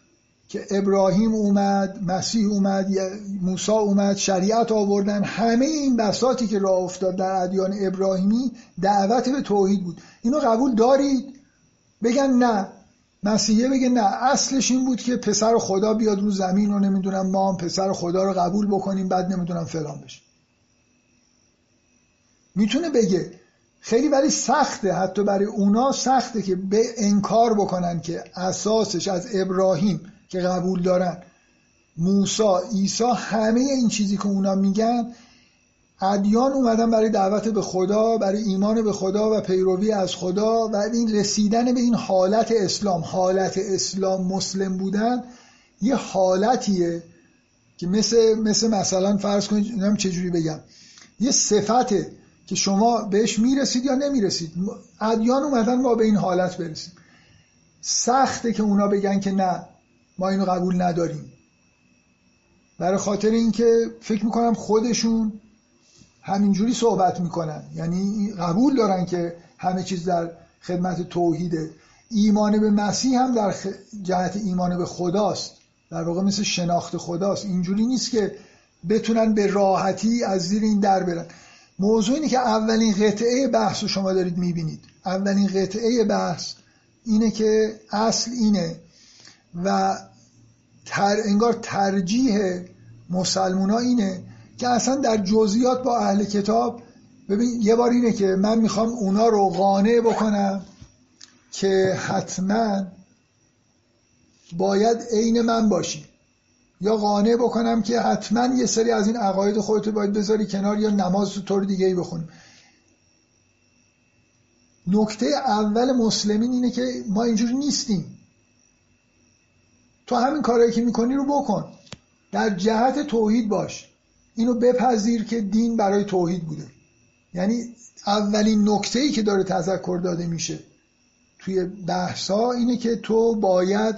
که ابراهیم اومد مسیح اومد موسی اومد شریعت آوردن. همه این بساتی که راه افتاد در ادیان ابراهیمی دعوت به توحید بود. اینو قبول دارید؟ بگن نه. مسیحیه بگه نه. اصلش این بود که پسر خدا بیاد رو زمین و نمی‌دونم ما هم پسر خدا رو قبول بکنیم بعد نمی‌دونم فلان بشه. می‌تونه بگه. خیلی ولی سخته. حتی برای اونا سخته که به انکار بکنن که اساسش از ابراهیم که قبول دارن. موسا عیسی همه این چیزی که اونا میگن ادیان اومدن برای دعوت به خدا برای ایمان به خدا و پیروی از خدا و این رسیدن به این حالت اسلام. حالت اسلام مسلم بودن یه حالتیه که مثل مثل مثلا فرض کنید نمی‌دونم چجوری بگم. یه صفته که شما بهش می‌رسید یا نمی‌رسید. ادیان اومدن ما به این حالت برسیم. سخته که اونا بگن که نه ما اینو قبول نداریم. برای خاطر اینکه فکر می‌کنم خودشون همینجوری صحبت می‌کنن. یعنی قبول دارن که همه چیز در خدمت توحیده. ایمان به مسیح هم در جهت ایمان به خداست. در واقع مثل شناخت خداست. اینجوری نیست که بتونن به راحتی از زیر این در برن. موضوع اینه که اولین قطعه بحث رو شما دارید می‌بینید. اولین قطعه بحث اینه که اصل اینه و تر انگار ترجیح مسلمونا اینه که اصلا در جزئیات با اهل کتاب ببین یه بار اینه که من می‌خوام اونا رو قانع بکنم که حتما باید عین من باشی. یا قانع بکنم که حتما یه سری از این عقاید خودت باید بذاری کنار یا نماز تو طور دیگه ای بخونیم نکته اول مسلمین اینه که ما اینجوری نیستیم. تو همین کارهایی که می‌کنی رو بکن. در جهت توحید باش. اینو بپذیر که دین برای توحید بوده. یعنی اولین نکته ای که داره تذکر داده میشه توی بحث ها اینه که تو باید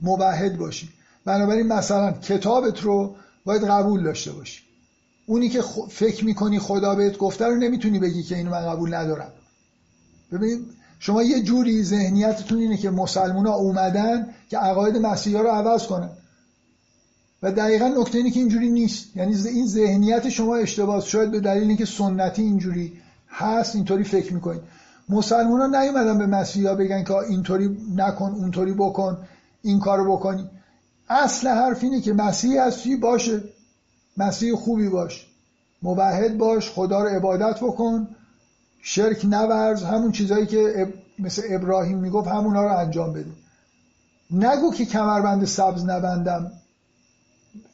مبهد باشی. بنابراین مثلا کتابت رو باید قبول داشته باشی. اونی که فکر می‌کنی خدا بهت گفته رو نمی‌تونی بگی که اینو من قبول ندارم. ببین شما یه جوری ذهنیتتون اینه که مسلمونا اومدن که عقاید مسیحا رو عوض کنن. و دقیقا نکته اینه که اینجوری نیست. یعنی این ذهنیت شما اشتباه شاید به دلیل اینکه سنتی اینجوری هست اینطوری فکر می‌کنید. مسلمان ها نیومدن به مسیحا بگن که اینطوری نکن اونطوری بکن این کارو بکنی. اصل حرف اینه که مسیح هستی باشه. مسیح خوبی باش. مبهد باش خدا رو عبادت بکن. شرک نورز همون چیزایی که مثل ابراهیم می‌گفت همونا رو انجام بده. نگو که کمربند سبز نبندم.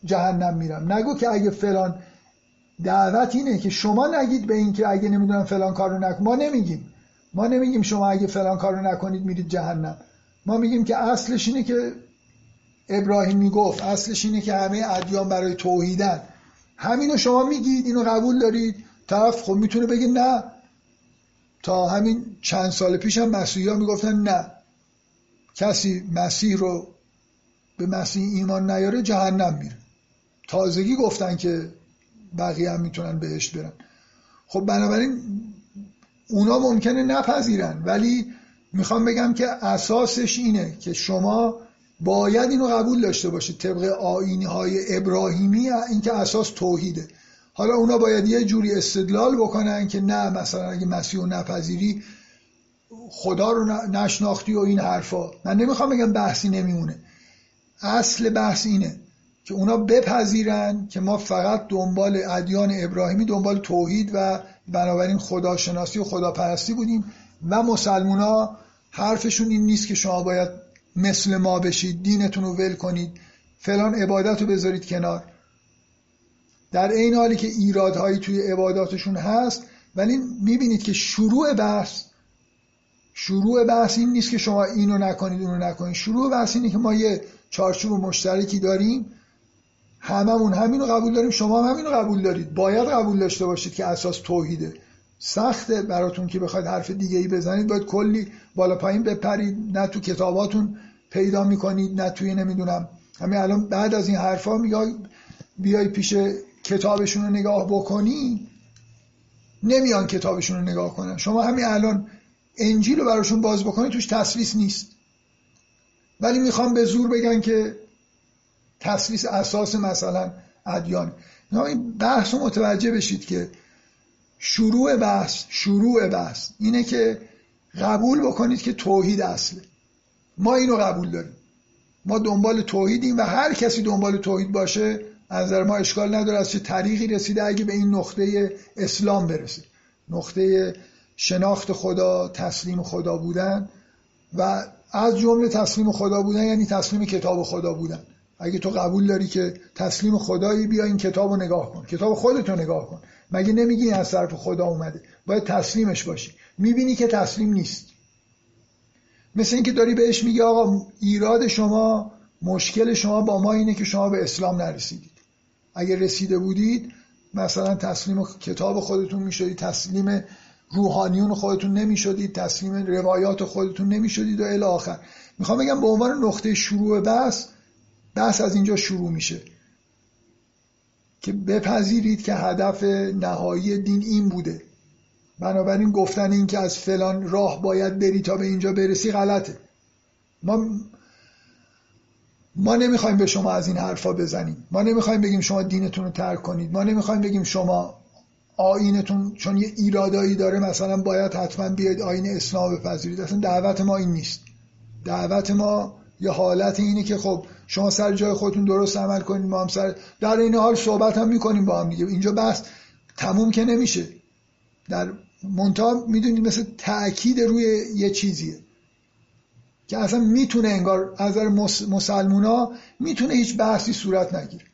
جهنم میرم. نگو که اگه فلان دعوت اینه که شما نگید به این که اگه نمی‌دونم فلان کارو نکن ما نمیگیم. ما نمیگیم شما اگه فلان کارو نکنید میرید جهنم. ما میگیم که اصلش اینه که ابراهیم می‌گفت اصلش اینه که همه ادیان برای توحیدن. همینو شما میگید اینو قبول دارید. طرف خب می‌تونه بگه نه. تا همین چند سال پیش هم مسیحی ها می‌گفتن نه. کسی مسیح رو به مسیح ایمان نیاره جهنم میره. تازگی گفتن که بقیه هم می‌تونن بهش برن. خب بنابراین اونا ممکنه نپذیرن ولی می‌خوام بگم که اساسش اینه که شما باید اینو قبول داشته باشید. طبق آینی های ابراهیمی اینکه اساس توحیده. حالا اونا باید یه جوری استدلال بکنن که نه مثلا اگه مسیح و نپذیری خدا رو نشناختی و این حرفا. من نمی‌خوام بگم بحثی نمیمونه. اصل بحث اینه که اونا بپذیرن که ما فقط دنبال ادیان ابراهیمی دنبال توحید و بنابراین خداشناسی و خداپرستی بودیم و مسلمونا حرفشون این نیست که شما باید مثل ما بشید دینتون رو ول کنید فلان عبادت رو بذارید کنار. در این حالی که ایرادهایی توی عباداتشون هست ولی می‌بینید که شروع بحث شروع بحث این نیست که شما اینو نکنید اونو نکنید. شروع بحث اینه که ما یه چارچوب مشترکی داریم هممون همینو قبول داریم شما هم همینو قبول دارید. باید قبول داشته باشید که اساس توحیده. سخته براتون که بخواید حرف دیگه ای بزنید باید کلی بالا پایین بپرید نه تو کتاباتون پیدا می‌کنید نه توی نمی‌دونم. همین الان بعد از این حرفا میگه بیای پیش کتابشون رو نگاه بکنی نمیان کتابشون رو نگاه کنن. شما همین الان انجیل رو براشون باز بکنید توش تسلیس نیست. ولی می‌خوام به زور بگن که تسلیس اساس مثلا ادیان. این بحث رو متوجه بشید که شروع بحث شروع بحث اینه که قبول بکنید که توحید اصله. ما اینو قبول داریم. ما دنبال توحیدیم و هر کسی دنبال توحید باشه از ما اشکال نداره از چه طریقی رسیده اگه به این نقطه اسلام برسه. نقطه شناخت خدا تسلیم خدا بودن و از جمله تسلیم خدا بودن یعنی تسلیم کتاب خدا بودن. اگه تو قبول داری که تسلیم خدایی بیا این کتاب رو نگاه کن. کتاب خودتو نگاه کن. مگه نمیگی از طرف خدا اومده؟ باید تسلیمش باشی. می‌بینی که تسلیم نیست. مثل اینکه داری بهش میگی آقا ایراد شما مشکل شما با ما اینه که شما به اسلام نرسیدید. اگه رسیده بودید مثلا تسلیم کتاب خودتون می‌شدید تسلیم روحانیون خودتون نمی‌شدید تسلیم روایات خودتون نمی‌شدید و الی آخر. می‌خوام بگم به عنوان نقطه شروع بحث بحث از اینجا شروع میشه. که بپذیرید که هدف نهایی دین این بوده. بنابراین گفتن این که از فلان راه باید بری تا به اینجا برسی غلطه. ما ما نمی‌خوایم به شما از این حرفا بزنیم. ما نمی‌خوایم بگیم شما دینتون رو ترک کنید. ما نمی‌خوایم بگیم شما آینتون چون یه ایرادایی داره مثلا باید حتما بیاید آین اسلام بپذیرید. اصلا دعوت ما این نیست. دعوت ما یه حالت اینه که خب شما سر جای خودتون درست عمل کنید ما هم سر در این حال صحبت هم می‌کنیم با هم دیگه. اینجا بحث تموم که نمیشه. در منتها می‌دونید مثل تاکید روی یه چیزیه که اصلا می‌تونه انگار از نظر مسلمونا می‌تونه هیچ بحثی صورت نگیره.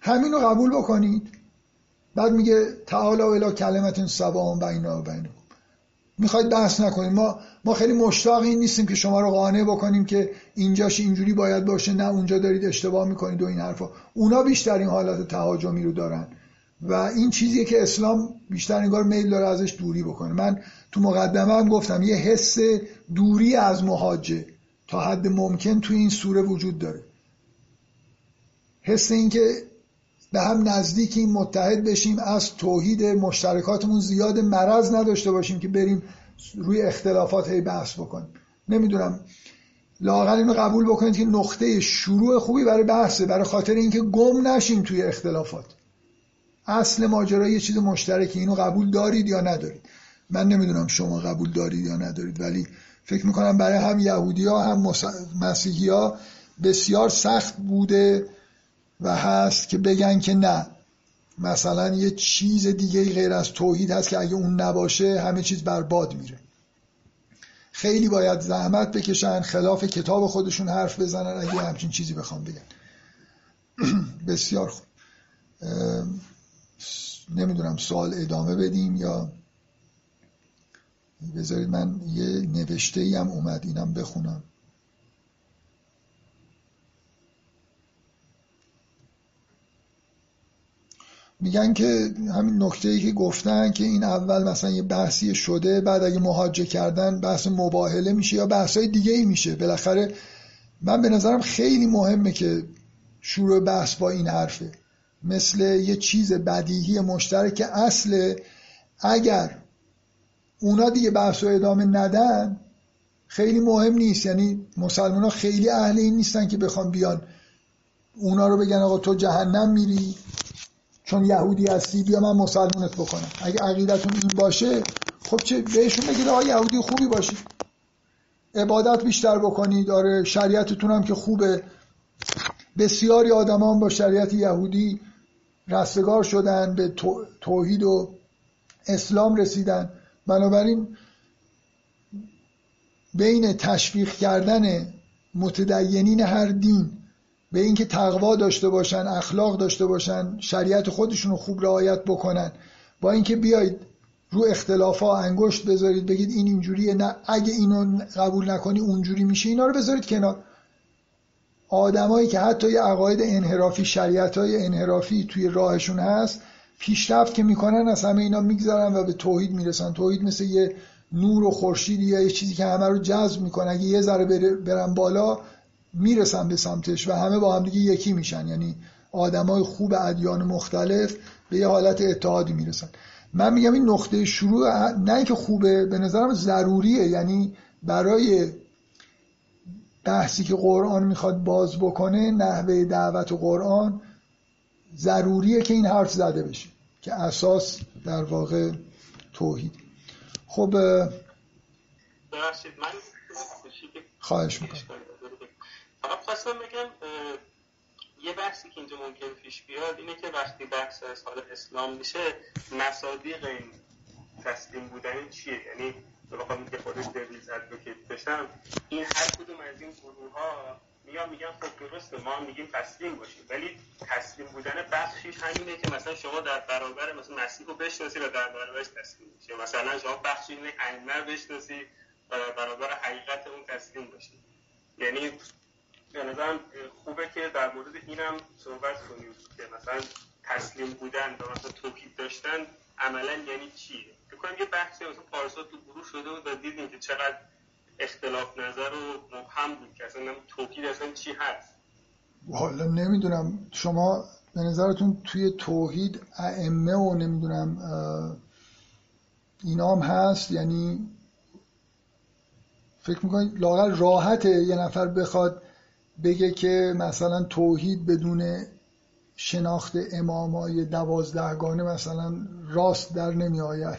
همین رو قبول بکنید. بعد میگه تعالا الی کلمتون سبا بینا و بینکم می‌خواید بحث نکنید ما ما خیلی مشتاق این نیستیم که شما رو قانع بکنیم که اینجاش اینجوری باید باشه نه اونجا دارید اشتباه می‌کنید و این حرفا. اونا بیشتر این حالت تهاجمی رو دارن. و این چیزیه که اسلام بیشتر انگار میل داره ازش دوری بکنه. من تو مقدمه هم گفتم یه حس دوری از مهاجه تا حد ممکن تو این سوره وجود داره. حس اینکه به هم نزدیکیم متحد بشیم از توحید مشترکاتمون زیاد مرض نداشته باشیم که بریم روی اختلافات هی بحث بکنیم. نمی‌دونم. لاغر اینو قبول بکنید که نقطه شروع خوبی برای بحثه برای خاطر اینکه گم نشیم توی اختلافات. اصل ماجرا یه چیز مشترکی اینو قبول دارید یا ندارید؟ من نمی‌دونم شما قبول دارید یا ندارید ولی فکر می‌کنم برای هم یهودی ها هم مسیحی ها بسیار سخت بوده. و هست که بگن که نه. مثلا یه چیز دیگه غیر از توحید هست که اگه اون نباشه همه چیز برباد میره. خیلی باید زحمت بکشن خلاف کتاب خودشون حرف بزنن اگه همچین چیزی بخوام بگن [CLEARS THROAT] بسیار خوب. نمی‌دونم سوال ادامه بدیم یا بذارید من یه نوشته ای هم اومد اینم بخونم. میگن که همین نکته ای که گفتن که این اول مثلا یه بحثی شده بعد اگه مهاجه کردن بحث مباهله میشه یا بحث های دیگه ای میشه. بالاخره من به نظرم خیلی مهمه که شروع بحث با این حرفه. مثل یه چیز بدیهی مشترک اصل اگر اونا دیگه بحث و ادامه ندن خیلی مهم نیست. یعنی مسلمان ها خیلی اهل این نیستن که بخوان بیان. اونا رو بگن آقا تو جهنم میری چون یهودی هستی بیا من مسلمونت بکنم. اگه عقیدتون این باشه خب چه بهشون بگید آقا یهودی خوبی باشید. عبادت بیشتر بکنید. آره شریعتتون هم که خوبه. بسیاری آدمان با شریعت یهودی رستگار شدن به توحید و اسلام رسیدن. بنابراین بین تشویق کردن متدینین هر دین به اینکه تقوا داشته باشن اخلاق داشته باشن شریعت خودشون رو خوب رعایت بکنن. با اینکه بیاید رو اختلاف ها انگشت بذارید بگید این اینجوریه نه اگه اینو قبول نکنی اونجوری میشه اینا رو بذارید کنار. آدمایی که حتی یه عقاید انحرافی شریعت های انحرافی توی راهشون هست پیشرفت که می‌کنن از همه اینا می‌گذارن و به توحید می‌رسن. توحید مثل یه نور و خورشید یا یه چیزی که همه رو جذب می‌کنه. اگه یه ذره برن بالا می‌رسن به سمتش و همه با هم دیگه یکی میشن. یعنی آدمای خوب ادیان مختلف به یه حالت اتحادی می‌رسن. من میگم این نقطه شروع نه اینکه خوبه به نظرم ضروریه. یعنی برای بحثی که قرآن می‌خواد باز بکنه نحوه دعوت قرآن ضروریه که این حرف زده بشه که اساس در واقع توحید. خب خواهش می‌کنم. خواستم بگم یه بحثی که اینجا ممکن پیش بیاد اینه که وقتی بحث از حال اسلام میشه مصادیق این تسلیم بودن چیه؟ یعنی بخوام که خودش دویز ادوکیت بشم این هر کدوم از این گروه ها میان میگن خب درسته ما هم میگیم تسلیم باشیم ولی تسلیم بودن بخشیش همینه که مثلا شما در برابر مثلا مسیح رو بشناسی و در برابرش تسلیم بشی مثلا شما بخشی اینه ائمه بشناسی و در برابر حقیقت اون تسلیم باشی. یعنی به نظرم خوبه که در مورد اینم صحبت کنیم که مثلا تسلیم بودن و مثلا توکید داشتن عملا یعنی چیه فکر کنم یه بحثی مثلا پارسا تو گروه شده و دیدیم که چقدر اختلاف نظر و مبهم بود که اصلا توکید اصلا چی هست. حالا نمی‌دونم. شما به نظرتون توی توحید ائمه و نمی‌دونم اینام هست؟ یعنی فکر می‌کنید لاغر راحته یه نفر بخواد بگه که مثلا توحید بدون شناخت امامای دوازدهگانه مثلا راست در نمی آید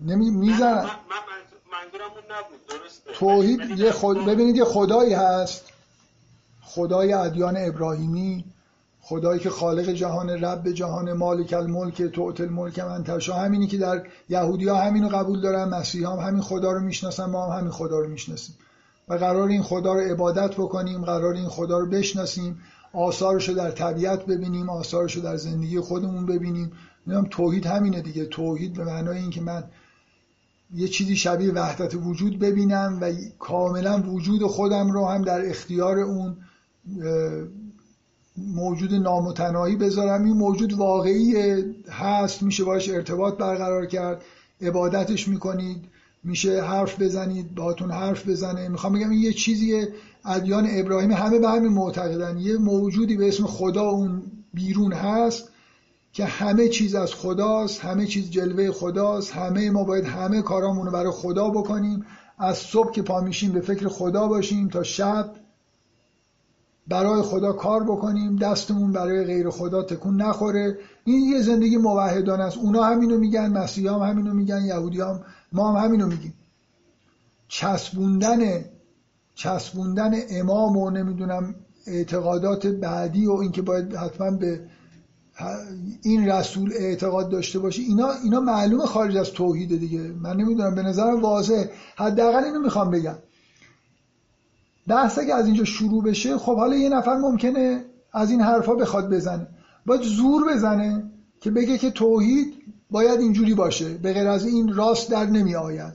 نمی میزن توحید یه خود ببینید یه خدایی هست. خدای ادیان ابراهیمی. خدایی که خالق جهان رب جهان مالک الملک توت الملک من تشا همینی که در یهودی ها همینو قبول دارن مسیح هم همین خدا رو می‌شناسن ما هم همین خدا رو می‌شناسیم. قرار این خدا رو عبادت بکنیم قرار این خدا رو بشناسیم آثارش رو در طبیعت ببینیم آثارش رو در زندگی خودمون ببینیم. می‌دونم توحید همینه دیگه. توحید به معنای اینکه من یه چیزی شبیه وحدت وجود ببینم و کاملا وجود خودم رو هم در اختیار اون موجود نامتناهی بذارم. این موجود واقعی هست میشه باش ارتباط برقرار کرد عبادتش می‌کنید. میشه حرف بزنید باهاتون حرف بزنه. می‌خوام بگم این یه چیزی ادیان ابراهیمی همه به همین معتقدن. یه موجودی به اسم خدا اون بیرون هست که همه چیز از خداست همه چیز جلوه خداست همه ما باید همه کارامون برای خدا بکنیم. از صبح که پا میشیم به فکر خدا باشیم تا شب. برای خدا کار بکنیم دستمون برای غیر خدا تکون نخوره. این یه زندگی موحدانه است. اونا همینو میگن مسیحی هم همینو میگن یهودی هم ما هم همینو میگیم. چسبوندن چسبوندن امام و نمی‌دونم اعتقادات بعدی و اینکه باید حتما به این رسول اعتقاد داشته باشه اینا اینا معلومه خارج از توحید دیگه. من نمی‌دونم به نظرم واضحه. حداقل اینو می‌خوام بگم. بحث که از اینجا شروع بشه خب حالا یه نفر ممکنه از این حرفا بخواد بزنه. باید زور بزنه که بگه که توحید باید اینجوری باشه. به غیر از این راست در نمی آید.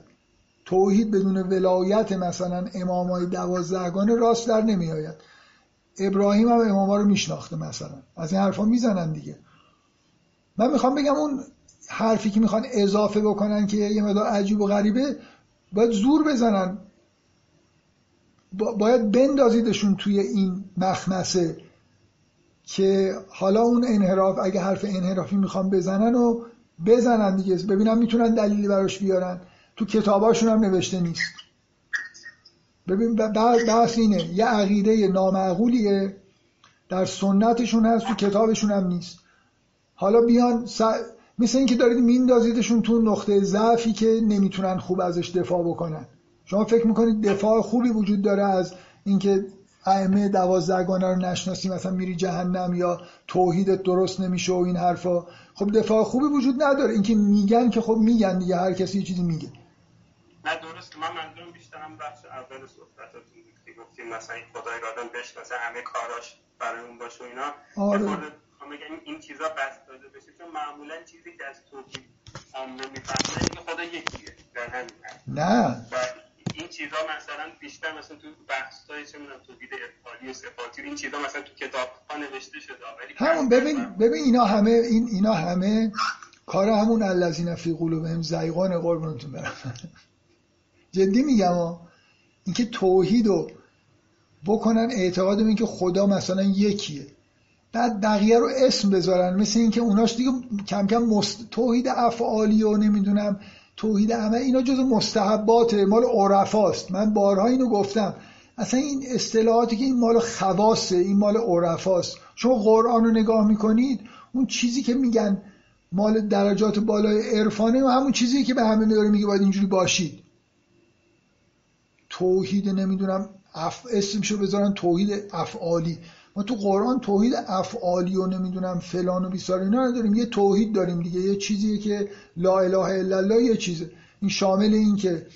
توحید بدون ولایت مثلا امامای دوازدهگانه راست در نمی آید. ابراهیم هم اماما رو میشناخته مثلا. از این حرفا می‌زنن دیگه. من می‌خوام بگم اون حرفی که می‌خوان اضافه بکنن که یه مدار عجیب و غریبه باید زور بزنن. باید بندازیدشون توی این مخمسه که حالا اون انحراف اگه حرف انحرافی می‌خوام بزنن و بزنن دیگه. ببینم می‌تونن دلیلی براش بیارن. تو کتاباشون هم نوشته نیست. ببین بحث اینه. یه عقیده نامعقولیه. در سنتشون هست تو کتابشون هم نیست. حالا بیان س... مثل اینکه دارید میندازیدشون تو نقطه ضعفی که نمی‌تونن خوب ازش دفاع بکنن. شما فکر می‌کنید دفاع خوبی وجود داره از اینکه ائمه دوازدهگانه رو نشناسی مثلا میری جهنم یا توحیدت درست نمیشه و این حرفا؟ خب دفاع خوبی وجود نداره. اینکه میگن که خب میگن دیگه هر کسی یه چیزی میگه. نه درست. من منظورم بیشترم بخش اول صحبتاتون بود که گفتیم مثلا این خدای آدم بشناسه همه کاراش برای اون باشه و اینا. آره. این چیزا بس داده بشه چون معمولا چیزی که از توحید عامه می‌فهمه اینکه خدا یکیه. در همین نه. این چیزا مثلا بیشتر مثلا تو بحثای چه می‌دونم توحید افعالی و صفاتی این چیزا مثلا تو کتاب ها نوشته شده. ولی همون ببین ببین اینا همه این اینا همه کار همون الذین فی قلوبهم زیغان قربونتون برم. [LAUGHS] جدی میگم ها اینکه توحید رو بکنن اعتقاد این که خدا مثلا یکیه. بعد بقیه رو اسم بذارن مثل اینکه اوناش دیگه کم کم مست... توحید افعالی و نمی‌دونم. توحید عمل اینا جز مستحبات مال عرفاست. من بارها اینو گفتم. اصلا این اصطلاحاتی که این مال خواسته این مال عرفاست. شما قرآن رو نگاه می‌کنید اون چیزی که میگن مال درجات بالای عرفانه و همون چیزی که به همه داره میگه باید اینجوری باشید. توحید نمی‌دونم اف... اسمشو بذارن توحید افعالی. ما تو قرآن توحید افعالی و نمی‌دونم فلان و بیسار اینا نداریم. یه توحید داریم دیگه. یه چیزیه که لا اله الا الله یه چیزه. این شامل این که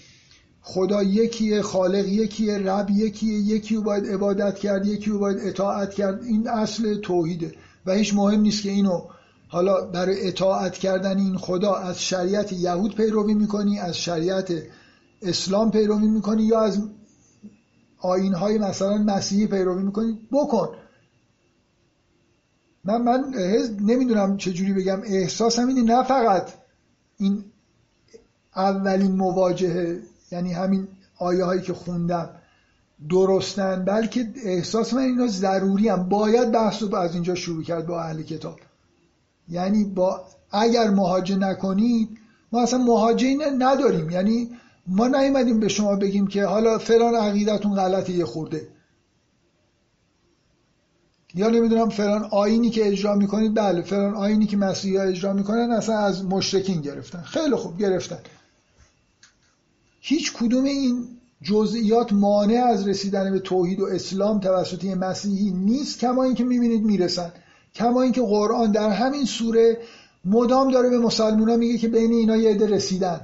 خدا یکیه خالق یکیه رب یکیه یکی رو باید عبادت کرد یکی رو باید اطاعت کرد. این اصل توحیده و هیچ مهم نیست که اینو حالا برای اطاعت کردن این خدا از شریعت یهود پیروی می‌کنی از شریعت اسلام پیروی می‌کنی یا از آینهای مثلا مسیحی پیروی می‌کنی؟ بکن. من من نمی‌دونم چجوری بگم. احساسم اینه نه فقط این اولین مواجهه یعنی همین آیه هایی که خوندم درستن بلکه احساس من اینا ضروری هم. باید بحث رو از اینجا شروع کرد با اهل کتاب. یعنی با اگر مهاجه نکنید ما اصلا مهاجه نداریم. یعنی ما نیومدیم به شما بگیم که حالا فلان عقیدتون غلطه یه خورده. یا نمی‌دونم فلان آینی که اجرا می‌کنید بله فلان آینی که مسیحی ها اجرا می‌کنن اصلا از مشرکین گرفتن. خیلی خوب گرفتن. هیچ کدوم این جزئیات مانع از رسیدن به توحید و اسلام توسط مسیحی نیست کما اینکه می‌بینید می‌رسن. کما اینکه قرآن در همین سوره مدام داره به مسلمونا میگه که بین اینا یه عده رسیدن.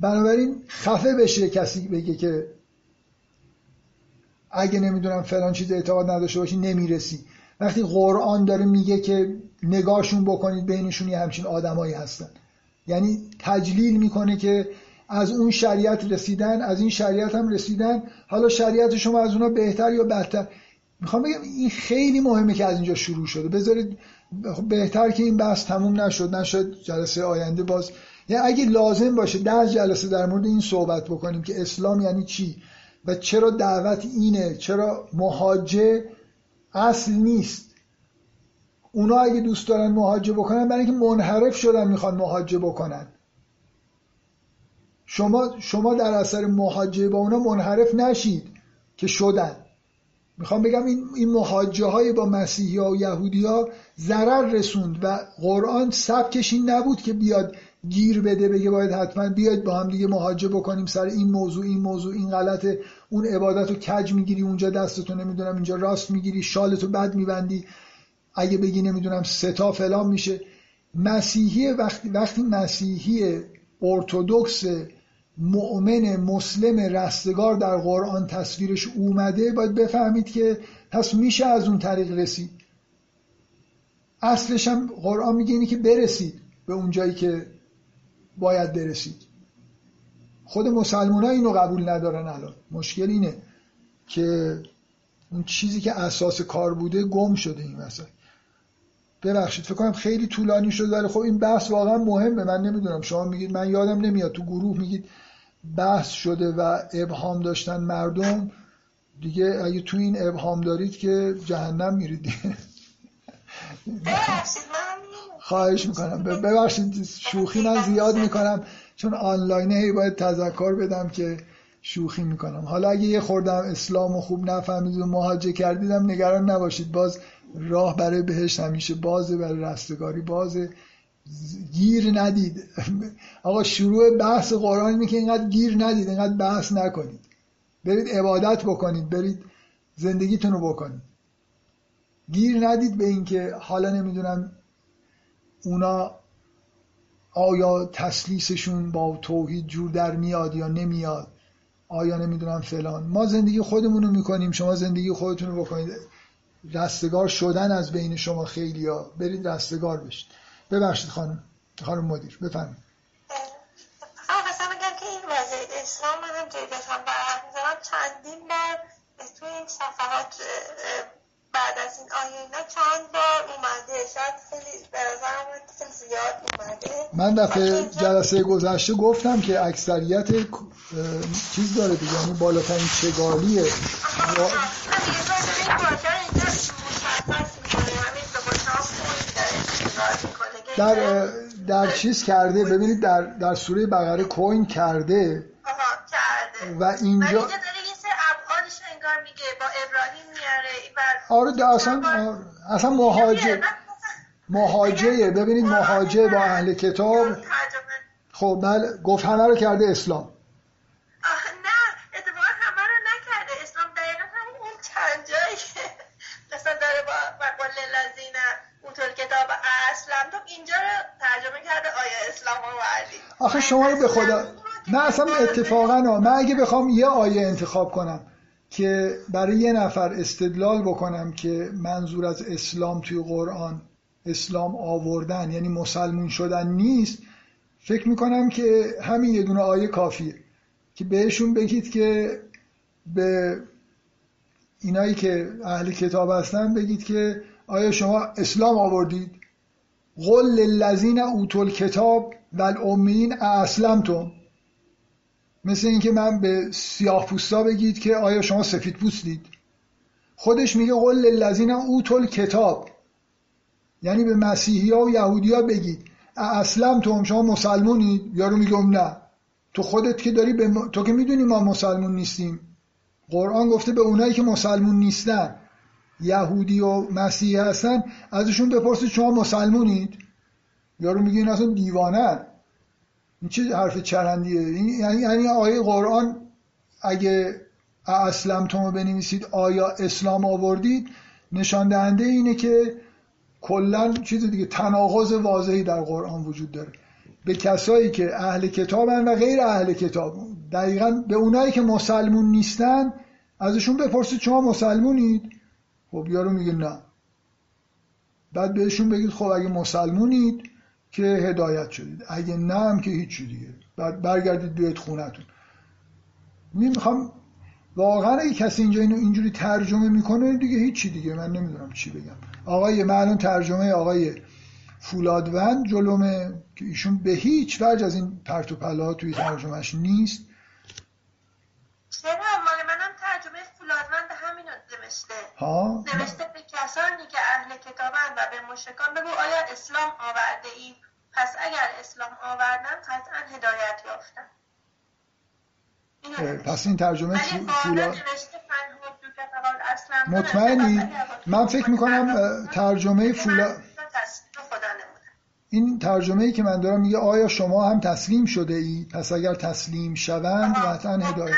بنابراین خفه بشه کسی بگه که اگه نمی‌دونم فلان چیز اعتقاد نداشته باشی نمی‌رسی. وقتی قرآن داره میگه که نگاهشون بکنید بینشون یه همچین آدمایی هستن. یعنی تجلیل می‌کنه که از اون شریعت رسیدن از این شریعت هم رسیدن. حالا شریعت شما از اونا بهتر یا بدتر؟ می‌خوام بگم این خیلی مهمه که از اینجا شروع شده. بذارید بهتر که این بحث تموم نشد. نشد جلسه آینده باز. یعنی اگه لازم باشه ده جلسه در مورد این صحبت بکنیم که اسلام یعنی چی؟ و چرا دعوت اینه؟ چرا مهاجه اصل نیست؟ اونا اگه دوست دارن مهاجه بکنن برای اینکه منحرف شدن می‌خوان مهاجه بکنن. شما شما در اثر مهاجه با اونا منحرف نشید که شدن. می‌خوام بگم این این مهاجه های با مسیحی ها و یهودی ها ضرر رسوند و قرآن سبکش این نبود که بیاد گیر بده بگه باید حتما بیاید با هم دیگه مهاجه بکنیم سر این موضوع این موضوع این غلطه. اون عبادت رو کج می‌گیری اونجا دستتو نمی‌دونم اینجا راست می‌گیری شالتو بد میبندی. اگه بگی نمی‌دونم ستا فلان میشه. مسیحی وقتی وقتی مسیحی ارتودکس مؤمن مسلم رستگار در قرآن تصویرش اومده باید بفهمید که پس میشه از اون طریق رسید. اصلش هم قرآن میگه اینی که برسید به اون جایی که باید برسید. خود مسلمان ها اینو قبول ندارن الان. مشکل اینه که اون چیزی که اساس کار بوده گم شده این مثلا ببخشید فکر کنم خیلی طولانی شد ولی خب این بحث واقعا مهمه. من نمی‌دونم. شما میگید من یادم نمیاد. تو گروه میگید بحث شده و ابهام داشتن مردم. دیگه اگه تو این ابهام دارید که جهنم میرید خواهش می‌کنم. ببخشید شوخی من زیاد می‌کنم چون آنلاینه هی باید تذکر بدم که شوخی می‌کنم. حالا اگه یه خوردم اسلام و خوب نفهمید و مهاجه کردیدم نگران نباشید. باز راه برای بهشت همیشه بازه برای رستگاری بازه. گیر ندید. [LAUGHS] آقا شروع بحث قرآن می که اینقدر گیر ندید اینقدر بحث نکنید. برید عبادت بکنید برید زندگیتون رو بکنید. گیر ندید به اینکه حالا نمی‌دونم اونا آیا تسلیسشون با توحید جور در میاد یا نمیاد؟ آیا نمی‌دونم فلان. ما زندگی خودمون رو می‌کنیم شما زندگی خودتون رو بکنید. رستگار شدن از بین شما خیلی ها. برید رستگار بشید. ببخشید خانم خانم مدیر بفرمایید. که این وضعیت اسلام هم جای داشتم برحق چندین بار توی این صفحات بعد از این آیه اینا چند بار اومده. شاید من دفعه جلسه گذشته گفتم که اکثریت چیز داره دیگه یعنی بالاترین چگالیه. در در چیز کرده ببینید در در سوره بقره کوین کرده. و اینجا اینجا داره یه سر ابعادش انگار میگه با ابراهیم میاره آره اصلا اصلا مهاجر مهاجه ببینید مهاجه با اهل کتاب. خب بله گفت همه رو کرده اسلام. آخه شما رو به خدا من اصلا اتفاقا من اگه بخوام یه آیه انتخاب کنم که برای یه نفر استدلال بکنم که منظور از اسلام توی قرآن اسلام آوردن یعنی مسلمون شدن نیست فکر می‌کنم که همین یه دونه آیه کافیه که بهشون بگید که به اینایی که اهل کتاب هستن بگید که آیا شما اسلام آوردید؟ قل للذین اوتول کتاب و الامین اسلمتم مثل اینکه من به سیاه پوستا بگید که آیا شما سفید پوستید. خودش میگه قل للذین اوتول کتاب یعنی به مسیحی ها و یهودی ها بگید اسلم تو شما مسلمونید یارو میگم نه. تو خودت که داری به تو که می‌دونی ما مسلمون نیستیم. قرآن گفته به اونایی که مسلمون نیستن یهودی و مسیحی هستن ازشون بپرسید شما مسلمونید؟ یارو میگه این اصلا دیوانه. این چه حرف چرندیه؟ یعنی یعنی آیه قرآن اگه اسلم تو بنویسید آیا اسلام آوردید؟ نشان دهنده اینه که کلا چیز دیگه تناقض واضحی در قرآن وجود داره. به کسایی که اهل کتابن و غیر اهل کتاب. دقیقا به اونایی که مسلمون نیستن ازشون بپرسید شما مسلمونید؟ خب یارو میگه نه. بعد بهشون بگید خب اگه مسلمونید که هدایت شدید. اگه نه هم که هیچی دیگه. بعد برگردید بیاید خونتون. می‌خوام واقعا اگه کسی اینجا اینو اینجوری ترجمه می‌کنه دیگه هیچی دیگه. من نمی‌دونم چی بگم. آقای معلوم ترجمه آقای فولادوند جلومه که ایشون به هیچ وجه از این پرت و پلا توی ترجمهش نیست. چرا؟ مال منم ترجمه فولادوند همین نوشته. ها؟ نوشته به کسانی که اهل کتابند و به مشکان بگو آیا اسلام آورده ای پس اگر اسلام آوردن قطعا هدایت یافتن. پس این ترجمه فولاد مطمئنی؟ من فکر می‌کنم ترجمه فولاد این ترجمه ای که من دارم میگه آیا شما هم تسلیم شده ای؟ پس اگر تسلیم شوند قطعا هدایت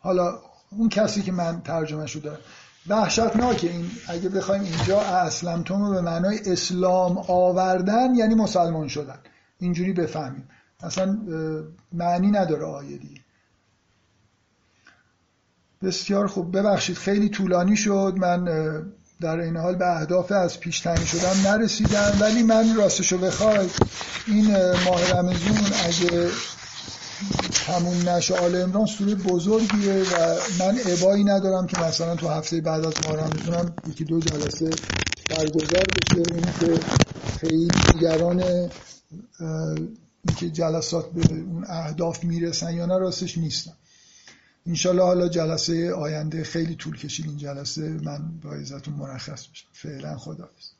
حالا اون کسی که من ترجمه دارم. وحشتناکه این. اگه بخوایم اینجا اسلمتون رو به معنای اسلام آوردن یعنی مسلمان شدن. اینجوری بفهمیم. اصلا معنی نداره آیه دیگه بسیار خوب. ببخشید خیلی طولانی شد. من در این حال به اهداف از پیش تعیین شدم نرسیدم. ولی من راستشو بخوای این ماه رمزون اگه تموم نشه آل امران سوره بزرگیه و من عبایی ندارم که مثلا تو هفته بعد از ماه رمزونم یکی دو جلسه برگزار بشه. این که خیلی دیگران اینکه جلسات به اون اهداف می‌رسن یا نه راستش نیستم. انشالله حالا جلسه آینده خیلی طول کشید این جلسه. من با عزتون مرخص بشم فعلا خداحافظ.